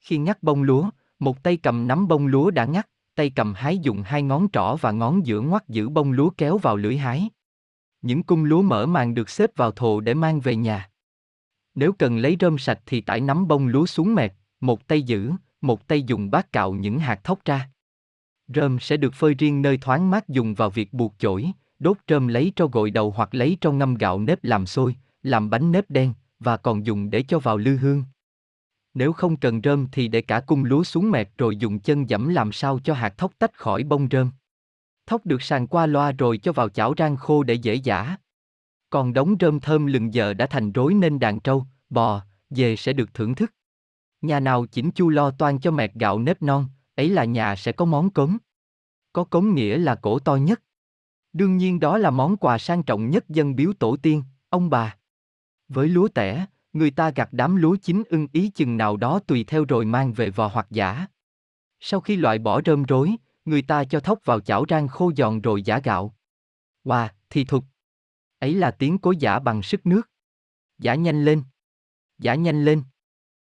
Khi ngắt bông lúa, một tay cầm nắm bông lúa đã ngắt, tay cầm hái dùng hai ngón trỏ và ngón giữa ngoắt giữ bông lúa kéo vào lưỡi hái. Những cung lúa mở màng được xếp vào thồ để mang về nhà. Nếu cần lấy rơm sạch thì tải nắm bông lúa xuống mệt, một tay giữ, một tay dùng bát cạo những hạt thóc ra. Rơm sẽ được phơi riêng nơi thoáng mát dùng vào việc buộc chổi, đốt rơm lấy cho gội đầu hoặc lấy cho ngâm gạo nếp làm sôi, làm bánh nếp đen, và còn dùng để cho vào lư hương. Nếu không cần rơm thì để cả cung lúa xuống mẹt rồi dùng chân dẫm làm sao cho hạt thóc tách khỏi bông rơm. Thóc được sàn qua loa rồi cho vào chảo rang khô để dễ giả. Còn đống rơm thơm lừng giờ đã thành rối nên đàn trâu, bò, dê sẽ được thưởng thức. Nhà nào chỉnh chu lo toan cho mẹt gạo nếp non, ấy là nhà sẽ có món cốm. Có cốm nghĩa là cổ to nhất. Đương nhiên đó là món quà sang trọng nhất dân biếu tổ tiên, ông bà. Với lúa tẻ, người ta gặt đám lúa chín ưng ý chừng nào đó tùy theo rồi mang về vò hoặc giả. Sau khi loại bỏ rơm rối, người ta cho thóc vào chảo rang khô giòn rồi giả gạo. Wow, thì thục. Ấy là tiếng cối giả bằng sức nước. Giả nhanh lên. Giả nhanh lên.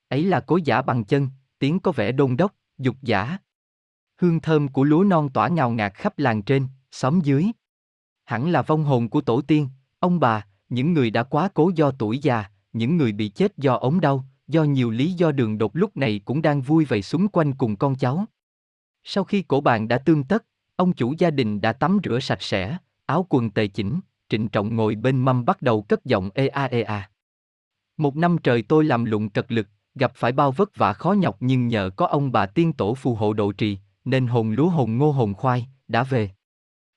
Ấy là cối giả bằng chân, tiếng có vẻ đôn đốc, dục giả. Hương thơm của lúa non tỏa ngào ngạt khắp làng trên, xóm dưới. Hẳn là vong hồn của tổ tiên, ông bà, những người đã quá cố do tuổi già, những người bị chết do ống đau, do nhiều lý do đường đột lúc này cũng đang vui vầy xung quanh cùng con cháu. Sau khi cổ bàn đã tương tất, ông chủ gia đình đã tắm rửa sạch sẽ, áo quần tề chỉnh, trịnh trọng ngồi bên mâm bắt đầu cất giọng ê a ê a. Một năm trời tôi làm lụng cật lực, gặp phải bao vất vả khó nhọc nhưng nhờ có ông bà tiên tổ phù hộ độ trì, nên hồn lúa hồn ngô hồn khoai, đã về.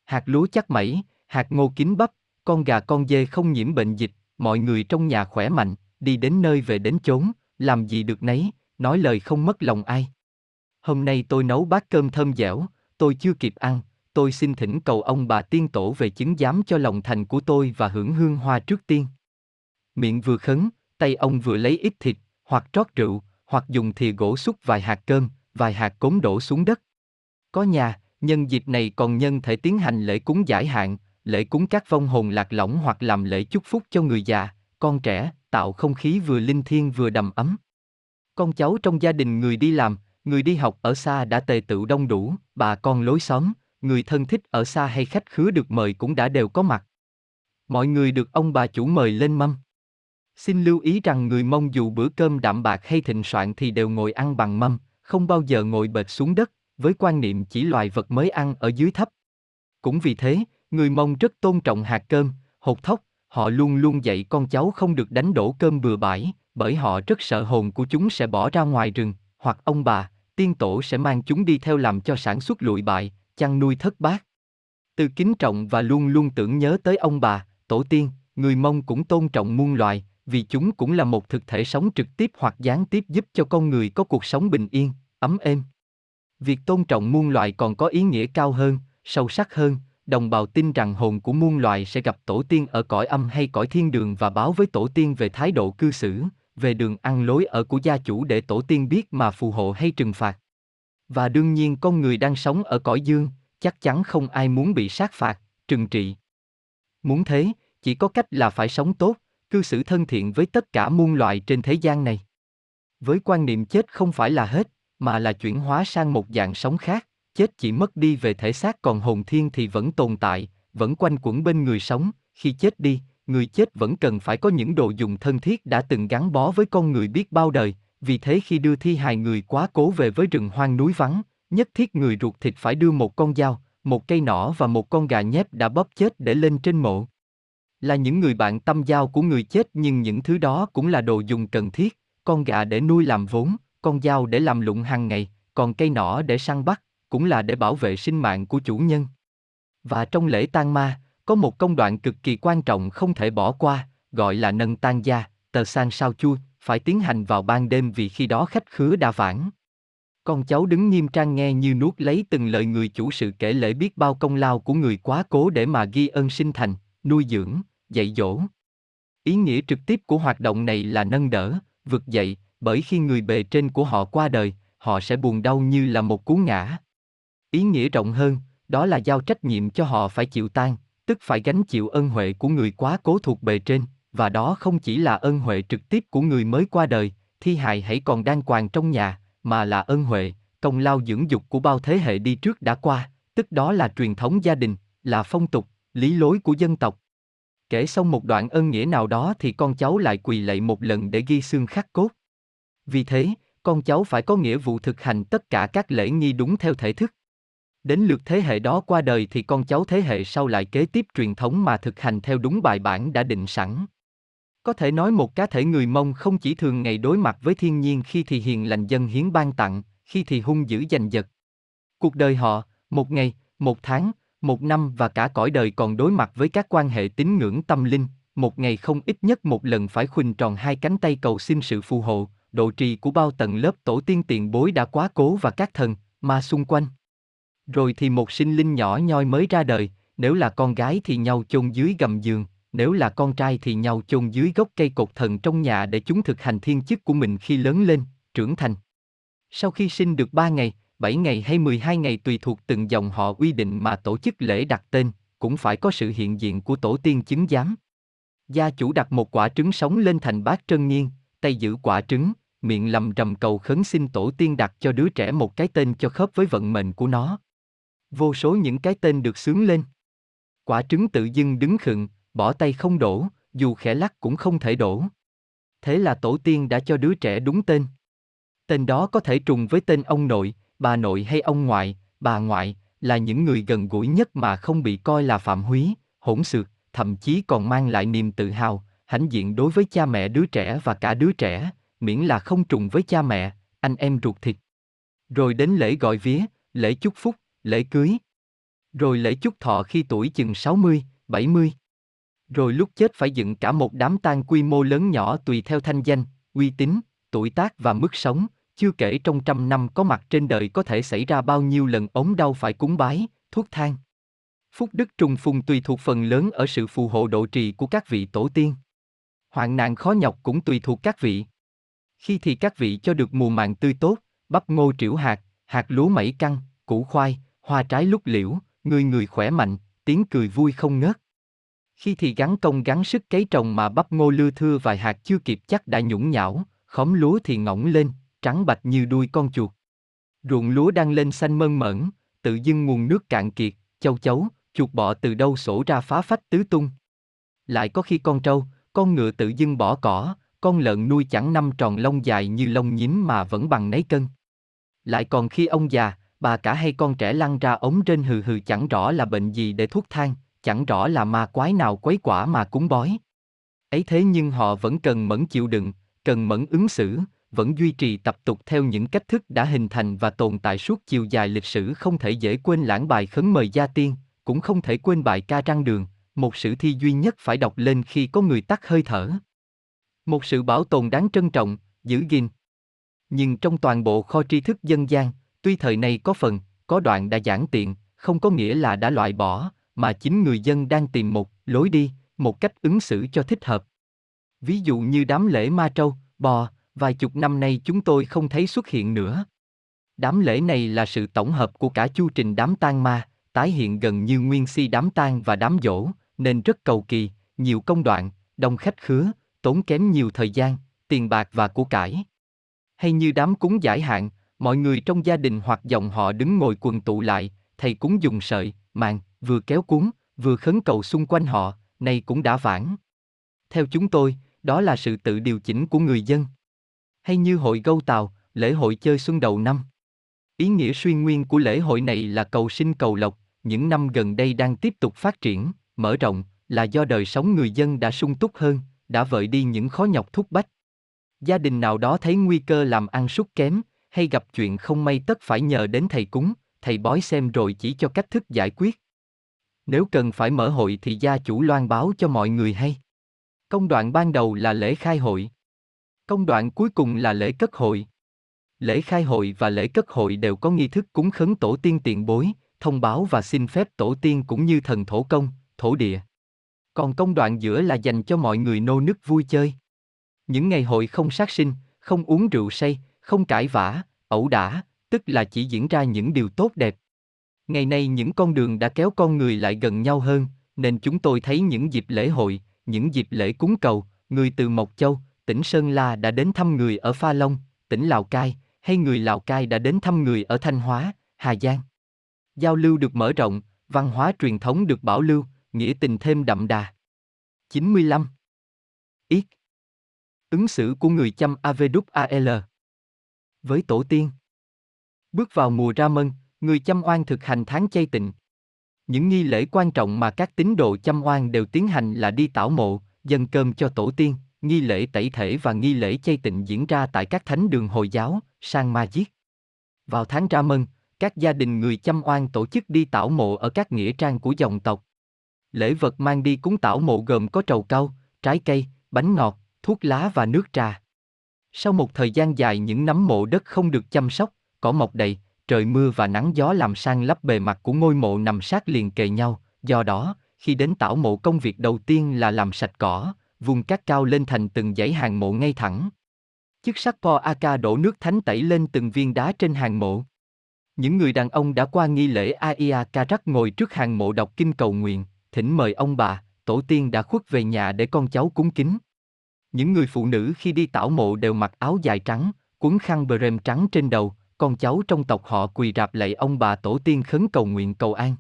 Hạt lúa chắc mẩy, hạt ngô kín bắp, con gà con dê không nhiễm bệnh dịch, mọi người trong nhà khỏe mạnh, đi đến nơi về đến chốn, làm gì được nấy, nói lời không mất lòng ai. Hôm nay tôi nấu bát cơm thơm dẻo, tôi chưa kịp ăn, tôi xin thỉnh cầu ông bà tiên tổ về chứng giám cho lòng thành của tôi và hưởng hương hoa trước tiên. Miệng vừa khấn, tay ông vừa lấy ít thịt, hoặc trót rượu, hoặc dùng thìa gỗ xúc vài hạt cơm, vài hạt cốm đổ xuống đất. Có nhà, nhân dịp này còn nhân thể tiến hành lễ cúng giải hạn, lễ cúng các vong hồn lạc lõng hoặc làm lễ chúc phúc cho người già, con trẻ, tạo không khí vừa linh thiêng vừa đầm ấm. Con cháu trong gia đình người đi làm, người đi học ở xa đã tề tựu đông đủ, bà con lối xóm, người thân thích ở xa hay khách khứa được mời cũng đã đều có mặt. Mọi người được ông bà chủ mời lên mâm. Xin lưu ý rằng người Mông dù bữa cơm đạm bạc hay thịnh soạn thì đều ngồi ăn bằng mâm, không bao giờ ngồi bệt xuống đất, với quan niệm chỉ loài vật mới ăn ở dưới thấp. Cũng vì thế, người Mông rất tôn trọng hạt cơm, hột thóc, họ luôn luôn dạy con cháu không được đánh đổ cơm bừa bãi, bởi họ rất sợ hồn của chúng sẽ bỏ ra ngoài rừng, hoặc ông bà, tiên tổ sẽ mang chúng đi theo làm cho sản xuất lụi bại, chăn nuôi thất bát. Từ kính trọng và luôn luôn tưởng nhớ tới ông bà, tổ tiên, người Mông cũng tôn trọng muôn loài, vì chúng cũng là một thực thể sống trực tiếp hoặc gián tiếp giúp cho con người có cuộc sống bình yên, ấm êm. Việc tôn trọng muôn loài còn có ý nghĩa cao hơn, sâu sắc hơn, đồng bào tin rằng hồn của muôn loài sẽ gặp tổ tiên ở cõi âm hay cõi thiên đường và báo với tổ tiên về thái độ cư xử, về đường ăn lối ở của gia chủ để tổ tiên biết mà phù hộ hay trừng phạt. Và đương nhiên con người đang sống ở cõi dương, chắc chắn không ai muốn bị sát phạt, trừng trị. Muốn thế, chỉ có cách là phải sống tốt, cư xử thân thiện với tất cả muôn loài trên thế gian này. Với quan niệm chết không phải là hết, mà là chuyển hóa sang một dạng sống khác, chết chỉ mất đi về thể xác còn hồn thiên thì vẫn tồn tại, vẫn quanh quẩn bên người sống, khi chết đi, người chết vẫn cần phải có những đồ dùng thân thiết đã từng gắn bó với con người biết bao đời, vì thế khi đưa thi hài người quá cố về với rừng hoang núi vắng, nhất thiết người ruột thịt phải đưa một con dao, một cây nỏ và một con gà nhép đã bóp chết để lên trên mộ. Là những người bạn tâm giao của người chết nhưng những thứ đó cũng là đồ dùng cần thiết, con gà để nuôi làm vốn, con dao để làm lụng hàng ngày, còn cây nỏ để săn bắt, cũng là để bảo vệ sinh mạng của chủ nhân. Và trong lễ tang ma, có một công đoạn cực kỳ quan trọng không thể bỏ qua, gọi là nâng tang gia, tờ sang sao chui, phải tiến hành vào ban đêm vì khi đó khách khứa đã vãng. Con cháu đứng nghiêm trang nghe như nuốt lấy từng lời người chủ sự kể lễ biết bao công lao của người quá cố để mà ghi ơn sinh thành, nuôi dưỡng, dạy dỗ. Ý nghĩa trực tiếp của hoạt động này là nâng đỡ, vực dậy, bởi khi người bề trên của họ qua đời, họ sẽ buồn đau như là một cú ngã. Ý nghĩa rộng hơn, đó là giao trách nhiệm cho họ phải chịu tan, tức phải gánh chịu ân huệ của người quá cố thuộc bề trên, và đó không chỉ là ân huệ trực tiếp của người mới qua đời, thi hài hãy còn đang quàng trong nhà, mà là ân huệ, công lao dưỡng dục của bao thế hệ đi trước đã qua, tức đó là truyền thống gia đình, là phong tục, lý lối của dân tộc. Kể xong một đoạn ân nghĩa nào đó thì con cháu lại quỳ lạy một lần để ghi xương khắc cốt. Vì thế, con cháu phải có nghĩa vụ thực hành tất cả các lễ nghi đúng theo thể thức. Đến lượt thế hệ đó qua đời thì con cháu thế hệ sau lại kế tiếp truyền thống mà thực hành theo đúng bài bản đã định sẵn. Có thể nói một cá thể người Mông không chỉ thường ngày đối mặt với thiên nhiên khi thì hiền lành dân hiến ban tặng, khi thì hung dữ giành giật. Cuộc đời họ, một ngày, một tháng, một năm và cả cõi đời còn đối mặt với các quan hệ tín ngưỡng tâm linh, một ngày không ít nhất một lần phải khuỳnh tròn hai cánh tay cầu xin sự phù hộ, độ trì của bao tầng lớp tổ tiên tiền bối đã quá cố và các thần, ma xung quanh. Rồi thì một sinh linh nhỏ nhoi mới ra đời, nếu là con gái thì nhau chôn dưới gầm giường, nếu là con trai thì nhau chôn dưới gốc cây cột thần trong nhà để chúng thực hành thiên chức của mình khi lớn lên, trưởng thành. Sau khi sinh được 3 ngày, 7 ngày hay 12 ngày tùy thuộc từng dòng họ quy định mà tổ chức lễ đặt tên, cũng phải có sự hiện diện của tổ tiên chứng giám. Gia chủ đặt một quả trứng sống lên thành bát trân nghiêng, tay giữ quả trứng, miệng lầm rầm cầu khấn xin tổ tiên đặt cho đứa trẻ một cái tên cho khớp với vận mệnh của nó. Vô số những cái tên được sướng lên. Quả trứng tự dưng đứng khựng, bỏ tay không đổ, dù khẽ lắc cũng không thể đổ. Thế là tổ tiên đã cho đứa trẻ đúng tên. Tên đó có thể trùng với tên ông nội, bà nội hay ông ngoại, bà ngoại, là những người gần gũi nhất mà không bị coi là phạm húy, hỗn xược, thậm chí còn mang lại niềm tự hào, hãnh diện đối với cha mẹ đứa trẻ và cả đứa trẻ, miễn là không trùng với cha mẹ, anh em ruột thịt. Rồi đến lễ gọi vía, lễ chúc phúc, lễ cưới. Rồi lễ chúc thọ khi tuổi chừng 60, 70. Rồi lúc chết phải dựng cả một đám tang quy mô lớn nhỏ tùy theo thanh danh, uy tín, tuổi tác và mức sống, chưa kể trong trăm năm có mặt trên đời có thể xảy ra bao nhiêu lần ốm đau phải cúng bái, thuốc thang. Phúc đức trùng phùng tùy thuộc phần lớn ở sự phù hộ độ trì của các vị tổ tiên. Hoạn nạn khó nhọc cũng tùy thuộc các vị. Khi thì các vị cho được mùa màng tươi tốt, bắp ngô triểu hạt, hạt lúa mẩy căng, củ khoai, hoa trái lúc liễu, người người khỏe mạnh, tiếng cười vui không ngớt. Khi thì gắn công gắn sức cấy trồng mà bắp ngô lưa thưa vài hạt chưa kịp chắc đã nhũng nhão, khóm lúa thì ngỏng lên, trắng bạch như đuôi con chuột. Ruộng lúa đang lên xanh mơn mởn, tự dưng nguồn nước cạn kiệt, châu chấu, chuột bọ từ đâu sổ ra phá phách tứ tung. Lại có khi con trâu, con ngựa tự dưng bỏ cỏ, con lợn nuôi chẳng năm tròn lông dài như lông nhím mà vẫn bằng nấy cân. Lại còn khi ông già, bà cả hay con trẻ lăn ra ống trên hừ hừ chẳng rõ là bệnh gì để thuốc thang, chẳng rõ là ma quái nào quấy quả mà cúng bói. Ấy thế nhưng họ vẫn cần mẫn chịu đựng, cần mẫn ứng xử, vẫn duy trì tập tục theo những cách thức đã hình thành và tồn tại suốt chiều dài lịch sử không thể dễ quên lãng bài khấn mời gia tiên, cũng không thể quên bài ca trăng đường, một sử thi duy nhất phải đọc lên khi có người tắt hơi thở. Một sự bảo tồn đáng trân trọng, giữ gìn. Nhưng trong toàn bộ kho tri thức dân gian, tuy thời này có phần, có đoạn đã giảng tiện, không có nghĩa là đã loại bỏ, mà chính người dân đang tìm một lối đi, một cách ứng xử cho thích hợp. Ví dụ như đám lễ ma trâu, bò, vài chục năm nay chúng tôi không thấy xuất hiện nữa. Đám lễ này là sự tổng hợp của cả chu trình đám tang ma, tái hiện gần như nguyên si đám tang và đám dỗ, nên rất cầu kỳ, nhiều công đoạn, đông khách khứa, tốn kém nhiều thời gian, tiền bạc và của cải. Hay như đám cúng giải hạn, mọi người trong gia đình hoặc dòng họ đứng ngồi quần tụ lại, thầy cúng dùng sợi, màng, vừa kéo cúng, vừa khấn cầu xung quanh họ, này cũng đã vãng. Theo chúng tôi, đó là sự tự điều chỉnh của người dân. Hay như hội gâu tàu, lễ hội chơi xuân đầu năm. Ý nghĩa suy nguyên của lễ hội này là cầu sinh cầu lộc, những năm gần đây đang tiếp tục phát triển, mở rộng, là do đời sống người dân đã sung túc hơn, đã vợi đi những khó nhọc thúc bách. Gia đình nào đó thấy nguy cơ làm ăn sút kém, hay gặp chuyện không may tất phải nhờ đến thầy cúng, thầy bói xem rồi chỉ cho cách thức giải quyết. Nếu cần phải mở hội thì gia chủ loan báo cho mọi người hay. Công đoạn ban đầu là lễ khai hội. Công đoạn cuối cùng là lễ cất hội. Lễ khai hội và lễ cất hội đều có nghi thức cúng khấn tổ tiên tiền bối, thông báo và xin phép tổ tiên cũng như thần thổ công, thổ địa. Còn công đoạn giữa là dành cho mọi người nô nức vui chơi. Những ngày hội không sát sinh, không uống rượu say, không cãi vã, ẩu đả, tức là chỉ diễn ra những điều tốt đẹp. Ngày nay những con đường đã kéo con người lại gần nhau hơn, nên chúng tôi thấy những dịp lễ hội, những dịp lễ cúng cầu, người từ Mộc Châu, tỉnh Sơn La đã đến thăm người ở Pha Long, tỉnh Lào Cai, hay người Lào Cai đã đến thăm người ở Thanh Hóa, Hà Giang. Giao lưu được mở rộng, văn hóa truyền thống được bảo lưu, nghĩa tình thêm đậm đà. 95. Ít. Ứng xử của người chăm AVWAL với tổ tiên Bước vào mùa ra mân, người chăm oan thực hành tháng chay tịnh. Những nghi lễ quan trọng mà các tín đồ chăm oan đều tiến hành là đi tảo mộ, dâng cơm cho tổ tiên, nghi lễ tẩy thể và nghi lễ chay tịnh diễn ra tại các thánh đường Hồi giáo, Sang Ma Giết. Vào tháng ra mân, các gia đình người chăm oan tổ chức đi tảo mộ ở các nghĩa trang của dòng tộc. Lễ vật mang đi cúng tảo mộ gồm có trầu cau, trái cây, bánh ngọt, thuốc lá và nước trà. Sau một thời gian dài những nấm mộ đất không được chăm sóc, cỏ mọc đầy, trời mưa và nắng gió làm sang lấp bề mặt của ngôi mộ nằm sát liền kề nhau, do đó, khi đến tảo mộ công việc đầu tiên là làm sạch cỏ, vùng cát cao lên thành từng dãy hàng mộ ngay thẳng. Chức sắc Po Aka đổ nước thánh tẩy lên từng viên đá trên hàng mộ. Những người đàn ông đã qua nghi lễ Aia Karak ngồi trước hàng mộ đọc kinh cầu nguyện, thỉnh mời ông bà, tổ tiên đã khuất về nhà để con cháu cúng kính. Những người phụ nữ khi đi tảo mộ đều mặc áo dài trắng, cuốn khăn bờ rèm trắng trên đầu, con cháu trong tộc họ quỳ rạp lạy ông bà tổ tiên khấn cầu nguyện cầu an.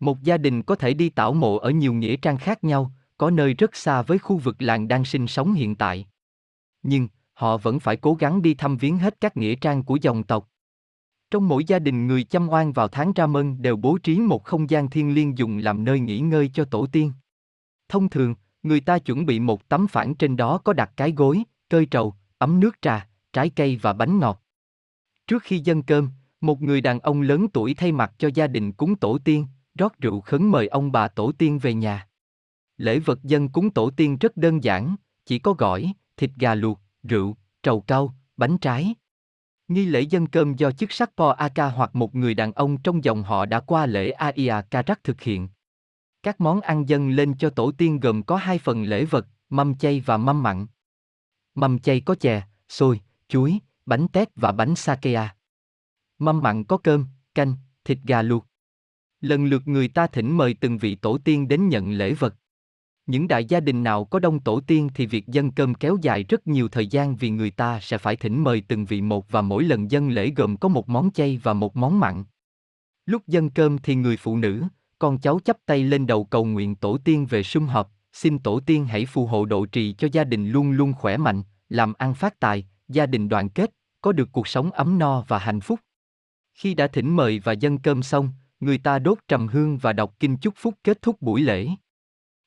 Một gia đình có thể đi tảo mộ ở nhiều nghĩa trang khác nhau, có nơi rất xa với khu vực làng đang sinh sống hiện tại. Nhưng, họ vẫn phải cố gắng đi thăm viếng hết các nghĩa trang của dòng tộc. Trong mỗi gia đình người chăm oan vào tháng ra mân đều bố trí một không gian thiên liêng dùng làm nơi nghỉ ngơi cho tổ tiên. Thông thường, người ta chuẩn bị một tấm phản trên đó có đặt cái gối, cơi trầu, ấm nước trà, trái cây và bánh ngọt. Trước khi dâng cơm, một người đàn ông lớn tuổi thay mặt cho gia đình cúng tổ tiên, rót rượu khấn mời ông bà tổ tiên về nhà. Lễ vật dân cúng tổ tiên rất đơn giản, chỉ có gỏi, thịt gà luộc, rượu, trầu cau, bánh trái. Nghi lễ dân cơm do chức sắc Po Aka hoặc một người đàn ông trong dòng họ đã qua lễ Aia Karak thực hiện. Các món ăn dân lên cho tổ tiên gồm có hai phần lễ vật, mâm chay và mâm mặn. Mâm chay có chè, xôi, chuối, bánh tét và bánh sakea. Mâm mặn có cơm, canh, thịt gà luộc. Lần lượt người ta thỉnh mời từng vị tổ tiên đến nhận lễ vật. Những đại gia đình nào có đông tổ tiên thì việc dân cơm kéo dài rất nhiều thời gian vì người ta sẽ phải thỉnh mời từng vị một và mỗi lần dân lễ gồm có một món chay và một món mặn. Lúc dân cơm thì người phụ nữ, con cháu chắp tay lên đầu cầu nguyện tổ tiên về sum họp, xin tổ tiên hãy phù hộ độ trì cho gia đình luôn luôn khỏe mạnh, làm ăn phát tài, gia đình đoàn kết, có được cuộc sống ấm no và hạnh phúc. Khi đã thỉnh mời và dâng cơm xong, người ta đốt trầm hương và đọc kinh chúc phúc kết thúc buổi lễ.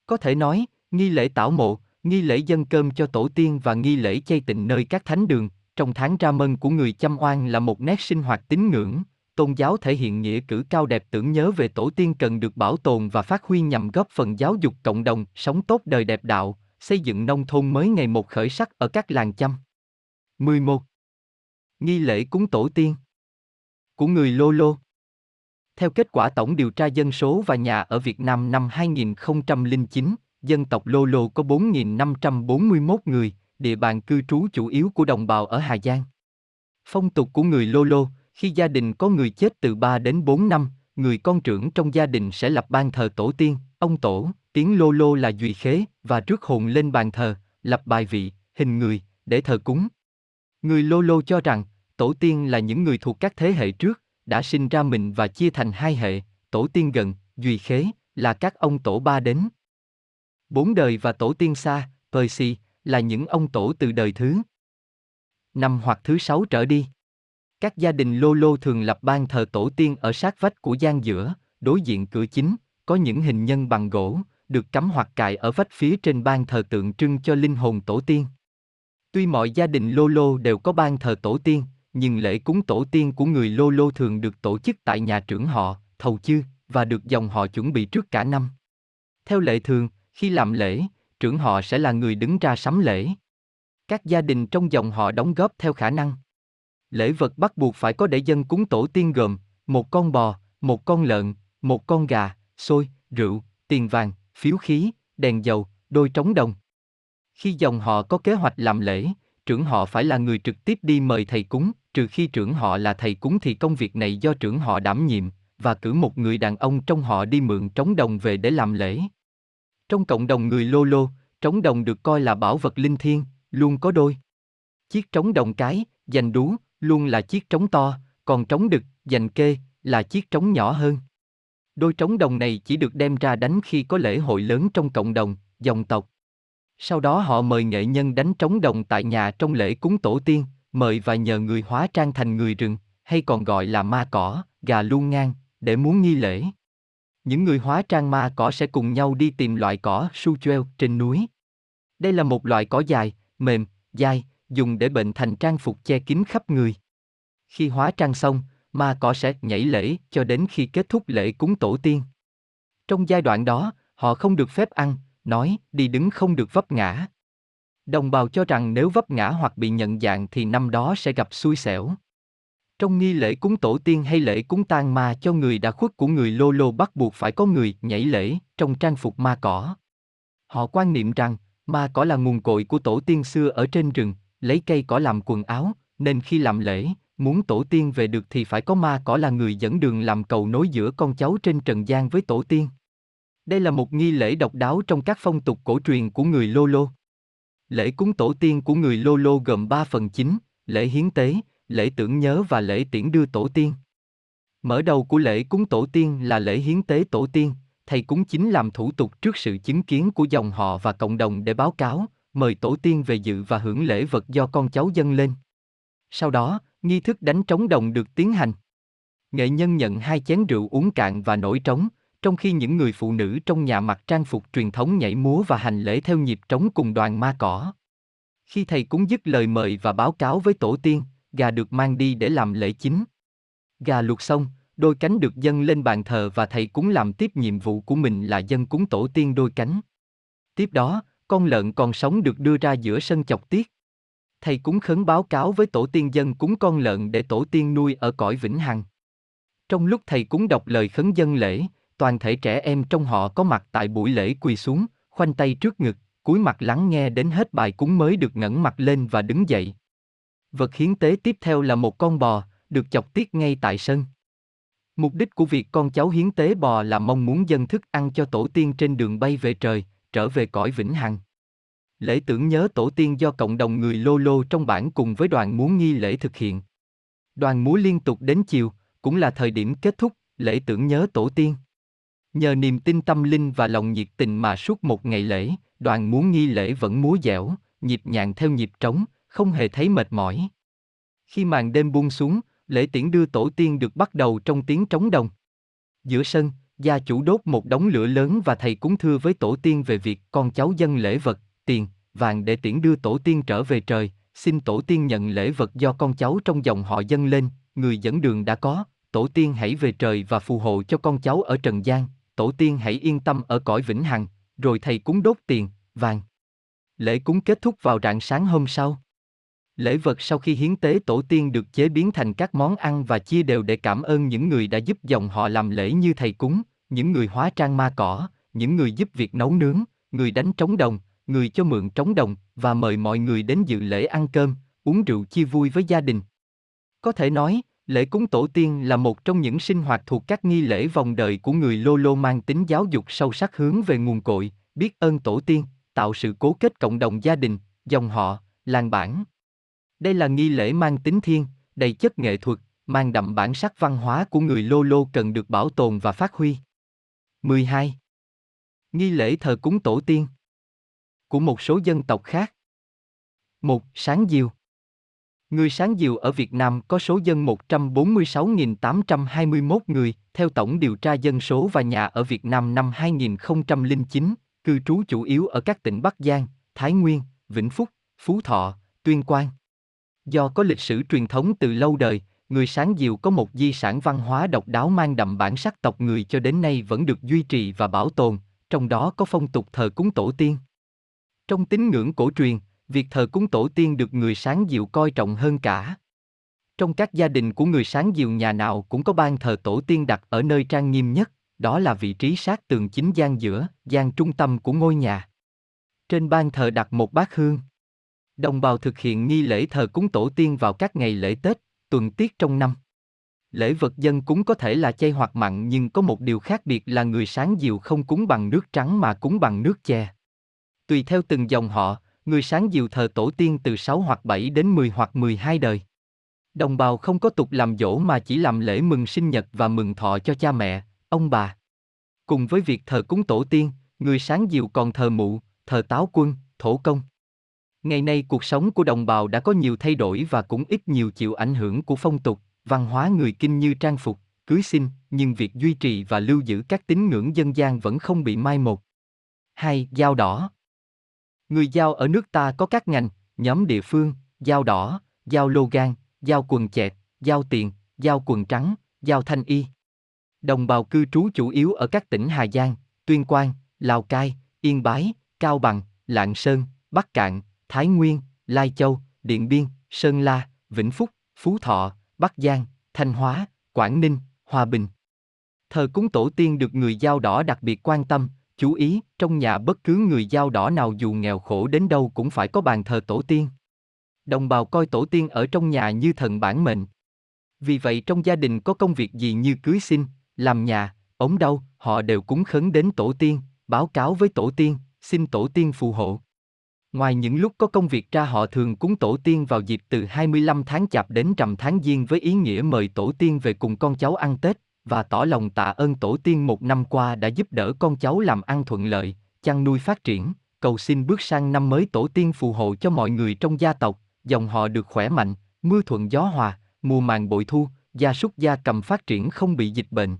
Có thể nói, nghi lễ tảo mộ, nghi lễ dân cơm cho tổ tiên và nghi lễ chay tịnh nơi các thánh đường, trong tháng ra mân của người chăm oan là một nét sinh hoạt tín ngưỡng, tôn giáo thể hiện nghĩa cử cao đẹp tưởng nhớ về tổ tiên cần được bảo tồn và phát huy nhằm góp phần giáo dục cộng đồng, sống tốt đời đẹp đạo, xây dựng nông thôn mới ngày một khởi sắc ở các làng chăm. 11. Nghi lễ cúng tổ tiên của người Lô Lô theo kết quả tổng điều tra dân số và nhà ở Việt Nam năm 2009, dân tộc Lô Lô có 4.541 người, địa bàn cư trú chủ yếu của đồng bào ở Hà Giang. Phong tục của người Lô Lô, khi gia đình có người chết từ 3 đến 4 năm, người con trưởng trong gia đình sẽ lập ban thờ tổ tiên, ông tổ, tiếng Lô Lô là duy khế, và rước hồn lên bàn thờ, lập bài vị, hình người, để thờ cúng. Người Lô Lô cho rằng, tổ tiên là những người thuộc các thế hệ trước, đã sinh ra mình và chia thành hai hệ, tổ tiên gần, duy khế, là các ông tổ ba đến. Bốn đời và tổ tiên xa, Percy, là những ông tổ từ đời thứ năm hoặc thứ sáu trở đi. Các gia đình lô lô thường lập ban thờ tổ tiên ở sát vách của gian giữa, đối diện cửa chính, có những hình nhân bằng gỗ, được cắm hoặc cài ở vách phía trên ban thờ tượng trưng cho linh hồn tổ tiên. Tuy mọi gia đình lô lô đều có ban thờ tổ tiên, nhưng lễ cúng tổ tiên của người Lô Lô thường được tổ chức tại nhà trưởng họ, thầu chư, và được dòng họ chuẩn bị trước cả năm. Theo lệ thường, khi làm lễ, trưởng họ sẽ là người đứng ra sắm lễ. Các gia đình trong dòng họ đóng góp theo khả năng. Lễ vật bắt buộc phải có để dân cúng tổ tiên gồm một con bò, một con lợn, một con gà, xôi, rượu, tiền vàng, phiếu khí, đèn dầu, đôi trống đồng. Khi dòng họ có kế hoạch làm lễ, trưởng họ phải là người trực tiếp đi mời thầy cúng, trừ khi trưởng họ là thầy cúng thì công việc này do trưởng họ đảm nhiệm, và cử một người đàn ông trong họ đi mượn trống đồng về để làm lễ. Trong cộng đồng người Lô Lô, trống đồng được coi là bảo vật linh thiêng, luôn có đôi. Chiếc trống đồng cái, dành đú, luôn là chiếc trống to, còn trống đực, dành kê, là chiếc trống nhỏ hơn. Đôi trống đồng này chỉ được đem ra đánh khi có lễ hội lớn trong cộng đồng, dòng tộc. Sau đó họ mời nghệ nhân đánh trống đồng tại nhà trong lễ cúng tổ tiên, mời và nhờ người hóa trang thành người rừng, hay còn gọi là ma cỏ, gà luông ngang, để muốn nghi lễ. Những người hóa trang ma cỏ sẽ cùng nhau đi tìm loại cỏ su chueo trên núi. Đây là một loại cỏ dài, mềm, dai, dùng để bệnh thành trang phục che kín khắp người. Khi hóa trang xong, ma cỏ sẽ nhảy lễ cho đến khi kết thúc lễ cúng tổ tiên. Trong giai đoạn đó, họ không được phép ăn, nói, đi đứng không được vấp ngã. Đồng bào cho rằng nếu vấp ngã hoặc bị nhận dạng thì năm đó sẽ gặp xui xẻo. Trong nghi lễ cúng tổ tiên hay lễ cúng tang ma cho người đã khuất của người Lô Lô bắt buộc phải có người nhảy lễ trong trang phục ma cỏ. Họ quan niệm rằng, ma cỏ là nguồn cội của tổ tiên xưa ở trên rừng, lấy cây cỏ làm quần áo, nên khi làm lễ, muốn tổ tiên về được thì phải có ma cỏ là người dẫn đường làm cầu nối giữa con cháu trên trần gian với tổ tiên. Đây là một nghi lễ độc đáo trong các phong tục cổ truyền của người Lô Lô. Lễ cúng tổ tiên của người Lô Lô gồm 3 phần chính, lễ hiến tế, lễ tưởng nhớ và lễ tiễn đưa tổ tiên. Mở đầu của lễ cúng tổ tiên là lễ hiến tế tổ tiên, thầy cúng chính làm thủ tục trước sự chứng kiến của dòng họ và cộng đồng để báo cáo, mời tổ tiên về dự và hưởng lễ vật do con cháu dâng lên. Sau đó, nghi thức đánh trống đồng được tiến hành. Nghệ nhân nhận hai chén rượu uống cạn và nổi trống, trong khi những người phụ nữ trong nhà mặc trang phục truyền thống nhảy múa và hành lễ theo nhịp trống cùng đoàn ma cỏ. Khi thầy cúng dứt lời mời và báo cáo với tổ tiên, gà được mang đi để làm lễ chính. Gà luộc xong, đôi cánh được dâng lên bàn thờ và thầy cúng làm tiếp nhiệm vụ của mình là dân cúng tổ tiên đôi cánh. Tiếp đó, con lợn còn sống được đưa ra giữa sân chọc tiết. Thầy cúng khấn báo cáo với tổ tiên dân cúng con lợn để tổ tiên nuôi ở cõi vĩnh hằng. Trong lúc thầy cúng đọc lời khấn dân lễ, toàn thể trẻ em trong họ có mặt tại buổi lễ quỳ xuống, khoanh tay trước ngực, cúi mặt lắng nghe đến hết bài cúng mới được ngẩng mặt lên và đứng dậy. Vật hiến tế tiếp theo là một con bò, được chọc tiết ngay tại sân. Mục đích của việc con cháu hiến tế bò là mong muốn dân thức ăn cho tổ tiên trên đường bay về trời, trở về cõi vĩnh hằng. Lễ tưởng nhớ tổ tiên do cộng đồng người Lô Lô trong bản cùng với đoàn múa nghi lễ thực hiện. Đoàn múa liên tục đến chiều, cũng là thời điểm kết thúc lễ tưởng nhớ tổ tiên. Nhờ niềm tin tâm linh và lòng nhiệt tình mà suốt một ngày lễ, đoàn múa nghi lễ vẫn múa dẻo, nhịp nhàng theo nhịp trống, không hề thấy mệt mỏi. Khi màn đêm buông xuống, lễ tiễn đưa tổ tiên được bắt đầu trong tiếng trống đồng. Giữa sân, gia chủ đốt một đống lửa lớn và thầy cúng thưa với tổ tiên về việc con cháu dân lễ vật, tiền, vàng để tiễn đưa tổ tiên trở về trời, xin tổ tiên nhận lễ vật do con cháu trong dòng họ dâng lên, người dẫn đường đã có, tổ tiên hãy về trời và phù hộ cho con cháu ở trần gian, tổ tiên hãy yên tâm ở cõi vĩnh hằng, rồi thầy cúng đốt tiền, vàng. Lễ cúng kết thúc vào rạng sáng hôm sau. Lễ vật sau khi hiến tế tổ tiên được chế biến thành các món ăn và chia đều để cảm ơn những người đã giúp dòng họ làm lễ như thầy cúng, những người hóa trang ma cỏ, những người giúp việc nấu nướng, người đánh trống đồng, người cho mượn trống đồng và mời mọi người đến dự lễ ăn cơm, uống rượu chia vui với gia đình. Có thể nói, lễ cúng tổ tiên là một trong những sinh hoạt thuộc các nghi lễ vòng đời của người Lô Lô mang tính giáo dục sâu sắc hướng về nguồn cội, biết ơn tổ tiên, tạo sự cố kết cộng đồng gia đình, dòng họ, làng bản. Đây là nghi lễ mang tính thiên, đầy chất nghệ thuật, mang đậm bản sắc văn hóa của người Lô Lô cần được bảo tồn và phát huy. 12. Nghi lễ thờ cúng tổ tiên của một số dân tộc khác. Một, Sáng Diều Người Sáng Diều ở Việt Nam có số dân 146.821 người, theo Tổng điều tra dân số và nhà ở Việt Nam năm 2009, cư trú chủ yếu ở các tỉnh Bắc Giang, Thái Nguyên, Vĩnh Phúc, Phú Thọ, Tuyên Quang. Do có lịch sử truyền thống từ lâu đời, người Sáng Diều có một di sản văn hóa độc đáo mang đậm bản sắc tộc người cho đến nay vẫn được duy trì và bảo tồn, trong đó có phong tục thờ cúng tổ tiên. Trong tín ngưỡng cổ truyền, việc thờ cúng tổ tiên được người sáng diệu coi trọng hơn cả. Trong các gia đình của người sáng diệu nhà nào cũng có ban thờ tổ tiên đặt ở nơi trang nghiêm nhất, đó là vị trí sát tường chính gian giữa, gian trung tâm của ngôi nhà. Trên ban thờ đặt một bát hương. Đồng bào thực hiện nghi lễ thờ cúng tổ tiên vào các ngày lễ Tết, tuần tiết trong năm. Lễ vật dân cúng có thể là chay hoặc mặn nhưng có một điều khác biệt là người sáng diều không cúng bằng nước trắng mà cúng bằng nước chè. Tùy theo từng dòng họ, người sáng diều thờ tổ tiên từ 6 hoặc 7 đến 10 hoặc 12 đời. Đồng bào không có tục làm dỗ mà chỉ làm lễ mừng sinh nhật và mừng thọ cho cha mẹ, ông bà. Cùng với việc thờ cúng tổ tiên, người sáng diều còn thờ mụ, thờ táo quân, thổ công. Ngày nay cuộc sống của đồng bào đã có nhiều thay đổi và cũng ít nhiều chịu ảnh hưởng của phong tục, văn hóa người kinh như trang phục, cưới xin, nhưng việc duy trì và lưu giữ các tín ngưỡng dân gian vẫn không bị mai một. 2. Dao đỏ Người Giao ở nước ta có các ngành, nhóm địa phương, Giao đỏ, Giao lô gan, Giao quần chẹt, Giao tiền, Giao quần trắng, Giao thanh y. Đồng bào cư trú chủ yếu ở các tỉnh Hà Giang, Tuyên Quang, Lào Cai, Yên Bái, Cao Bằng, Lạng Sơn, Bắc Cạn, Thái Nguyên, Lai Châu, Điện Biên, Sơn La, Vĩnh Phúc, Phú Thọ, Bắc Giang, Thanh Hóa, Quảng Ninh, Hòa Bình. Thờ cúng tổ tiên được người Giao đỏ đặc biệt quan tâm, Chú ý, trong nhà bất cứ người dao đỏ nào dù nghèo khổ đến đâu cũng phải có bàn thờ tổ tiên. Đồng bào coi tổ tiên ở trong nhà như thần bản mệnh. Vì vậy trong gia đình có công việc gì như cưới xin, làm nhà, ốm đau, họ đều cúng khấn đến tổ tiên, báo cáo với tổ tiên, xin tổ tiên phù hộ. Ngoài những lúc có công việc ra họ thường cúng tổ tiên vào dịp từ 25 tháng chạp đến rằm tháng giêng với ý nghĩa mời tổ tiên về cùng con cháu ăn Tết và tỏ lòng tạ ơn tổ tiên một năm qua đã giúp đỡ con cháu làm ăn thuận lợi, chăn nuôi phát triển, cầu xin bước sang năm mới tổ tiên phù hộ cho mọi người trong gia tộc, dòng họ được khỏe mạnh, mưa thuận gió hòa, mùa màng bội thu, gia súc gia cầm phát triển không bị dịch bệnh.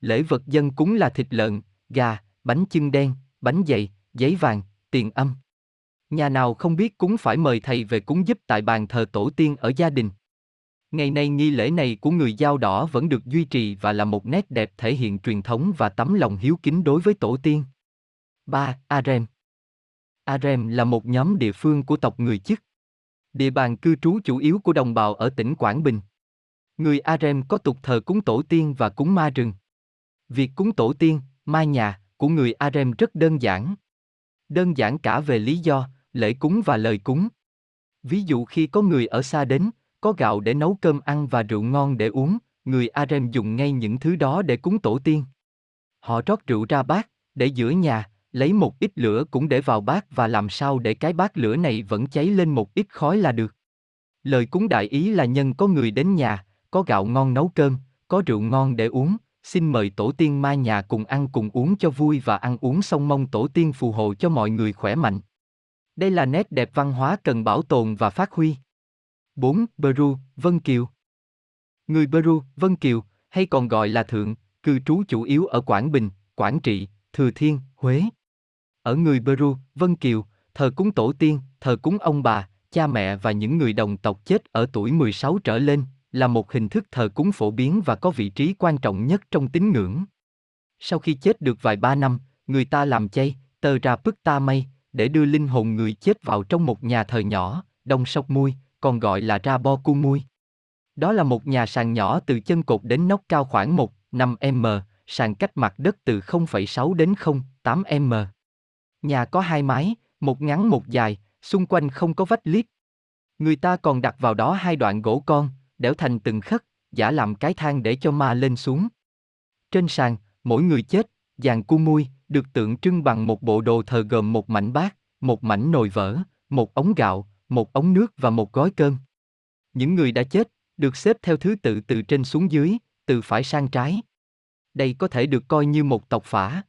Lễ vật dân cúng là thịt lợn, gà, bánh chưng đen, bánh dày, giấy vàng, tiền âm. Nhà nào không biết cúng phải mời thầy về cúng giúp tại bàn thờ tổ tiên ở gia đình. Ngày nay nghi lễ này của người dao đỏ vẫn được duy trì và là một nét đẹp thể hiện truyền thống và tấm lòng hiếu kính đối với tổ tiên. 3. Arem Arem là một nhóm địa phương của tộc người chức. Địa bàn cư trú chủ yếu của đồng bào ở tỉnh Quảng Bình. Người Arem có tục thờ cúng tổ tiên và cúng ma rừng. Việc cúng tổ tiên, ma nhà của người Arem rất đơn giản. Đơn giản cả về lý do, lễ cúng và lời cúng. Ví dụ khi có người ở xa đến, có gạo để nấu cơm ăn và rượu ngon để uống, người Arem dùng ngay những thứ đó để cúng tổ tiên. Họ rót rượu ra bát, để giữa nhà, lấy một ít lửa cũng để vào bát và làm sao để cái bát lửa này vẫn cháy lên một ít khói là được. Lời cúng đại ý là nhân có người đến nhà, có gạo ngon nấu cơm, có rượu ngon để uống, xin mời tổ tiên mai nhà cùng ăn cùng uống cho vui và ăn uống xong mong tổ tiên phù hộ cho mọi người khỏe mạnh. Đây là nét đẹp văn hóa cần bảo tồn và phát huy. 4. Peru, Vân Kiều Người Peru, Vân Kiều, hay còn gọi là Thượng, cư trú chủ yếu ở Quảng Bình, Quảng Trị, Thừa Thiên, Huế. Ở người Peru, Vân Kiều, thờ cúng tổ tiên, thờ cúng ông bà, cha mẹ và những người đồng tộc chết ở tuổi 16 trở lên, là một hình thức thờ cúng phổ biến và có vị trí quan trọng nhất trong tín ngưỡng. Sau khi chết được vài ba năm, người ta làm chay, tờ ra bức ta mây, để đưa linh hồn người chết vào trong một nhà thờ nhỏ, đông sóc mui, còn gọi là ra bo cu mui. Đó là một nhà sàn nhỏ từ chân cột đến nóc cao khoảng 1, 5 m, sàn cách mặt đất từ 0,6 đến 0,8 m. Nhà có hai mái, một ngắn một dài, xung quanh không có vách lít. Người ta còn đặt vào đó hai đoạn gỗ con, đẽo thành từng khất, giả làm cái thang để cho ma lên xuống. Trên sàn, mỗi người chết, dàn cu mui, được tượng trưng bằng một bộ đồ thờ gồm một mảnh bát, một mảnh nồi vỡ, một ống gạo, một ống nước và một gói cơm. Những người đã chết, được xếp theo thứ tự từ trên xuống dưới, từ phải sang trái. Đây có thể được coi như một tộc phả.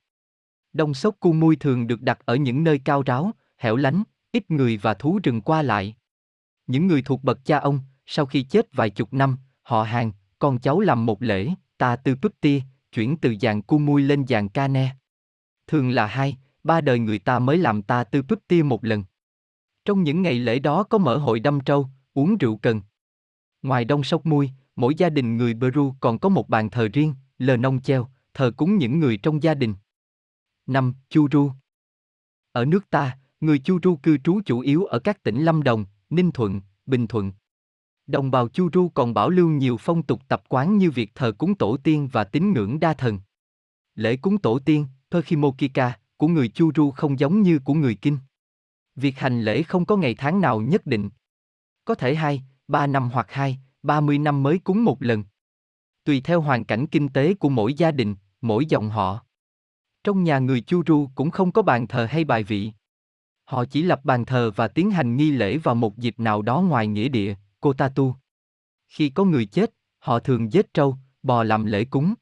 Đông sốc cu mui thường được đặt ở những nơi cao ráo, hẻo lánh, ít người và thú rừng qua lại. Những người thuộc bậc cha ông, sau khi chết vài chục năm, họ hàng, con cháu làm một lễ, ta từ púp tia, chuyển từ dạng cu mui lên dạng ca ne. Thường là hai, ba đời người ta mới làm ta tư búp tia một lần. Trong những ngày lễ đó có mở hội đâm trâu, uống rượu cần. Ngoài đông sóc mui, mỗi gia đình người Peru còn có một bàn thờ riêng, lờ nông treo, thờ cúng những người trong gia đình. 5. Churu Ở nước ta, người Churu cư trú chủ yếu ở các tỉnh Lâm Đồng, Ninh Thuận, Bình Thuận. Đồng bào Churu còn bảo lưu nhiều phong tục tập quán như việc thờ cúng tổ tiên và tín ngưỡng đa thần. Lễ cúng tổ tiên, Perchimokika, của người Churu không giống như của người Kinh. Việc hành lễ không có ngày tháng nào nhất định. Có thể hai, ba năm hoặc hai, ba mươi năm mới cúng một lần. Tùy theo hoàn cảnh kinh tế của mỗi gia đình, mỗi dòng họ. Trong nhà người Churu cũng không có bàn thờ hay bài vị. Họ chỉ lập bàn thờ và tiến hành nghi lễ vào một dịp nào đó ngoài nghĩa địa, Kotatu. Khi có người chết, họ thường giết trâu, bò làm lễ cúng.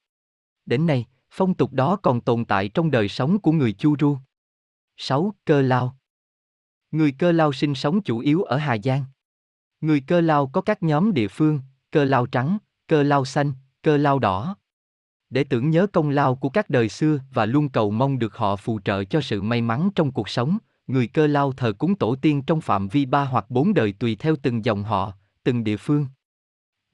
Đến nay, phong tục đó còn tồn tại trong đời sống của người Chu Ru. 6. Cơ Lao Người Cơ Lao sinh sống chủ yếu ở Hà Giang. Người Cơ Lao có các nhóm địa phương, Cơ Lao trắng, Cơ Lao xanh, Cơ Lao đỏ. Để tưởng nhớ công lao của các đời xưa và luôn cầu mong được họ phù trợ cho sự may mắn trong cuộc sống, người Cơ Lao thờ cúng tổ tiên trong phạm vi ba hoặc bốn đời tùy theo từng dòng họ, từng địa phương.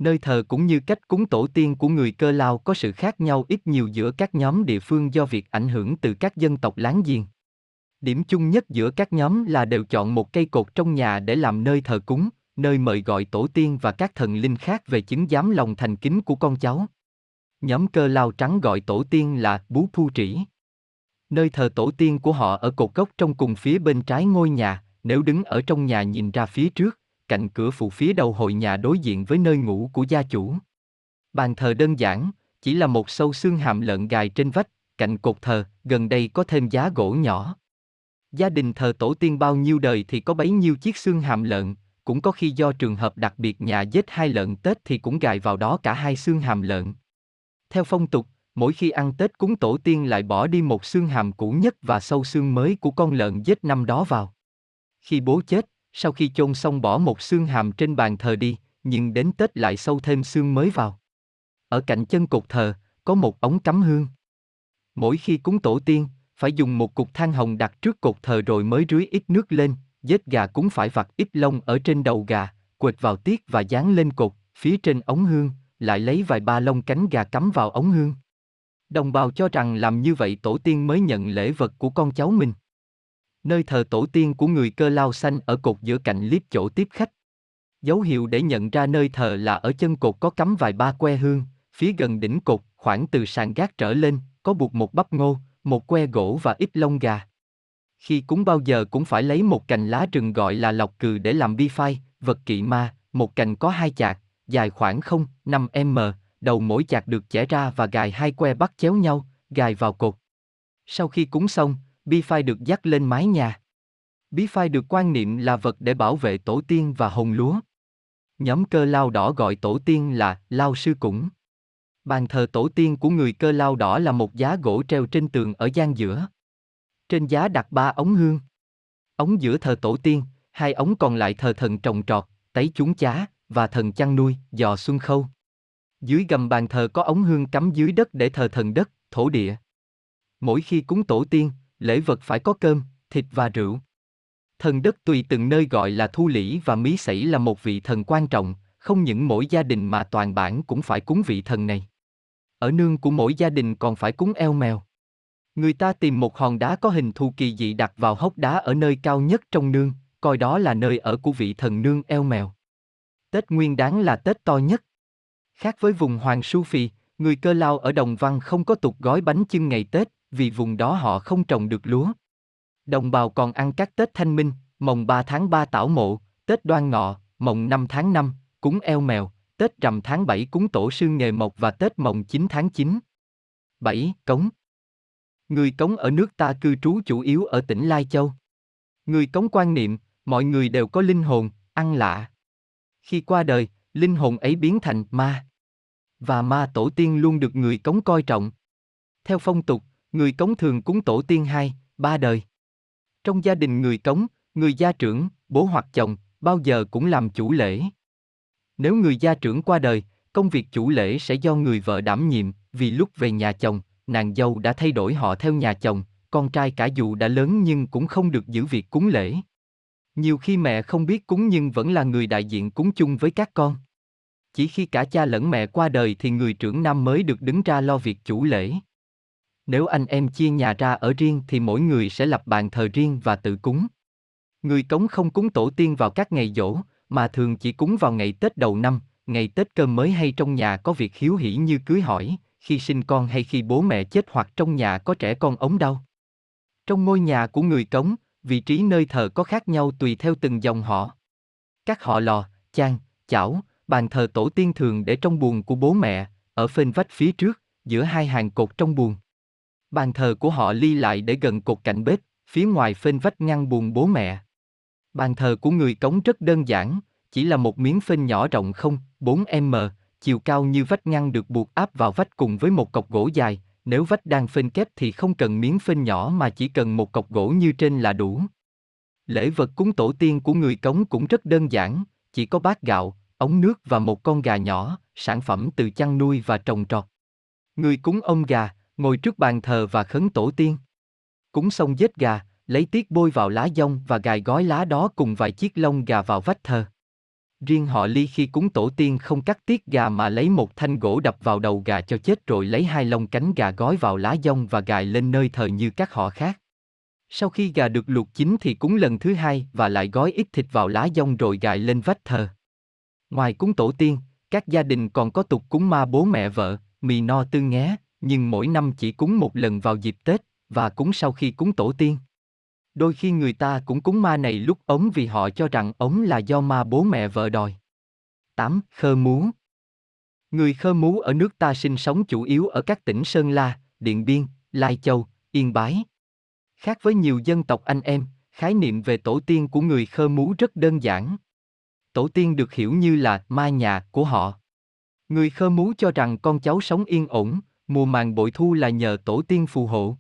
Nơi thờ cũng như cách cúng tổ tiên của người cơ lao có sự khác nhau ít nhiều giữa các nhóm địa phương do việc ảnh hưởng từ các dân tộc láng giềng. Điểm chung nhất giữa các nhóm là đều chọn một cây cột trong nhà để làm nơi thờ cúng, nơi mời gọi tổ tiên và các thần linh khác về chứng giám lòng thành kính của con cháu. Nhóm cơ lao trắng gọi tổ tiên là Bú Phu Trĩ. Nơi thờ tổ tiên của họ ở cột gốc trong cùng phía bên trái ngôi nhà, nếu đứng ở trong nhà nhìn ra phía trước, cạnh cửa phụ phía đầu hội nhà đối diện với nơi ngủ của gia chủ. Bàn thờ đơn giản, chỉ là một sâu xương hàm lợn gài trên vách, cạnh cột thờ, gần đây có thêm giá gỗ nhỏ. Gia đình thờ tổ tiên bao nhiêu đời thì có bấy nhiêu chiếc xương hàm lợn, cũng có khi do trường hợp đặc biệt nhà giết hai lợn Tết thì cũng gài vào đó cả hai xương hàm lợn. Theo phong tục, mỗi khi ăn Tết cúng tổ tiên lại bỏ đi một xương hàm cũ nhất và sâu xương mới của con lợn giết năm đó vào. Khi bố chết, sau khi chôn xong bỏ một xương hàm trên bàn thờ đi, nhưng đến Tết lại sâu thêm xương mới vào. Ở cạnh chân cột thờ, có một ống cắm hương. Mỗi khi cúng tổ tiên, phải dùng một cục than hồng đặt trước cột thờ rồi mới rưới ít nước lên, vết gà cũng phải vặt ít lông ở trên đầu gà, quệt vào tiết và dán lên cột, phía trên ống hương, lại lấy vài ba lông cánh gà cắm vào ống hương. Đồng bào cho rằng làm như vậy tổ tiên mới nhận lễ vật của con cháu mình. Nơi thờ tổ tiên của người cơ lao xanh ở cột giữa cạnh liếp chỗ tiếp khách. Dấu hiệu để nhận ra nơi thờ là ở chân cột có cắm vài ba que hương, phía gần đỉnh cột, khoảng từ sàn gác trở lên, có buộc một bắp ngô, một que gỗ và ít lông gà. Khi cúng bao giờ cũng phải lấy một cành lá rừng gọi là lọc cừ để làm bi phai, vật kỵ ma, một cành có hai chạc, dài khoảng 0,5 m, đầu mỗi chạc được chẻ ra và gài hai que bắt chéo nhau, gài vào cột. Sau khi cúng xong, bi phai được dắt lên mái nhà. Bí phai được quan niệm là vật để bảo vệ tổ tiên và hồng lúa. Nhóm cơ lao đỏ gọi tổ tiên là lao sư củng. Bàn thờ tổ tiên của người cơ lao đỏ là một giá gỗ treo trên tường ở gian giữa. Trên giá đặt ba ống hương. Ống giữa thờ tổ tiên, hai ống còn lại thờ thần trồng trọt, tấy chúng chá, và thần chăn nuôi, dò xuân khâu. Dưới gầm bàn thờ có ống hương cắm dưới đất để thờ thần đất, thổ địa. Mỗi khi cúng tổ tiên, lễ vật phải có cơm, thịt và rượu. Thần đất tùy từng nơi gọi là thu lĩ và mí sẩy là một vị thần quan trọng, không những mỗi gia đình mà toàn bản cũng phải cúng vị thần này. Ở nương của mỗi gia đình còn phải cúng eo mèo. Người ta tìm một hòn đá có hình thù kỳ dị đặt vào hốc đá ở nơi cao nhất trong nương, coi đó là nơi ở của vị thần nương eo mèo. Tết Nguyên đáng là Tết to nhất. Khác với vùng Hoàng Su Phi, người cơ lao ở Đồng Văn không có tục gói bánh chưng ngày Tết, vì vùng đó họ không trồng được lúa. Đồng bào còn ăn các Tết Thanh Minh, mồng 3 tháng 3 tảo mộ, Tết Đoan Ngọ, mồng 5 tháng 5, cúng eo mèo, Tết rằm tháng 7 cúng tổ sư nghề mộc và Tết mồng 9 tháng 9. 7. Cống Người Cống ở nước ta cư trú chủ yếu ở tỉnh Lai Châu. Người Cống quan niệm, mọi người đều có linh hồn, ăn lạ. Khi qua đời, linh hồn ấy biến thành ma. Và ma tổ tiên luôn được người Cống coi trọng. Theo phong tục, người Cống thường cúng tổ tiên hai, ba đời. Trong gia đình người Cống, người gia trưởng, bố hoặc chồng, bao giờ cũng làm chủ lễ. Nếu người gia trưởng qua đời, công việc chủ lễ sẽ do người vợ đảm nhiệm, vì lúc về nhà chồng, nàng dâu đã thay đổi họ theo nhà chồng, con trai cả dù đã lớn nhưng cũng không được giữ việc cúng lễ. Nhiều khi mẹ không biết cúng nhưng vẫn là người đại diện cúng chung với các con. Chỉ khi cả cha lẫn mẹ qua đời thì người trưởng nam mới được đứng ra lo việc chủ lễ. Nếu anh em chia nhà ra ở riêng thì mỗi người sẽ lập bàn thờ riêng và tự cúng. Người cống không cúng tổ tiên vào các ngày dỗ, mà thường chỉ cúng vào ngày Tết đầu năm, ngày Tết cơm mới hay trong nhà có việc hiếu hỉ như cưới hỏi, khi sinh con hay khi bố mẹ chết hoặc trong nhà có trẻ con ống đau. Trong ngôi nhà của người cống, vị trí nơi thờ có khác nhau tùy theo từng dòng họ. Các họ lò, chan, chảo, bàn thờ tổ tiên thường để trong buồng của bố mẹ, ở phên vách phía trước, giữa hai hàng cột trong buồng. Bàn thờ của họ ly lại để gần cột cạnh bếp, phía ngoài phên vách ngăn buồn bố mẹ. Bàn thờ của người cống rất đơn giản, chỉ là một miếng phên nhỏ rộng không, 4m, chiều cao như vách ngăn được buộc áp vào vách cùng với một cọc gỗ dài, nếu vách đang phên kép thì không cần miếng phên nhỏ mà chỉ cần một cọc gỗ như trên là đủ. Lễ vật cúng tổ tiên của người cống cũng rất đơn giản, chỉ có bát gạo, ống nước và một con gà nhỏ, sản phẩm từ chăn nuôi và trồng trọt. Người cúng ông gà, ngồi trước bàn thờ và khấn tổ tiên. Cúng xong giết gà, lấy tiết bôi vào lá dông và gài gói lá đó cùng vài chiếc lông gà vào vách thờ. Riêng họ ly khi cúng tổ tiên không cắt tiết gà mà lấy một thanh gỗ đập vào đầu gà cho chết rồi lấy hai lông cánh gà gói vào lá dông và gài lên nơi thờ như các họ khác. Sau khi gà được luộc chín thì cúng lần thứ hai và lại gói ít thịt vào lá dông rồi gài lên vách thờ. Ngoài cúng tổ tiên, các gia đình còn có tục cúng ma bố mẹ vợ, mì no tương nghé, nhưng mỗi năm chỉ cúng một lần vào dịp Tết, và cúng sau khi cúng tổ tiên. Đôi khi người ta cũng cúng ma này lúc ống vì họ cho rằng ống là do ma bố mẹ vợ đòi. 8. Khơ mú Người Khơ mú ở nước ta sinh sống chủ yếu ở các tỉnh Sơn La, Điện Biên, Lai Châu, Yên Bái. Khác với nhiều dân tộc anh em, khái niệm về tổ tiên của người Khơ Mú rất đơn giản. Tổ tiên được hiểu như là ma nhà của họ. Người Khơ Mú cho rằng con cháu sống yên ổn, mùa màng bội thu là nhờ tổ tiên phù hộ.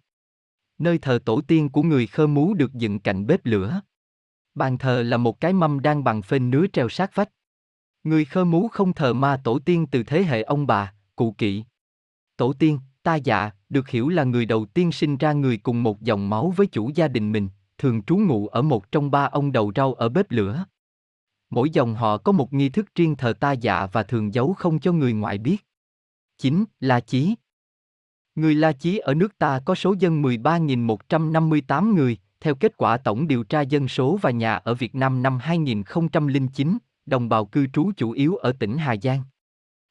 Nơi thờ tổ tiên của người Khơ Mú được dựng cạnh bếp lửa. Bàn thờ là một cái mâm đang bằng phên nứa treo sát vách. Người Khơ Mú không thờ ma tổ tiên từ thế hệ ông bà, cụ kỵ. Tổ tiên, ta dạ, được hiểu là người đầu tiên sinh ra người cùng một dòng máu với chủ gia đình mình, thường trú ngụ ở một trong ba ông đầu rau ở bếp lửa. Mỗi dòng họ có một nghi thức riêng thờ ta dạ và thường giấu không cho người ngoại biết. Chính là Chí Người La Chí ở nước ta có số dân 13.158 người, theo kết quả tổng điều tra dân số và nhà ở Việt Nam năm 2009, đồng bào cư trú chủ yếu ở tỉnh Hà Giang.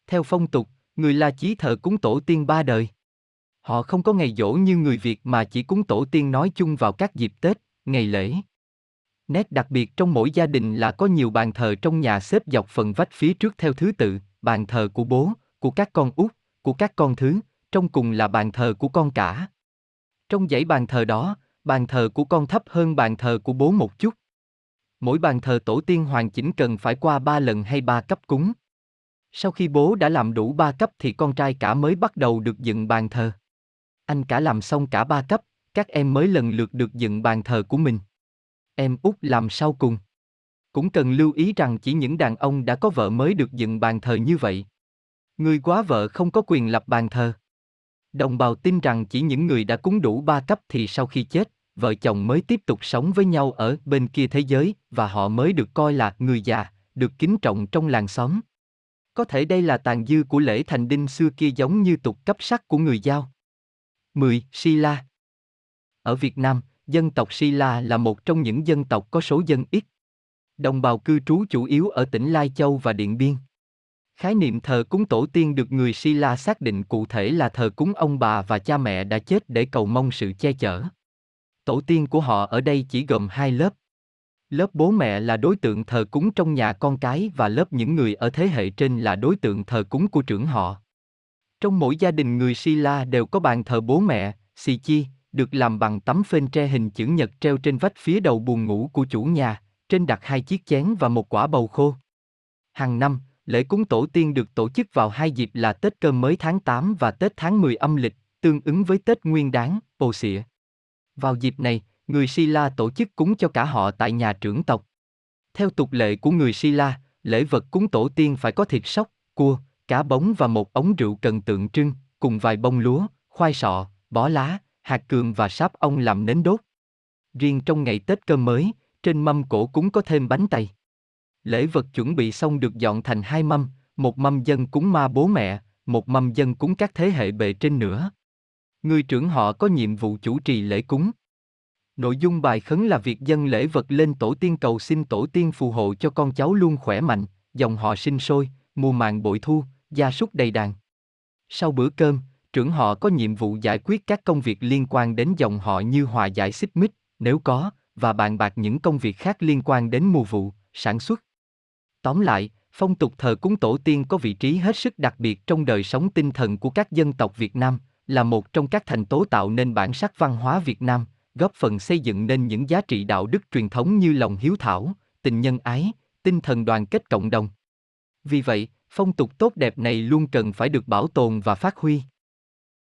Theo phong tục, người La Chí thờ cúng tổ tiên ba đời. Họ không có ngày dỗ như người Việt mà chỉ cúng tổ tiên nói chung vào các dịp Tết, ngày lễ. Nét đặc biệt trong mỗi gia đình là có nhiều bàn thờ trong nhà xếp dọc phần vách phía trước theo thứ tự, bàn thờ của bố, của các con út, của các con thứ, trong cùng là bàn thờ của con cả. Trong dãy bàn thờ đó, bàn thờ của con thấp hơn bàn thờ của bố một chút. Mỗi bàn thờ tổ tiên hoàn chỉnh cần phải qua ba lần hay ba cấp cúng. Sau khi bố đã làm đủ ba cấp thì con trai cả mới bắt đầu được dựng bàn thờ. Anh cả làm xong cả ba cấp, các em mới lần lượt được dựng bàn thờ của mình. Em út làm sau cùng. Cũng cần lưu ý rằng chỉ những đàn ông đã có vợ mới được dựng bàn thờ như vậy. Người quá vợ không có quyền lập bàn thờ. Đồng bào tin rằng chỉ những người đã cúng đủ ba cấp thì sau khi chết, vợ chồng mới tiếp tục sống với nhau ở bên kia thế giới và họ mới được coi là người già, được kính trọng trong làng xóm. Có thể đây là tàn dư của lễ thành đinh xưa kia giống như tục cấp sắc của người Giao. 10. Sila Ở Việt Nam, dân tộc Sila là một trong những dân tộc có số dân ít. Đồng bào cư trú chủ yếu ở tỉnh Lai Châu và Điện Biên. Khái niệm thờ cúng tổ tiên được người Sila xác định cụ thể là thờ cúng ông bà và cha mẹ đã chết để cầu mong sự che chở. Tổ tiên của họ ở đây chỉ gồm hai lớp. Lớp bố mẹ là đối tượng thờ cúng trong nhà con cái và lớp những người ở thế hệ trên là đối tượng thờ cúng của trưởng họ. Trong mỗi gia đình người Sila đều có bàn thờ bố mẹ, xì chi, được làm bằng tấm phên tre hình chữ nhật treo trên vách phía đầu buồng ngủ của chủ nhà, trên đặt hai chiếc chén và một quả bầu khô. Hàng năm, lễ cúng tổ tiên được tổ chức vào hai dịp là Tết Cơm mới tháng 8 và Tết tháng 10 âm lịch, tương ứng với Tết Nguyên Đán, Pồ Xịa. Vào dịp này, người Sila tổ chức cúng cho cả họ tại nhà trưởng tộc. Theo tục lệ của người Sila, lễ vật cúng tổ tiên phải có thịt sóc, cua, cá bống và một ống rượu cần tượng trưng, cùng vài bông lúa, khoai sọ, bó lá, hạt cường và sáp ong làm nến đốt. Riêng trong ngày Tết cơm mới, trên mâm cổ cúng có thêm bánh tày. Lễ vật chuẩn bị xong được dọn thành hai mâm, một mâm dân cúng ma bố mẹ, một mâm dân cúng các thế hệ bề trên nữa. Người trưởng họ có nhiệm vụ chủ trì lễ cúng. Nội dung bài khấn là việc dân lễ vật lên tổ tiên cầu xin tổ tiên phù hộ cho con cháu luôn khỏe mạnh, dòng họ sinh sôi, mùa màng bội thu, gia súc đầy đàn. Sau bữa cơm, trưởng họ có nhiệm vụ giải quyết các công việc liên quan đến dòng họ như hòa giải xích mích, nếu có, và bàn bạc những công việc khác liên quan đến mùa vụ, sản xuất. Tóm lại, phong tục thờ cúng tổ tiên có vị trí hết sức đặc biệt trong đời sống tinh thần của các dân tộc Việt Nam, là một trong các thành tố tạo nên bản sắc văn hóa Việt Nam, góp phần xây dựng nên những giá trị đạo đức truyền thống như lòng hiếu thảo, tình nhân ái, tinh thần đoàn kết cộng đồng. Vì vậy, phong tục tốt đẹp này luôn cần phải được bảo tồn và phát huy.